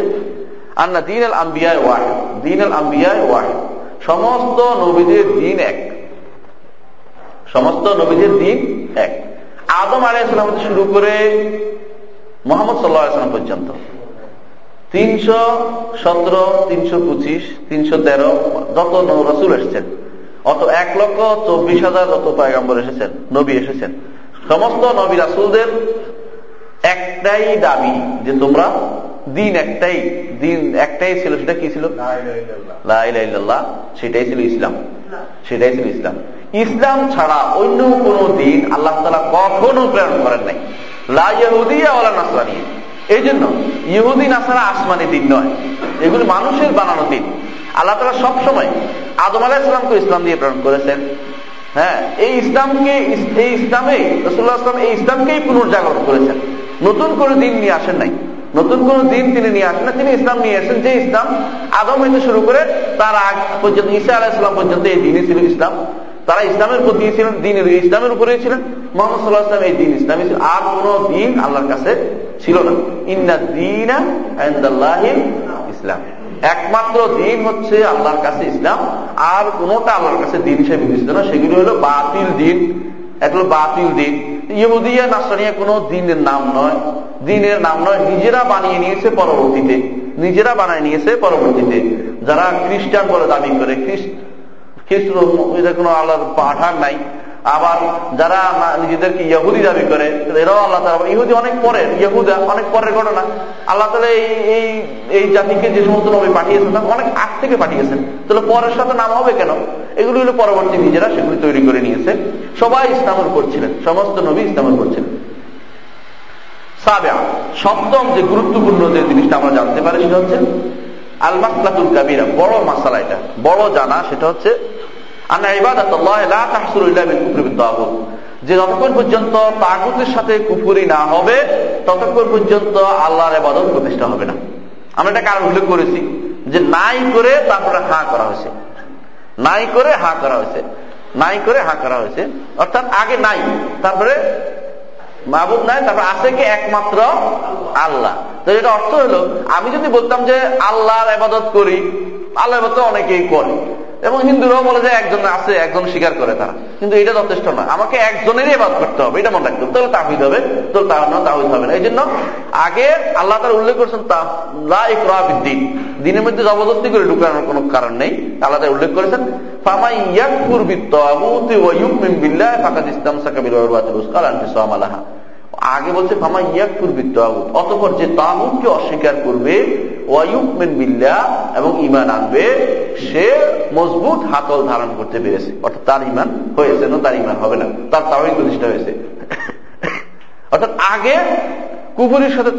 সমস্ত নবীদের দিন এক। সমস্ত নবীদের দিন এক। আদম আলাইসালাম শুরু করে মোহাম্মদ সাল্লাহাম পর্যন্ত। তিনশো সতেরো, তিনশো পঁচিশ, তিনশো তেরো, যত রসুল এসেছেন, অত এক লক্ষ চব্বিশ হাজার যত পায়গাম্বর এসেছেন, নবী এসেছেন। সমস্ত নবী রাসুলদের একটাই দাবি যে তোমরা দিন একটাই দিন একটাই ছিল সেটা কি ছিল? সেটাই ছিল ইসলাম। সেটাই ছিল ইসলাম। ইসলাম ছাড়া অন্য কোন দিন আল্লাহ তালা কখনো প্রেরণ করেন নাই। এই জন্য ইহুদি নাসারা আসমানি দিন নয়। এগুলি মানুষের বানানো দিন। আল্লাহ তালা সবসময় আদম আলাহ ইসলামকে ইসলাম দিয়ে প্রেরণ করেছেন। হ্যাঁ এই ইসলামকে এই ইসলামে রসুল্লাহ আসলাম এই ইসলামকেই পুনর্জাগরণ করেছেন। নতুন করে দিন নিয়ে আসেন নাই। নতুন কোন দিন তিনি নিয়ে আসেন না তিনি ইসলাম নিয়ে আসেন যে ইসলাম আদম হইতে শুরু করে তার আগ পর্যন্ত, ঈসা আলাহ ইসলাম পর্যন্ত এই দিনই ছিল ইসলাম। তারা ইসলামের প্রতি ছিলেন দিনের ইসলামের উপরে ছিলেন। মোহাম্মদ সাল্লাহ ইসলাম এই দিন ইসলামী ছিল। আর কোন দিন আল্লাহর কাছে ছিল না। ইন্না দিন ইসলাম। একমাত্র দিন হচ্ছে আল্লাহর কাছে ইসলাম। আর কোনটা আল্লাহর কাছে দিন হিসেবে বিবেচিত না। সেগুলো হলো বাতিল দিন। এগুলো বাতিল দিন। ইহুদিয়া, নাসরিয়া কোনো দিনের নাম নয়। দিনের নাম নয়, নিজেরা বানিয়ে নিয়েছে পরবর্তীতে। নিজেরা বানিয়ে নিয়েছে পরবর্তীতে। যারা খ্রিস্টান বলে দাবি করে খ্রিস্ট কোনো আল্লাহর পাঠান নাই। আবার যারা নিজেদেরকে ইহুদি দাবি করে, এরাও আল্লাহ তালা ইহুদি অনেক পরের, ইহুদা অনেক পরের ঘটনা। আল্লাহ তালা এই এই জাতিকে যে সমস্ত নবী পাঠিয়েছেন অনেক আগ থেকে পাঠিয়েছেন। তাহলে পরের সাথে নাম হবে কেন? এগুলি হলো পরবর্তী নিজেরা সেগুলি তৈরি করে নিয়েছে। সবাই ইসলামের করছিলেন সমস্ত নবী ইসলামের উপর ছিলেন। সাবেয়া সপ্তম যে গুরুত্বপূর্ণ যে জিনিসটা আমরা জানতে পারি সেটা হচ্ছে আল কাবিরা, বড় মাসালা এটা, বড় জানা সেটা হচ্ছে যে যতক্ষণ পর্যন্ত তাগুতের সাথে কুফুরি না হবে, ততক্ষণ পর্যন্ত আল্লাহর এবাদত প্রতিষ্ঠা হবে না। আমরা এটা কারণ উল্লেখ করেছি যে নাই করে তারপরে হা করা হয়েছে। নাই করে হা করা হয়েছে। নাই করে হা করা হয়েছে। অর্থাৎ আগে নাই, তারপরে মাহবুব নাই, তারপর আছে কি একমাত্র আল্লাহ। তো এটা অর্থ হলো, আমি যদি বলতাম যে আল্লাহর আবাদত করি আল্লাহ আবাদত অনেকেই করে। এবং হিন্দুরাও বলে যে একজন আছে, একজন স্বীকার করে তারা। কিন্তু এটা যথেষ্ট না আমাকে একজনেরই এবাদ করতে হবে, এটা মনে রাখতে হবে। তাহলে তাহিদ হবে, তাহলে তার না তাহিদ হবে না। এই জন্য আগে আল্লাহ তার উল্লেখ করেছেন দিন দিনের মধ্যে জবরদস্তি করে ঢুকানোর কোনো কারণ নেই। আল্লাহ তার উল্লেখ করেছেন, ফামাই ইয়াকফুর বিত্তাগুতি ওয়া ইউমিন বিল্লাহ ফাকাদ ইসতামসাকা বিল উরওয়াতিল উসকা আগে বলছে, ফামা ইয়াকফুর বিত্তাগুত অতঃপর যে তাগুতকে অস্বীকার করবে ওয়ায়ুকমেন বিল্লা এবং ইমান আনবে, সে মজবুত হাতল ধারণ করতে পেরেছে। অর্থাৎ তার ইমান হয়েছে না, তার ইমান হবে না। তার তাওই প্রতিষ্ঠা হয়েছে। অর্থাৎ আগে কুপুরির সাথে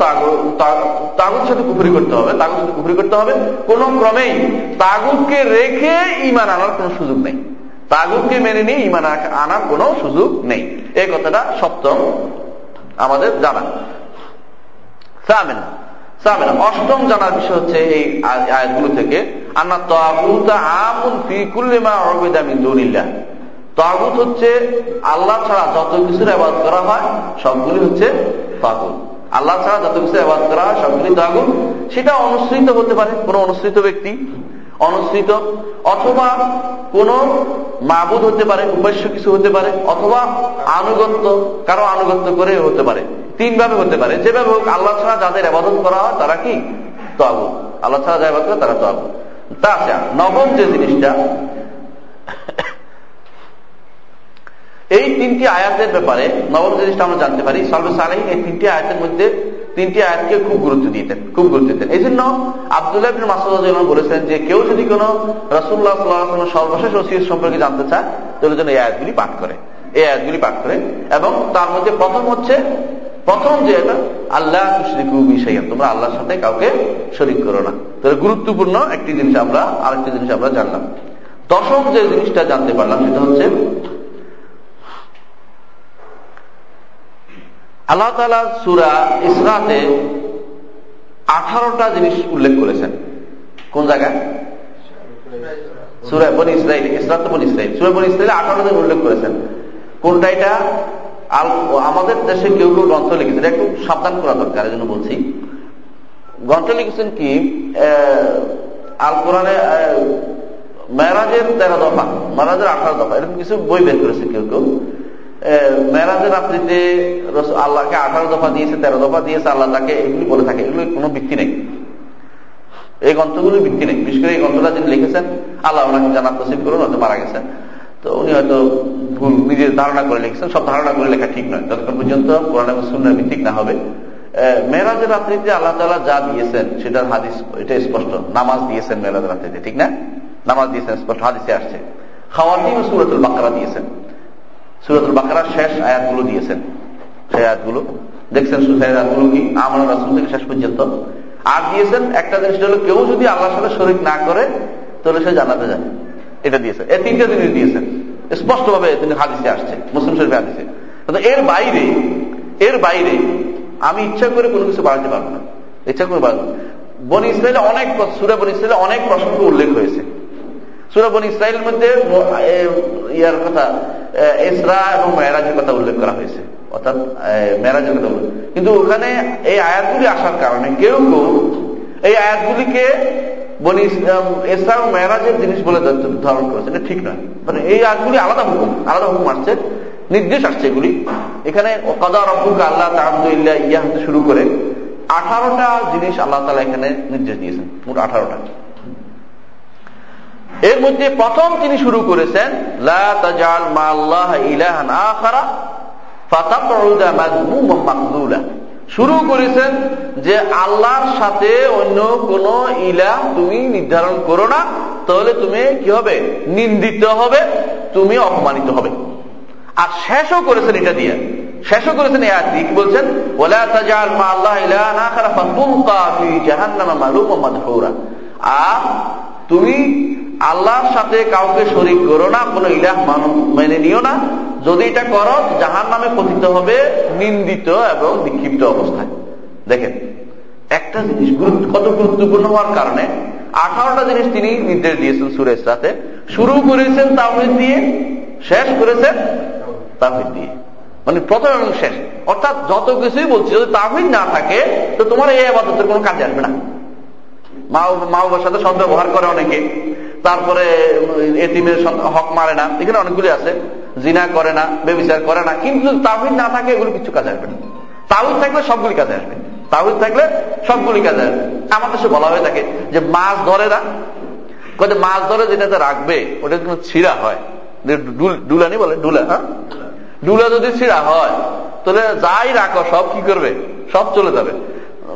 তাগুর সাথে কুপুরি করতে হবে তাগুর সাথে কুপুরি করতে হবে। কোন ক্রমেই তাগুদকে রেখে ইমান আনার কোন সুযোগ নেই। তাগুদকে মেনে নিয়ে ইমান আনার কোন সুযোগ নেই। এই কথাটা সপ্তম আমাদের জানা। অষ্টম জানার বিষয় হচ্ছে এই আয়াতগুলো থেকে, আন্না তাগুতা আমুন ফি মিন দুনিল্লাহ। তাগুত হচ্ছে আল্লাহ ছাড়া যত কিছুর আবাদ করা হয়, সবগুলি হচ্ছে তাগুত। আল্লাহ ছাড়া যত কিছু আবাদ করা হয়, সবগুলি তাগুত। সেটা অনুসৃত হতে পারে কোন অনুসৃত ব্যক্তি। অনুসৃত, অথবা কোন মাবুদ হতে পারে, উপাস্য কিছু হতে পারে, অথবা আনুগত্য, কারও আনুগত্য করে হতে পারে। তিন ভাবে হতে পারে। যেভাবে হোক, আল্লাহ ছাড়া যাদের আবাদত করা হয়, তারা কি? তবু আল্লাহ ছাড়া যাই করে, তারা তবু তাছাড়া, নবম যে জিনিসটা, এই তিনটি আয়াতের ব্যাপারে, নবম জিনিসটা আমরা জানতে পারি সর্বে সালেহ এই তিনটি আয়াতের মধ্যে তিনটি আয়াতকে খুব গুরুত্ব দিতেন, খুব গুরুত্ব দিতেন। এই জন্য আবদুল্লাহ মাসুদ বলেছেন যে কেউ যদি কোন রসুল্লাহ সাল্লাহ সর্বশেষ ওসিয়ত সম্পর্কে জানতে চায়, তাহলে যেন এই আয়াতগুলি পাঠ করে। এই আয়াতগুলি পাঠ করে এবং তার মধ্যে প্রথম হচ্ছে, প্রথম যে এটা, আল্লাহ তোমরা আল্লাহর সাথে কাউকে শরিক করো না। তাহলে গুরুত্বপূর্ণ একটি জিনিস আমরা, আরেকটি জিনিস আমরা জানলাম। দশম যে জিনিসটা জানতে পারলাম, সেটা হচ্ছে আল্লাহ তালা সুরা ইসরাতে আঠারোটা জিনিস উল্লেখ করেছেন। কোন জায়গায় সুরা বন ইসরাইল ইসরাত বন ইসরাইল সুরা বন ইসরাইল আঠারোটা দিন উল্লেখ করেছেন। কোনটা এটা? আমাদের দেশে কেউ কেউ গ্রন্থ লিখেছেন। একটু সাবধান করা দরকার জন্য বলছি। গ্রন্থ লিখেছেন কি? আল কোরআনে মেরাজের তেরো দফা, মেরাজের আঠারো দফা, এরকম কিছু বই বের করেছে কেউ কেউ। মেরাজের রাত্রিতে আল্লাহকে আঠারো দফা দিয়েছে, তেরো দফা দিয়েছে, আল্লাহ তাকে এগুলি বলে থাকে। এগুলো কোনো ভিত্তি নেই। এই গ্রন্থগুলোর ভিত্তি নেই। বিশেষ করে এই গ্রন্থটা যিনি লিখেছেন, আল্লাহ ওনাকে জানার তসিব করুন, হয়তো মারা গেছেন। তো উনি হয়তো ভুল নিজের ধারণা করে লিখছেন। সব ধারণা করে লেখা ঠিক নয়। যতক্ষণ পর্যন্ত কোরআন এবং সুন্নার ভিত্তিক না হবে। মেয়েরাজের রাত্রিতে আল্লাহ তালা যা দিয়েছেন, সেটার হাদিস, এটা স্পষ্ট। নামাজ দিয়েছেন মেয়েরাজ রাত্রিতে ঠিক না? নামাজ দিয়েছেন, স্পষ্ট হাদিসে আসছে। খাওয়াতিম সুরতুল বাকারা দিয়েছেন। সুরতুল বাকারার শেষ আয়াতগুলো দিয়েছেন। সেই আয়াতগুলো। দেখছেন সেই আয়াতগুলো কি? আমার রাসুল থেকে শেষ পর্যন্ত। আর দিয়েছেন একটা জিনিস হলো, কেউ যদি আল্লাহর সাথে শরিক না করে, তাহলে সে জানাতে যায়। এটা দিয়েছেন। এই তিনটা জিনিস দিয়েছেন। স্পষ্টভাবে তিনি হাদিসে আসছে, মুসলিম শরীফে হাদিসে। এর বাইরে এর বাইরে আমি ইচ্ছা করে কোনো কিছু বাড়াতে পারব না। ইচ্ছা করে বাড়াবো বন ইসরায়েলে অনেক, সুরা বন ইসরায়েলে অনেক প্রসঙ্গ উল্লেখ হয়েছে। সুরা বন ইসরায়েলের মধ্যে ইয়ার কথা এসরা এবং মেয়েরাজের কথা উল্লেখ করা হয়েছে। অর্থাৎ মেয়েরাজের কথা উল্লেখ। কিন্তু ওখানে এই আয়াতগুলি আসার কারণে কেউ কেউ এই আয়াতগুলিকে বনি এসরা এবং মেয়েরাজের জিনিস বলে ধারণ করেছে। এটা ঠিক নয়। মানে এই আয়াতগুলি আলাদা হুকুম আলাদা হুকুম আসছে, নির্দেশ আসছে এগুলি। এখানে আল্লাহ তাহমদুল্লাহ ইয়া হতে শুরু করে আঠারোটা জিনিস আল্লাহ তালা এখানে নির্দেশ দিয়েছেন, মোট আঠারোটা। এর মধ্যে প্রথম তিনি শুরু করেছেন শুরু করেছেন যে, আল্লাহর সাথে অন্য কোন ইলা তুমি নির্ধারণ করো না, তাহলে তুমি কি হবে? নিন্দিত হবে, তুমি অপমানিত হবে। আর শেষও করেছেন এটা দিয়ে। শেষও করেছেন বলছেন? আর তুমি আল্লাহর সাথে কাউকে শরিক করো না, কোনো ইলাহ মেনে নিও না। যদি এটা করো, জাহান নামে পতিত হবে নিন্দিত এবং বিক্ষিপ্ত অবস্থায়। দেখেন, একটা জিনিস কত গুরুত্বপূর্ণ হওয়ার কারণে আঠারোটা জিনিস তিনি নির্দেশ দিয়েছেন সুরেশ রাতে শুরু করেছেন তাহিদ দিয়ে, শেষ করেছেন তাহিদ দিয়ে। মানে প্রথম এবং শেষ। অর্থাৎ যত কিছুই বলছি, যদি তাহিদ না থাকে, তো তোমার এই আবাদতের কোনো কাজে আসবে না। মা মা বাবার সাথে সদ ব্যবহার করে অনেকে। তারপরে এটিমের হক মারে না। এখানে অনেকগুলি আছে। জিনা করে না, বেবিচার করে না। কিন্তু তাহিদ না থাকে এগুলো কিছু কাজে আসবে না। তাহিদ থাকলে সবগুলি কাজে আসবে। তাহিদ থাকলে সবগুলি কাজে আসবে। আমার দেশে বলা হয়ে থাকে যে মাছ ধরে না। কোথায় মাছ ধরে যেটাতে রাখবে, ওটা কিন্তু ছিঁড়া হয়। ডুলানি বলে, ডুলা হ্যাঁ? ডুলা যদি ছিঁড়া হয়, তাহলে যাই রাখো, সব কি করবে? সব চলে যাবে।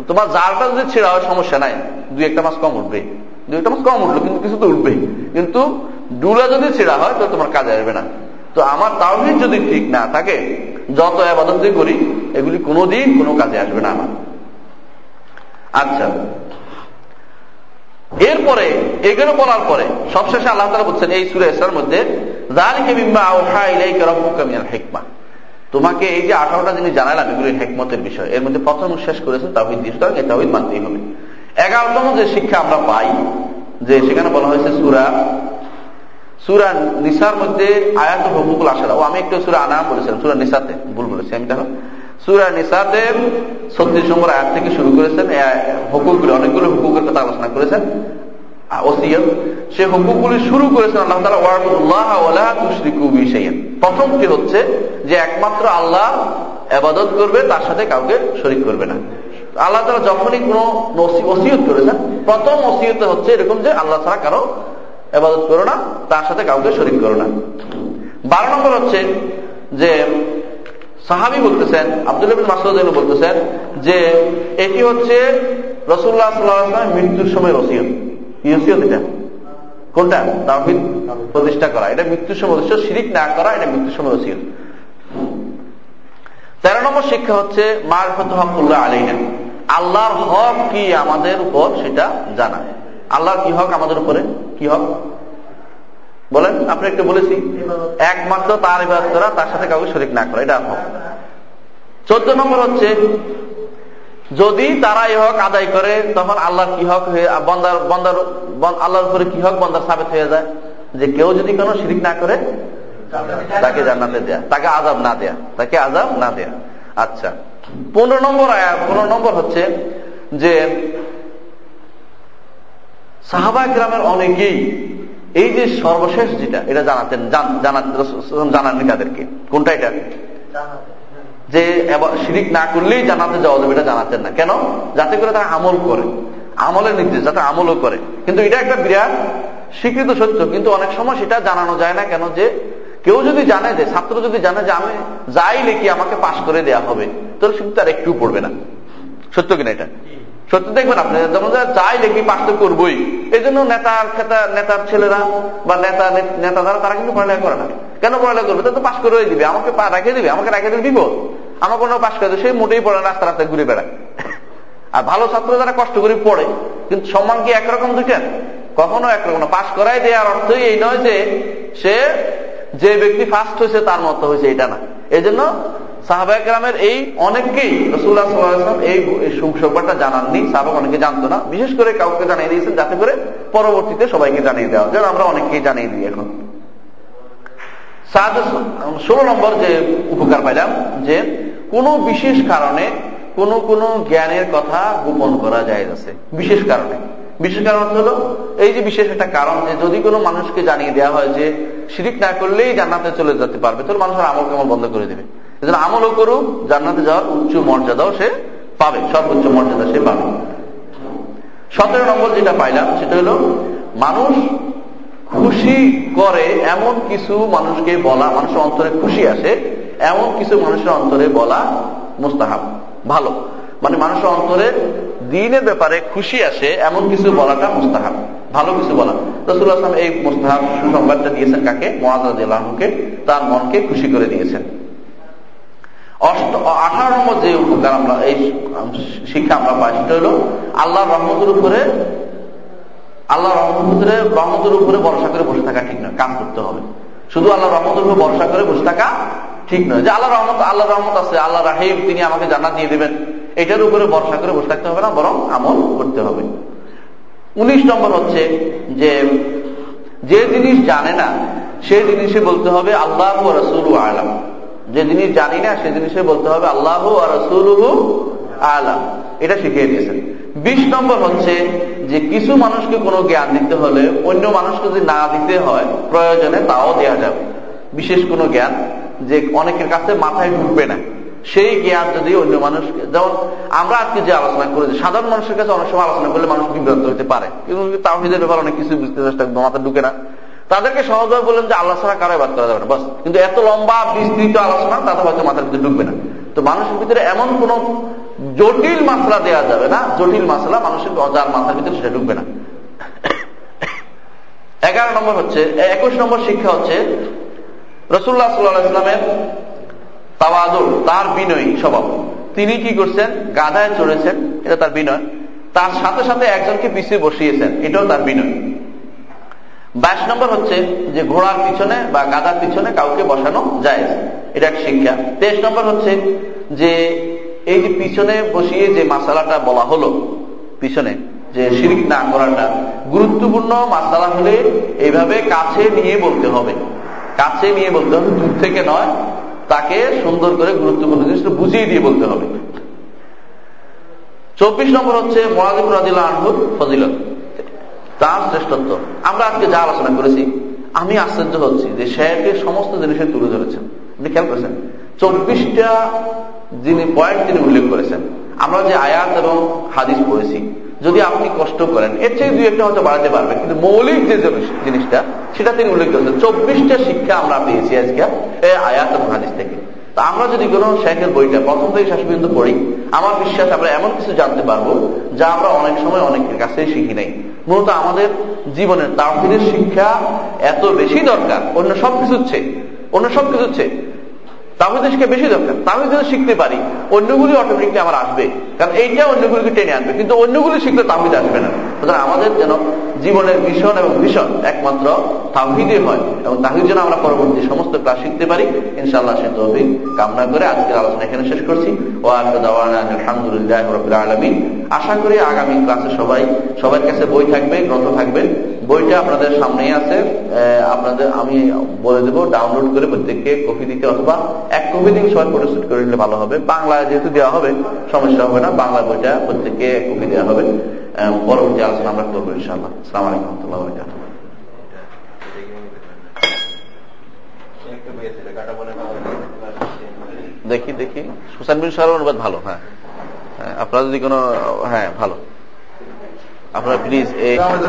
তোমার জালটা যদি ছিঁড়া হয়, সমস্যা নাই। দুই একটা মাছ কম উঠবে দুই একটা মাছ কম উঠল, কিন্তু কিছু তো উঠবে কিন্তু ডুলা যদি ছিঁড়া হয় তো তোমার কাজে আসবে না। তো আমার তাওহিদ যদি ঠিক না থাকে, যত আবাদত করি, এগুলি কোনোদিন কোনো কাজে আসবে না আমার। আচ্ছা। এরপরে, এগুলো বলার পরে, সবশেষে আল্লাহ তালা বলছেন, এই সুরে এসার মধ্যে হেকমা। তোমাকে এই যে আঠারোটা জিনিস জানালাম, এগুলি হেকমতের বিষয়। এর মধ্যে প্রথম শেষ করেছেন তাহিদ দিয়ে। সুতরাং এই তাহিদ মানতেই হবে। এগারোতম যে শিক্ষা আমরা পাই, যে সেখানে বলা হয়েছে সুরা সুরা নিসার মধ্যে আয়াত হকুকুল আসারা ও, আমি একটু সুরা আনা বলেছিলাম, সুরা নিসাতে, ভুল বলেছি আমি দেখো সুরা নিসাতে ছত্রিশ নম্বর আয়াত থেকে শুরু করেছেন হুকুকগুলি অনেকগুলো হুকুকের কথা আলোচনা করেছেন। ওসিয়ত, সে হুকুকগুলি শুরু করেছেন আল্লাহ তালা ওয়ারুল্লাহ ওলা তুশরিকু বিশাইন প্রথমটি হচ্ছে, যে একমাত্র আল্লাহ আবাদত করবে, তার সাথে কাউকে শরিক করবে না। আল্লাহ তালা যখনই কোন ওসিয়ত করেছেন প্রথম ওসিয়ত হচ্ছে এরকম যে আল্লাহ ছাড়া কারও আবাদত করো না, তার সাথে কাউকে শরিক করো না। বারো নম্বর হচ্ছে যে সাহাবি বলতেছেন আব্দুল মাসুদ বলতেছেন যে এটি হচ্ছে রসুল্লাহ সাল্লাহ মৃত্যুর সময় রসিয়ত কি ওসিয়ত এটা? কোনটা? তাহিদ প্রতিষ্ঠা করা। এটা মৃত্যুর সময় ওসিয়ত, শিরিক না করা এটা মৃত্যুর সময় ওসিয়ত। তেরো নম্বর শিক্ষা হচ্ছে, মারফত হকুল্লাহ আলীনা আল্লাহর হক কি আমাদের উপর সেটা জানা। আল্লাহর কি হক আমাদের উপরে? কি হক? বলেন, আপনি একটু বলেছি। একমাত্র তার ইবাদত করা তার সাথে কাউকে শরিক না করা, এটা হক। চোদ্দ নম্বর হচ্ছে, যদি তারা এই হক আদায় করে, তখন আল্লাহর কি হক হয়ে, বন্দার বন্দার আল্লাহর উপরে কি হক বন্দার সাবেত হয়ে যায়? যে কেউ যদি কোনো শিরিক না করে, তাকে জান্নাতে দেয়া, তাকে আজাব না দেয়া, তাকে আজাব না দেয়া। আচ্ছা। পনেরো নম্বর আয়াত পনেরো নম্বর হচ্ছে যে সাহাবা গ্রামের অনেকেই এই যে সর্বশেষ যেটা, এটা জানাতেন জানাননি তাদেরকে। কোনটা এটা? যে শিরিক না করলেই জানাতে যাওয়া যাবে, এটা জানাতেন না। কেন? যাতে করে তারা আমল করে। আমলের নির্দেশ, যাতে আমলও করে। কিন্তু এটা একটা বিরাট স্বীকৃত সত্য। কিন্তু অনেক সময় সেটা জানানো যায় না কেন? যে কেউ যদি জানে যে, ছাত্র যদি জানে যে, আমি যাই লিখি, আমাকে পাশ করে দেয়া হবে, তাহলে কিন্তু তার একটু পড়বে না। সত্য কিনা এটা? সত্যি দেখবেন আপনি, যেমন চাই দেখি পাশ তো করবোই। এই জন্য নেতার খেতা, নেতার ছেলেরা বা নেতা নেতা যারা তারা কিন্তু পড়ালেখা করে না। কেন পড়ালেখা করবে? তো পাশ করে দিবে, আমাকে রেখে দিবে, আমাকে রেখে দিলে বিপদ। আমার কোনো পাশ করে সেই মোটেই পড়ে রাস্তা রাস্তায় ঘুরে বেড়ায়। আর ভালো ছাত্র যারা কষ্ট করে পড়ে, কিন্তু সম্মান কি একরকম দুইটা কখনো একরকম না। পাশ করাই দেওয়ার অর্থই এই নয় যে, সে যে ব্যক্তি ফার্স্ট হয়েছে তার মতো হয়েছে, এটা না। এই জন্য সাহাবাহামের এই অনেককেই রসুল্লাহ সাল্লাহাম এই সংবাদটা জানাননি, সাহাবাক অনেকে জানতো না। বিশেষ করে কাউকে জানিয়ে দিয়েছেন যাতে করে পরবর্তীতে সবাইকে জানিয়ে দেওয়া। যেন আমরা অনেককেই জানিয়ে দিই এখন। ষোলো নম্বর যে উপকার পাইলাম, যে কোনো বিশেষ কারণে কোন কোন জ্ঞানের কথা গোপন করা যায় আছে। বিশেষ কারণে। বিশেষ কারণ হলো এই যে বিশেষ একটা কারণ যে যদি কোনো মানুষকে জানিয়ে দেওয়া হয় যে শিরিক না করলেই জান্নাতে চলে যেতে পারবে, তাহলে মানুষের আমল কেমন বন্ধ করে দেবে? এজন্য আমলও করুক, জান্নাতে যাওয়ার উচ্চ মর্যাদাও সে পাবে, সর্বোচ্চ মর্যাদা সে পাবে। সতেরো নম্বর যেটা পাইলাম, সেটা হলো মানুষ খুশি করে এমন কিছু মানুষকে বলা, মানুষের অন্তরে খুশি আসে, এমন কিছু মানুষের অন্তরে বলা মুস্তাহাব, ভালো। মানে মানুষের অন্তরে দিনের ব্যাপারে খুশি আসে, এমন কিছু বলাটা মুস্তাহাব। ভালো কিছু বলা। রসুল আসলাম এই মুস্তাহাব সুসংবাদটা দিয়েছেন কাকে? মহাজকে তার মনকে খুশি করে দিয়েছেন। অষ্ট, আঠারো নম্বর যে উপকার আমরা, এই শিক্ষা আমরা পাই, সেটা হলো আল্লাহ রহমতের উপরে আল্লাহ রহমতের রহমতের উপরে ভরসা করে বসে থাকা ঠিক নয় কাজ করতে হবে। শুধু আল্লাহ রহমতের উপরে ভরসা করে বসে থাকা ঠিক নয়। যে আল্লাহ রহমত আল্লাহ রহমত আছে আল্লাহ রাহিম, তিনি আমাকে জান্নাত দিয়ে দেবেন। এটার উপরে ভরসা করে বসে থাকতে হবে না, বরং আমল করতে হবে। উনিশ নম্বর হচ্ছে যে যে জিনিস জানে না, সে জিনিসে বলতে হবে আল্লাহ রসুল আলাম। যে জিনিস জানি না, সে জিনিসে বলতে হবে আল্লাহ রসুল আলাম। এটা শিখিয়ে দিয়েছেন। বিশ নম্বর হচ্ছে যে কিছু মানুষকে কোনো জ্ঞান দিতে হলে অন্য মানুষকে যদি না দিতে হয়, প্রয়োজনে তাও দেওয়া যাবে। বিশেষ কোনো জ্ঞান যে অনেকের কাছে মাথায় ঢুকবে না। সেই জ্ঞান যদি অন্য মানুষকে যেমন আমরা আজকে যে আলোচনা করেছি, সাধারণ মানুষের কাছে অনেক সময় আলোচনা করলে মানুষ বিভ্রান্ত হতে পারে। কিন্তু তাহিদের ব্যাপারে অনেক কিছু বুঝতে চেষ্টা মাথা ঢুকে না। তাদেরকে সহজভাবে বললেন যে ছাড়া কারও বাদ করা যাবে না, বাস। কিন্তু এত লম্বা, বিস্তৃত আলোচনা তাদের হয়তো মাথার ভিতরে ঢুকবে না। তো মানুষের ভিতরে এমন কোন জটিল মাসলা দেওয়া যাবে না, জটিল মাসলা মানুষের যার মাথার ভিতরে সেটা ঢুকবে না। এগারো নম্বর হচ্ছে, একুশ নম্বর শিক্ষা হচ্ছে রসুল্লাহ সাল্লাহ ইসলামের তাওয়াদুর, তার বিনয়ী স্বভাব। তিনি কি করছেন? গাধায় চড়েছেন, এটা তার বিনয়। তার সাথে সাথে একজনকে পিছিয়ে বসিয়েছেন, এটাও তার বিনয়। বাইশ নম্বর হচ্ছে যে ঘোড়ার পিছনে বা গাদার পিছনে কাউকে বসানো যায়। এটা এক শিক্ষা। তেইশ নম্বর হচ্ছে যে এই যে পিছনে বসিয়ে যে মাসালাটা বলা হলো, পিছনে যে শিরিক না করাটা, গুরুত্বপূর্ণ মাসালা হলে এইভাবে কাছে নিয়ে বলতে হবে। কাছে নিয়ে বলতে হবে, দূর থেকে নয়, তাকে সুন্দর করে গুরুত্বপূর্ণ জিনিসটা বুঝিয়ে দিয়ে বলতে হবে। চব্বিশ নম্বর হচ্ছে মহাদিব রাজিল্লা আনহুর ফজিলত। তার শ্রেষ্ঠত্ব। আমরা আজকে যা আলোচনা করেছি, আমি আশ্চর্য হচ্ছি যে শেখে সমস্ত জিনিসে তুলে ধরেছেন। আপনি খেয়াল করেছেন? চব্বিশটা যিনি পয়েন্ট তিনি উল্লেখ করেছেন। আমরা যে আয়াত এবং হাদিস পড়েছি যদি আপনি কষ্ট করেন, এর চেয়ে দুই একটা হয়তো বাড়াতে পারবেন, কিন্তু মৌলিক যে জিনিসটা, সেটা তিনি উল্লেখ করেছেন। চব্বিশটা শিক্ষা আমরা পেয়েছি আজকে আয়াত এবং হাদিস থেকে। তা আমরা যদি কোনো শেখের বইটা প্রথম থেকে শেষ পর্যন্ত পড়ি, আমার বিশ্বাস আমরা এমন কিছু জানতে পারব যা আমরা অনেক সময় অনেকের কাছে শিখি নাই। মূলত আমাদের জীবনের তাহিদের শিক্ষা এত বেশি দরকার, অন্য সব কিছুর চেয়ে, অন্য সব কিছুর চেয়ে। তাহিদের শিক্ষা বেশি দরকার যদি শিখতে পারি। অন্যগুলি অটোমেটিকলি আমার আসবে। কারণ এইটা অন্যগুলিকে টেনে আনবে। কিন্তু অন্যগুলি শিখলে তাহিদ আসবে না। সুতরাং আমাদের যেন জীবনের মিশন এবং ভীষণ একমাত্র তাহিদে হয় এবং তাহিদ যেন আমরা পরবর্তী সমস্ত ক্লাস শিখতে পারি। ইনশাআল্লাহ সে তৌফিক কামনা করে আজকের আলোচনা এখানে শেষ করছি। ও আলহামদুলিল্লাহ আশা করি আগামী ক্লাসে সবাই সবার কাছে বই থাকবে, গ্রন্থ থাকবে। বইটা আপনাদের সামনেই আছে। আপনাদের, আমি বলে দেবো ডাউনলোড করে প্রত্যেককে কপি দিতে অথবা এক কপি দিকে সবাই ফটোশুট করে নিলে ভালো হবে। বাংলা যেহেতু দেওয়া হবে, সমস্যা হবে না। বাংলা বইটা প্রত্যেককে কপি দেওয়া হবে। পরবর্তী আলোচনা আমরা করব ইনশাআল্লাহ। সালাম আলাইকুম দেখি দেখি। সুসান বিন সাহেব অনুবাদ ভালো হ্যাঁ। আপনারা যদি কোনো হ্যাঁ ভালো। আপনারা প্লিজ এই